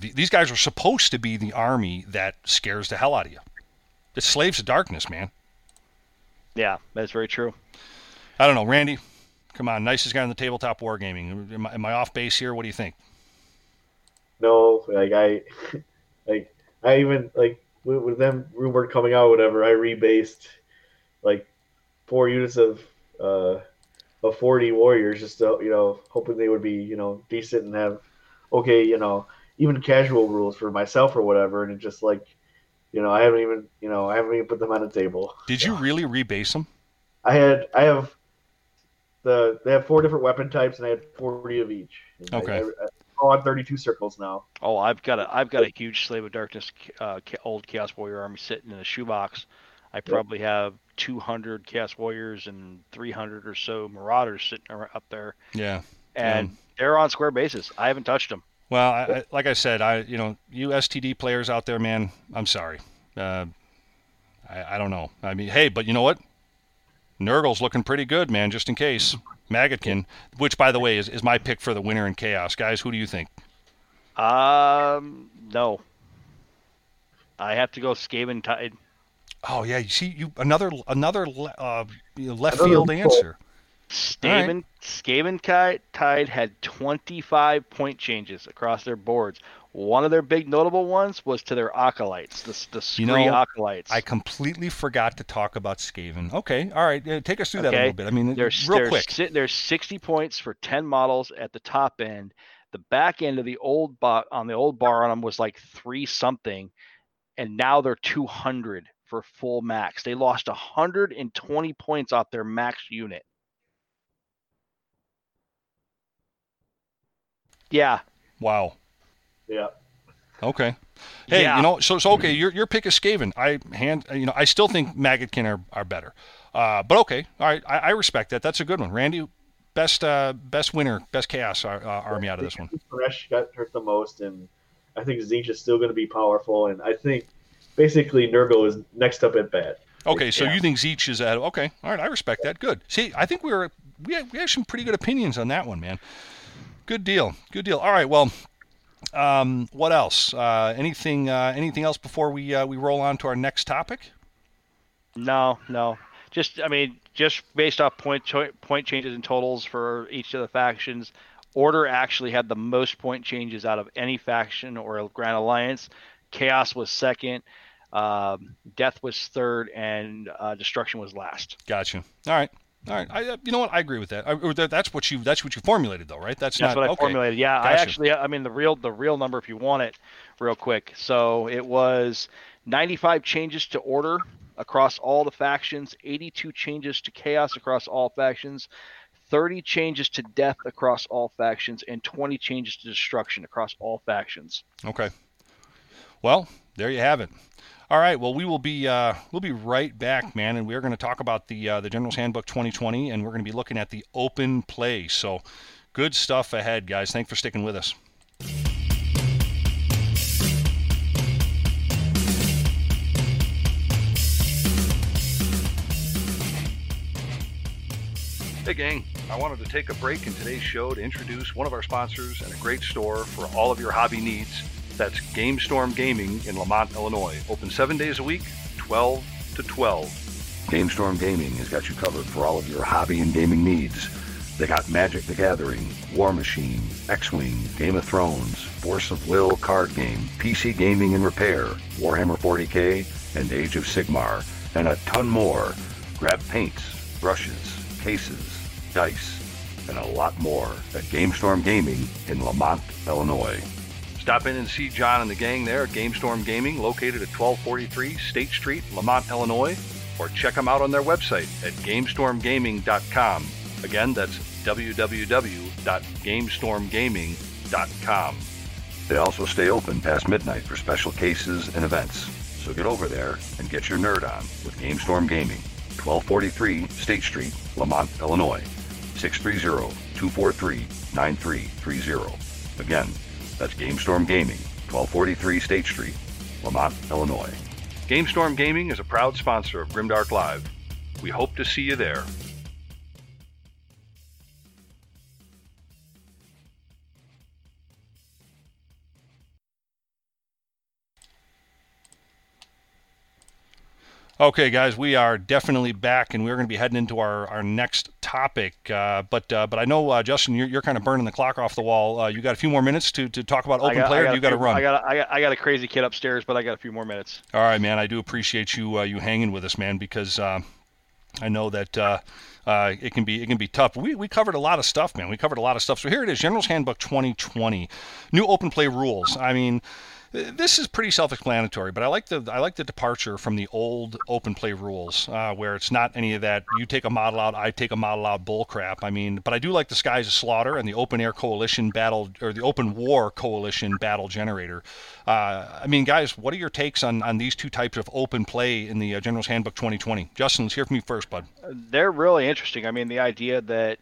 The, these guys are supposed to be the army that scares the hell out of you. It's slaves of darkness, man. yeah, that's very true. I don't know, Randy. Come on, nicest guy on the tabletop wargaming. Am I, am I off base here? What do you think? No, like I, (laughs) like I even like with, with them rumored coming out, whatever. I rebased like four units of uh of forty warriors, just to, you know, hoping they would be you know decent and have okay, you know, even casual rules for myself or whatever. And it just like, you know, I haven't even you know I haven't even put them on the table. Did you really rebase them? I had I have the they have four different weapon types and I had forty of each. And Okay. I, on thirty two circles now. Oh, I've got a I've got a huge Slave of Darkness uh, old Chaos Warrior army sitting in a shoebox. I probably have 200 Chaos Warriors and 300 or so Marauders sitting up there, Yeah. and they're on square bases. I haven't touched them. Well, I, I, like I said, I you know you STD players out there, man. I'm sorry. Uh, I, I don't know. I mean, hey, but you know what? Nurgle's looking pretty good, man. Just in case, Maggotkin, which by the way is, is my pick for the winner in chaos, guys. Who do you think? Um, no. I have to go Skaven Tide. Oh yeah, you see, you another another uh, left field answer. Skaven Skaven Tide had 25 point changes across their boards. One of their big notable ones was to their acolytes, the the You know, acolytes. I completely forgot to talk about Skaven. Okay, all right, uh, take us through that a little bit. I mean, There's real there's, quick. si- there's 60 points for 10 models at the top end. The back end of the old bar on the old bar on them was like three something, and now they're 200 for full max. They lost 120 points off their max unit. Yeah, Wow. Yeah. Okay. Hey, Yeah. you know, so so okay. Your your pick is Skaven. I hand, you know, I still think Maggotkin are, are better. Uh, but okay, all right, I, I respect that. That's a good one, Randy. Best uh, best winner, best chaos uh, uh, army out of this one. Fresh got hurt the most, and I think Tzeentch is still going to be powerful. And I think basically Nurgle is next up at bat. Okay, so Yeah. you think Tzeentch is at okay? All right, I respect that. Good. See, I think we were we have, we have some pretty good opinions on that one, man. Good deal. Good deal. All right, well. Um, what else? Uh, anything? Uh, anything else before we uh, we roll on to our next topic? no, no. Just I mean, just based off point cho- point changes and totals for each of the factions, Order actually had the most point changes out of any faction or Grand Alliance. Chaos was second, um, Death was third, and uh, Destruction was last. Gotcha. All right. All right. I, uh, you know what? I agree with that. I, that's what you that's what you formulated though, right? That's, That's not what I okay. formulated. Yeah, I actually, I mean, the real the real number, if you want it, real quick. So it was 95 changes to order across all the factions, 82 changes to chaos across all factions, 30 changes to death across all factions, and 20 changes to destruction across all factions. Okay. Well, There you have it. All right. Well, we will be uh, we'll be right back, man, and we're going to talk about the uh, the General's Handbook 2020, and we're going to be looking at the open play. So, good stuff ahead, guys. Thanks for sticking with us. Hey, gang. I wanted to take a break in today's show to introduce one of our sponsors and a great store for all of your hobby needs. That's GameStorm Gaming in Lemont, Illinois. Open seven days a week, 12 to 12. GameStorm Gaming has got you covered for all of your hobby and gaming needs. They got Magic the Gathering, War Machine, X-Wing, Game of Thrones, Force of Will card game, PC gaming and repair, Warhammer 40k, and Age of Sigmar, and a ton more. Grab paints, brushes, cases, dice, and a lot more at GameStorm Gaming in Lemont, Illinois. Stop in and see John and the gang there at GameStorm Gaming, located at 1243 State Street, Lemont, Illinois, or check them out on their website at GameStormGaming.com. Again, that's www.gamestormgaming.com. They also stay open past midnight for special cases and events. So get over there and get your nerd on with GameStorm Gaming, 1243 State Street, Lemont, Illinois. 630-243-9330. Again, that's GameStorm Gaming, 1243 State Street, Lemont, Illinois. GameStorm Gaming is a proud sponsor of Grimdark Live. We hope to see you there. Okay, guys, we are definitely back, and we're going to be heading into our, our next topic. Uh, but uh, but I know, uh, Justin, you're, you're kind of burning the clock off the wall. Uh, you got a few more minutes to, to talk about open got, player. got you got to run. I got, I got I got a crazy kid upstairs, but I got a few more minutes. All right, man. I do appreciate you uh, you hanging with us, man, because uh, I know that. Uh, it can be it can be tough. We, we covered a lot of stuff, man. We covered a lot of stuff. So here it is, General's Handbook 2020, new open play rules. I mean, this is pretty self-explanatory, but I like the I like the departure from the old open play rules, uh, where it's not any of that. You take a model out, I take a model out, bull crap. I mean, but I do like the Skies of Slaughter and the Open Air Coalition battle or the Open War Coalition battle generator. Uh, I mean, guys, what are your takes on on these two types of open play in the uh, General's Handbook 2020? Justin, let's hear from you first, bud. They're really interesting. I mean, the idea that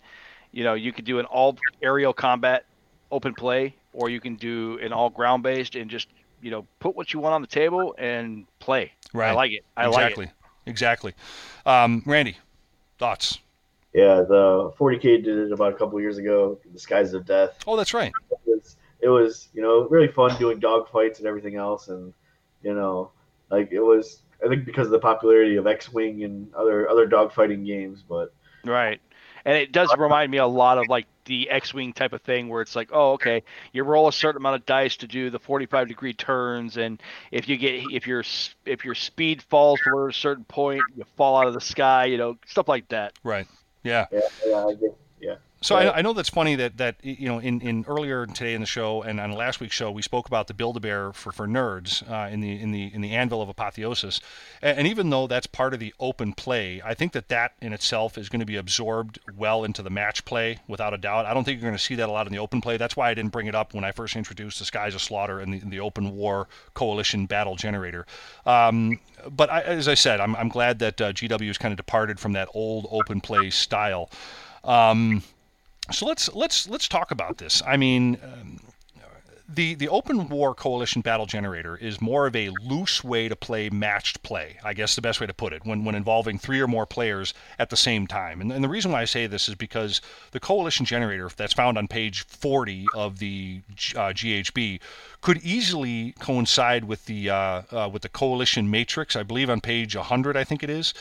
you know you could do an all aerial combat open play or you can do an all ground based and just you know put what you want on the table and play. Right. I like it. I exactly. like it. Exactly. Um, Randy, thoughts? Yeah, the 40k did it about a couple years ago. The Skies of Death. Oh, that's right. It was, it was you know really fun doing dog fights and everything else, and you know like it was I think because of the popularity of X-wing and other other dogfighting games, but right. And it does remind me a lot of like the X-wing type of thing, where it's like, oh, okay, you roll a certain amount of dice to do the 45 degree turns, and if you get if your if your speed falls below a certain point, you fall out of the sky, you know, stuff like that. Right. Yeah. Yeah. Yeah. yeah. So I, I, know that's funny that that you know in, in earlier today in the show and on last week's show we spoke about the Build a Bear for, for nerds uh, in the in the in the Anvil of Apotheosis, and, and, even though that's part of the open play, I think that that in itself is going to be absorbed well into the match play without a doubt. I don't think you're going to see that a lot in the open play. That's why I didn't bring it up when I first introduced the Skies of Slaughter and the, the Open War Coalition Battle Generator. Um, but I, as I said, I'm, I'm glad that uh, GW has kind of departed from that old open play style. Um, so let's let's let's talk about this. I mean, um, the the Open War Coalition Battle Generator is more of a loose way to play matched play. I guess the best way to put it when when involving three or more players at the same time. And, and the reason why I say this is because the Coalition Generator that's found on page 40 of the uh, GHB could easily coincide with the uh, uh, with the Coalition Matrix. I believe on page 100, I think it is.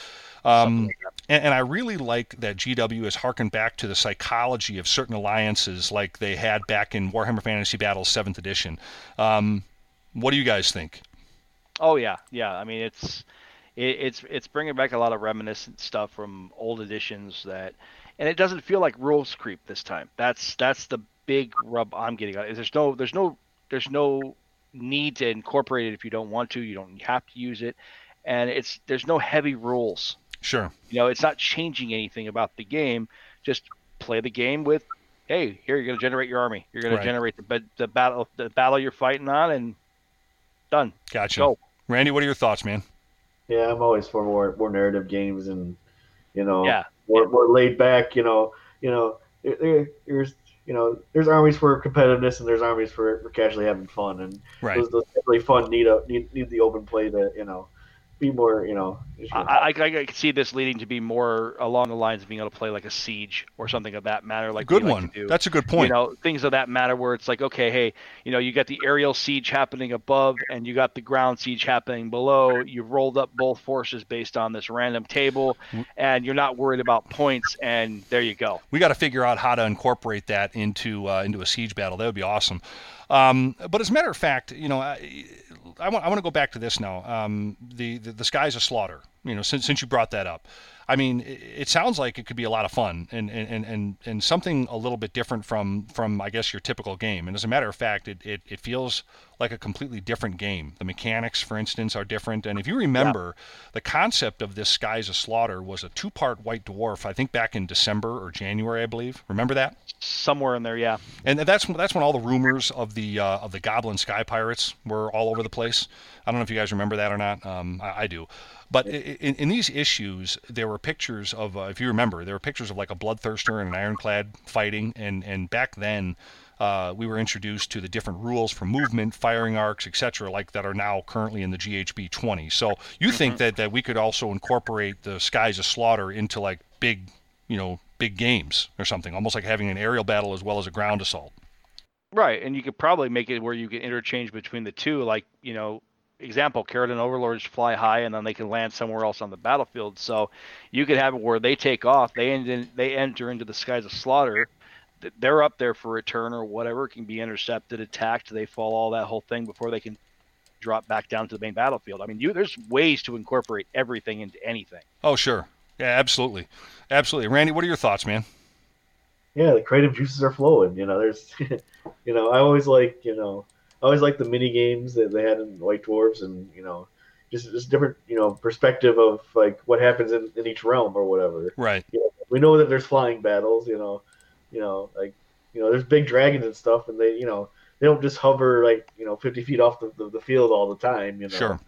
Um, and, and, I really like that GW has harkened back to the psychology of certain alliances like they had back in Warhammer Fantasy Battles 7th edition. Um, what do you guys think? Oh yeah, yeah. I mean, it's it, it's it's bringing back a lot of reminiscent stuff from old editions that, and it doesn't feel like rules creep this time. That's that's the big rub I'm getting on. Is there's no there's no there's no need to incorporate it if you don't want to. You don't have to use it, and it's there's no heavy rules. Sure. You know, it's not changing anything about the game. Just play the game with, hey, here you're going to generate your army. You're going right. to generate the the battle the battle you're fighting on, and done. Gotcha. Go. Randy, what are your thoughts, man? Yeah, I'm always for more more narrative games and you know Yeah. more, more laid back. You know, you know, there- there, there's you know there's armies for competitiveness and there's armies for, for casually having fun and Right. those, those really fun need a need, need the open play to you know be more you know. just, you know, I, I, I could see this leading to be more along the lines of being able to play like a siege or something of that matter. Like we Good one. to do. That's a good point. You know, things of that matter where it's like, okay, hey, you know, you got the aerial siege happening above and you got the ground siege happening below. You've rolled up both forces based on this random table, Mm. and you're not worried about points, and there you go. we got to figure out how to incorporate that into uh, into a siege battle. That would be awesome. Um, but as a matter of fact, you know, I, I want I want to go back to this now. Um, the, the the skies of slaughter. You know, since since you brought that up, I mean, it, it sounds like it could be a lot of fun and and, and and something a little bit different from from I guess your typical game. And as a matter of fact, it it, it feels like a completely different game. The mechanics, for instance, are different. And if you remember, the concept of this Skies of Slaughter was a two-part White Dwarf. I think back in December or January, I believe. Remember that? Somewhere in there, yeah. And that's that's when all the rumors of the uh, of the Goblin Sky Pirates were all over the place. I don't know if you guys remember that or not. Um, I, I do. But in, in these issues, there were pictures of, uh, if you remember, there were pictures of like a Bloodthirster and an Ironclad fighting. And, and back then, uh, we were introduced to the different rules for movement, firing arcs, etc., like that are now currently in the GHB 20. So you think that, that we could also incorporate the Skies of Slaughter into like big, you know, big games or something, almost like having an aerial battle as well as a ground assault. Right, and you could probably make it where you can interchange between the two. Like, you know, example, Kharadron Overlords fly high and then they can land somewhere else on the battlefield. So you could have it where they take off, they end in, they enter into the skies of slaughter. Th- They're up there for return or whatever, can be intercepted, attacked, they fall, all that whole thing before they can drop back down to the main battlefield. I mean, you there's ways to incorporate everything into anything. Oh, sure. Yeah, absolutely. Absolutely. Randy, what are your thoughts, man? yeah, the creative juices are flowing. You know, there's, (laughs) you know, I always like, you know, I always like the mini games that they had in White Dwarfs, and you know, just just different, you know, perspective of like what happens in, in each realm or whatever. Right. We know that there's flying battles. You know, you know, like, you know, there's big dragons and stuff, and they, you know, they don't just hover like, you know, 50 feet off the, the, the field all the time. You know, Sure.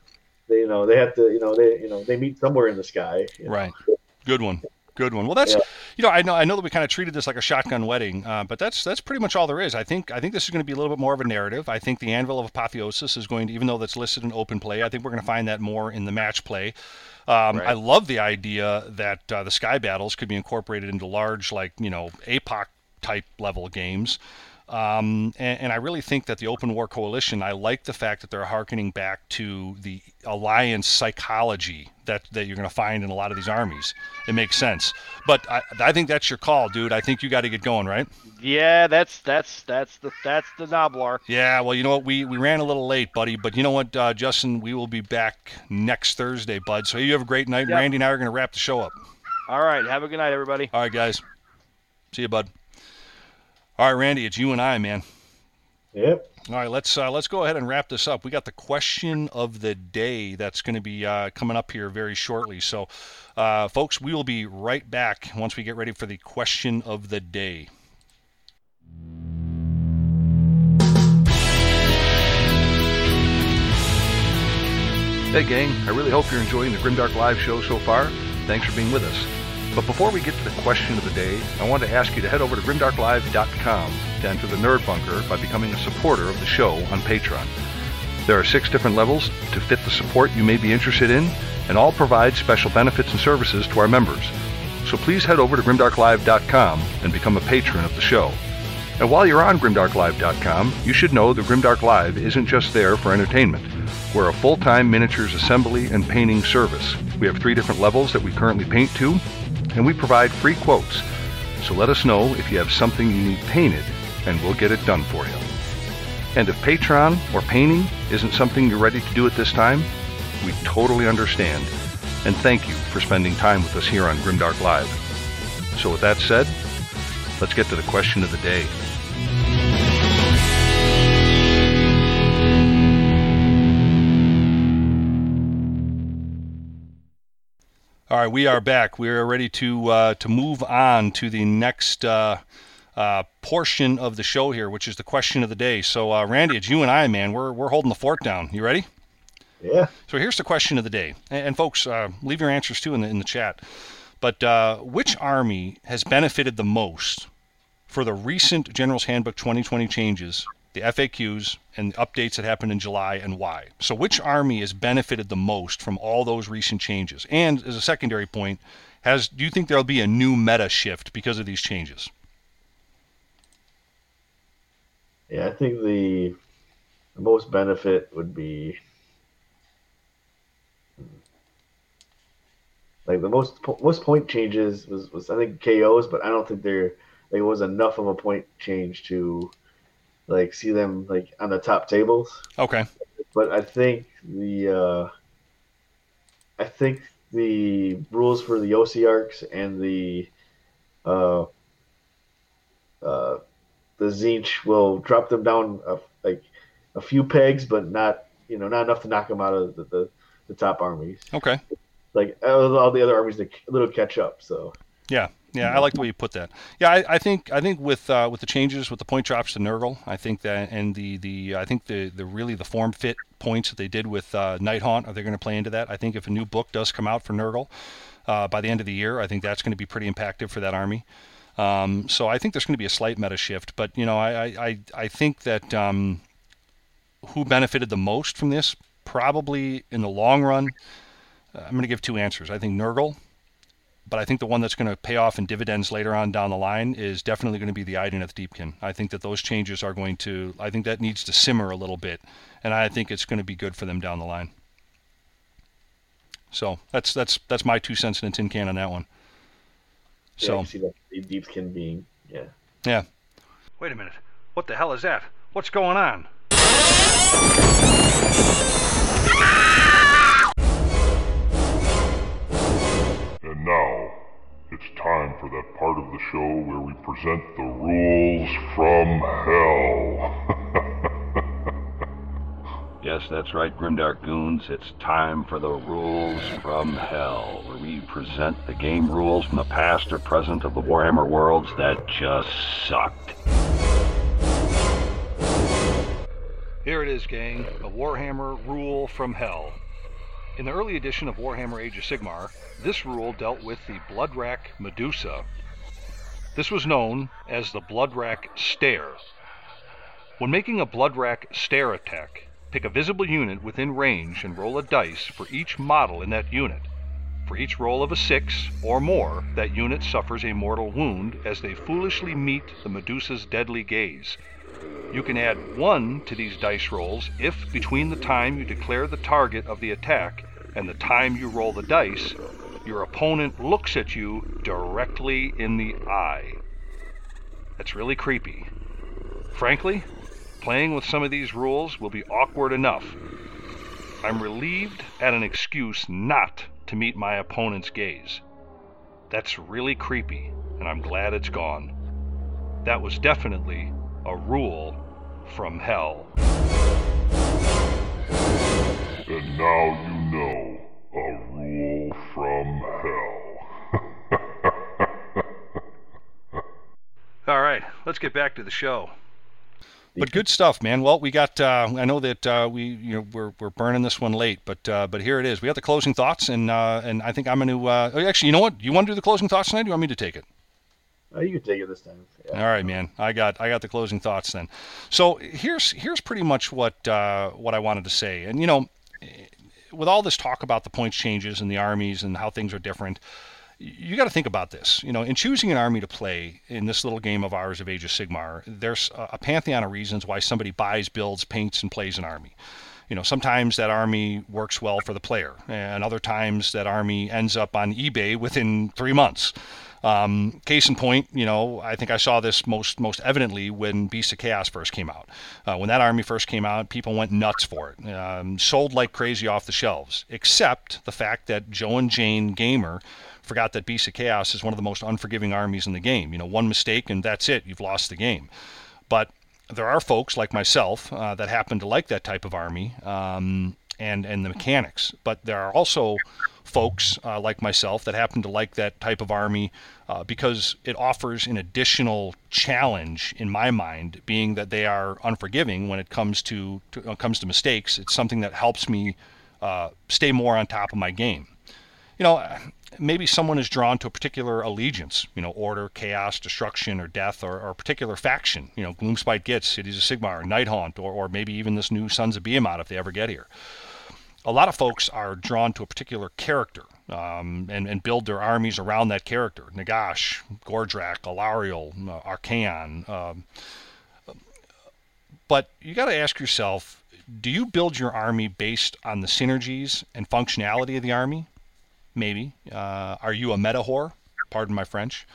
They, you know, they have to, you know, they, you know, they meet somewhere in the sky. you know. Right. Good one. Good one. Well, that's Yeah. you know I know I know that we kind of treated this like a shotgun wedding, uh, but that's that's pretty much all there is. I think I think this is going to be a little bit more of a narrative. I think the Anvil of Apotheosis is going to, even though that's listed in open play, I think we're going to find that more in the match play. Um, Right. I love the idea that uh, the sky battles could be incorporated into large, like you know, APOC type level games. Um, and, and I really think that the Open War Coalition, I like the fact that they're harkening back to the alliance psychology that, that you're going to find in a lot of these armies. It makes sense. But I, I think that's your call, dude. I think you got to get going, right? Yeah, that's that's that's the that's the Gnoblar. Yeah, well, you know what? We, we ran a little late, buddy. But you know what, uh, Justin? We will be back next Thursday, bud. So you have a great night. Yep. Randy and I are going to wrap the show up. All right, have a good night, everybody. All right, guys. See you, bud. All right, Randy, it's you and I, man. Yep. All right, let's uh, let's go ahead and wrap this up. We got the question of the day that's going to be uh, coming up here very shortly. So, uh, folks, we will be right back once we get ready for the question of the day. Hey, gang, I really hope you're enjoying the Grimdark Live show so far. Thanks for being with us. But before we get to the question of the day, I want to ask you to head over to grimdarklive.com to enter the Nerd Bunker by becoming a supporter of the show on Patreon. There are six different levels to fit the support you may be interested in, and all provide special benefits and services to our members. So please head over to grimdarklive.com and become a patron of the show. And while you're on grimdarklive.com, you should know that Grimdark Live isn't just there for entertainment. We're a full-time miniatures assembly and painting service. We have three different levels that we currently paint to, and we provide free quotes. So let us know if you have something you need painted, and we'll get it done for you. And if Patreon or painting isn't something you're ready to do at this time, we totally understand. And thank you for spending time with us here on Grimdark Live. So with that said, let's get to the question of the day. All right, we are back. We are ready to uh, to move on to the next uh, uh, portion of the show here, which is the question of the day. So, uh, Randy, it's you and I, man. We're we're holding the fort down. You ready? Yeah. So here's the question of the day, and, and folks, uh, leave your answers too in the in the chat. But uh, which army has benefited the most for the recent General's Handbook 2020 changes, the FAQs, and updates that happened in July, and why? So which army has benefited the most from all those recent changes? And as a secondary point, has do you think there'll be a new meta shift because of these changes? Yeah, I think the, the most benefit would be like the most most point changes was, was I think KOs, but I don't think there there was enough of a point change to like see them like on the top tables. Okay. But I think the uh, I think the rules for the Ossiarchs and the uh, uh, the Tzeentch will drop them down a, like a few pegs, but not you know not enough to knock them out of the, the, the top armies. Okay. Like all the other armies, a little catch up. So Yeah, yeah, I like the way you put that. Yeah, I, I think I think with uh, with the changes with the point drops to Nurgle, I think that and the the I think the the really the form fit points that they did with uh, Nighthaunt are they going to play into that? I think if a new book does come out for Nurgle uh, by the end of the year, I think that's going to be pretty impactful for that army. Um, so I think there's going to be a slight meta shift, but you know I I, I think that um, who benefited the most from this probably in the long run. I'm going to give two answers. I think Nurgle but I think the one that's going to pay off in dividends later on down the line is definitely going to be the Idoneth Deepkin. I think that those changes are going to, I think that needs to simmer a little bit, and I think it's going to be good for them down the line. So that's that's that's my two cents in a tin can on that one. yeah, I So can see that the Deepkin being yeah. yeah, Wait a minute. What the hell is that? What's going on? Time for that part of the show where we present the rules from hell. (laughs) Yes, that's right, Grimdark Goons. It's time for the rules from hell, where we present the game rules from the past or present of the Warhammer worlds that just sucked. Here it is, gang. A Warhammer rule from hell. In the early edition of Warhammer Age of Sigmar, this rule dealt with the Bloodwrack Medusa. This was known as the Bloodwrack Stare. When making a Bloodwrack Stare attack, pick a visible unit within range and roll a dice for each model in that unit. For each roll of a 6 or more, that unit suffers a mortal wound as they foolishly meet the Medusa's deadly gaze. You can add 1 to these dice rolls if, between the time you declare the target of the attack and the time you roll the dice, your opponent looks at you directly in the eye. That's really creepy. Frankly, playing with some of these rules will be awkward enough. I'm relieved at an excuse not to meet my opponent's gaze. That's really creepy, and I'm glad it's gone. That was definitely a rule from hell. and now you know a rule from hell. (laughs) All right, let's get back to the show. but good stuff, man. Well, we got. Uh, I know that uh, we you know we're we're burning this one late, but uh, but here it is. We got the closing thoughts, and uh, and I think I'm going to. Uh, actually, you know what? You want to do the closing thoughts tonight? Or do you want me to take it? Oh, you can take it this time. Yeah. All right, man. I got I got the closing thoughts then. So here's here's pretty much what uh, what I wanted to say. And you know, with all this talk about the points changes and the armies and how things are different, you got to think about this. You know, in choosing an army to play in this little game of ours of Age of Sigmar, there's a a pantheon of reasons why somebody buys, builds, paints, and plays an army. You know, sometimes that army works well for the player, and other times that army ends up on eBay within three months. Um, case in point, you know, I think I saw this most most evidently when Beast of Chaos first came out. Uh, when that army first came out, people went nuts for it, um, sold like crazy off the shelves. Except the fact that Joe and Jane Gamer forgot that Beast of Chaos is one of the most unforgiving armies in the game. You know, one mistake and that's it, you've lost the game. But there are folks like myself uh, that happen to like that type of army um, and and the mechanics. But there are also folks uh, like myself that happen to like that type of army uh, because it offers an additional challenge in my mind, being that they are unforgiving when it comes to, to when it comes to mistakes. It's something that helps me uh, stay more on top of my game. You know, maybe someone is drawn to a particular allegiance, you know, order, chaos, destruction, or death, or, or a particular faction, you know, Gloomspite Gitz, Cities of Sigmar, Nighthaunt, or, or maybe even this new Sons of Behemoth if they ever get here. A lot of folks are drawn to a particular character um, and, and build their armies around that character. Nagash, Gordrakk, Alarielle, uh, Archaon. Um, but you got to ask yourself do you build your army based on the synergies and functionality of the army? Maybe. Uh, are you a meta whore? Pardon my French.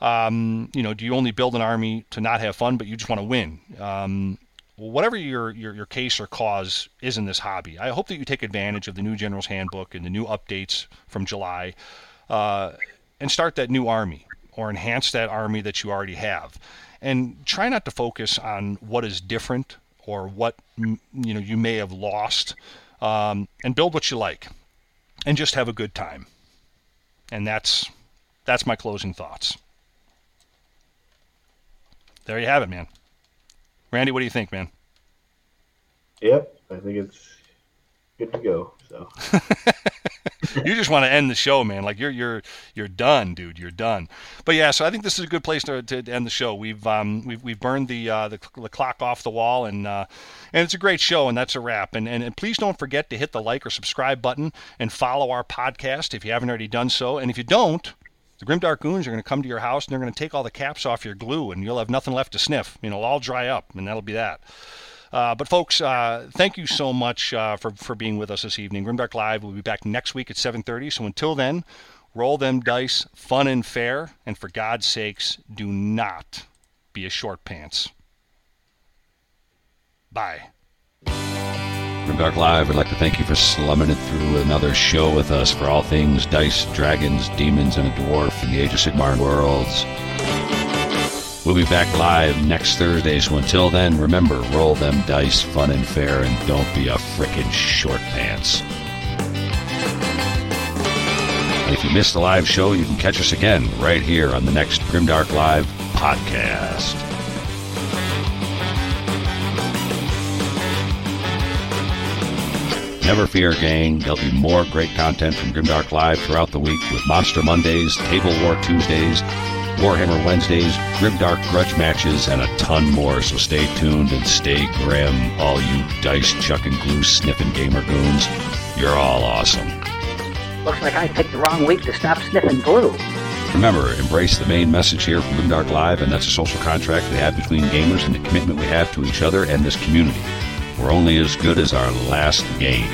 Um, you know, do you only build an army to not have fun, but you just want to win? Um, whatever your, your, your case or cause is in this hobby, I hope that you take advantage of the new General's Handbook and the new updates from July uh, and start that new army or enhance that army that you already have. And try not to focus on what is different or what you know you may have lost, um, and build what you like, and just have a good time. And that's that's my closing thoughts. There you have it, man. Randy, what do you think, man? Yep, I think it's good to go. So (laughs) you just want to end the show, man. Like you're you're you're done, dude. You're done. But yeah, so I think this is a good place to, to end the show. We've um we've, we've burned the, uh, the the clock off the wall, and uh, and it's a great show, and that's a wrap. And, and and please don't forget to hit the like or subscribe button and follow our podcast if you haven't already done so. And if you don't, the Grimdark Goons are going to come to your house and they're going to take all the caps off your glue, and you'll have nothing left to sniff. You know, it'll all dry up, and that'll be that. Uh, but folks, uh, thank you so much uh, for for being with us this evening. Grimdark Live will be back next week at 7:30. So until then, roll them dice, fun and fair, and for God's sakes, do not be a short pants. Bye. Grimdark Live we'd like to thank you for slumming it through another show with us for all things dice, dragons, demons, and a dwarf in the Age of Sigmar worlds. We'll be back live next Thursday, so until then, remember, roll them dice fun and fair, and don't be a frickin' short pants. And if you missed the live show, you can catch us again right here on the next Grimdark Live podcast. Never fear, gang. There'll be more great content from Grimdark Live throughout the week with Monster Mondays, Table War Tuesdays, Warhammer Wednesdays, Grimdark Grudge matches, and a ton more. So stay tuned and stay grim, all you dice chucking glue sniffing gamer goons. You're all awesome. Looks like I picked the wrong week to stop sniffing glue. Remember, embrace the main message here from Grimdark Live, and that's a social contract we have between gamers and the commitment we have to each other and this community. We're only as good as our last game.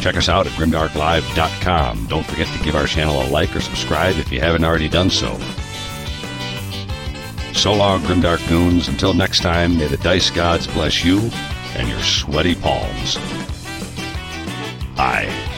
Check us out at grimdarklive.com. Don't forget to give our channel a like or subscribe if you haven't already done so. So long, Grimdark Goons. Until next time, may the dice gods bless you and your sweaty palms. Bye.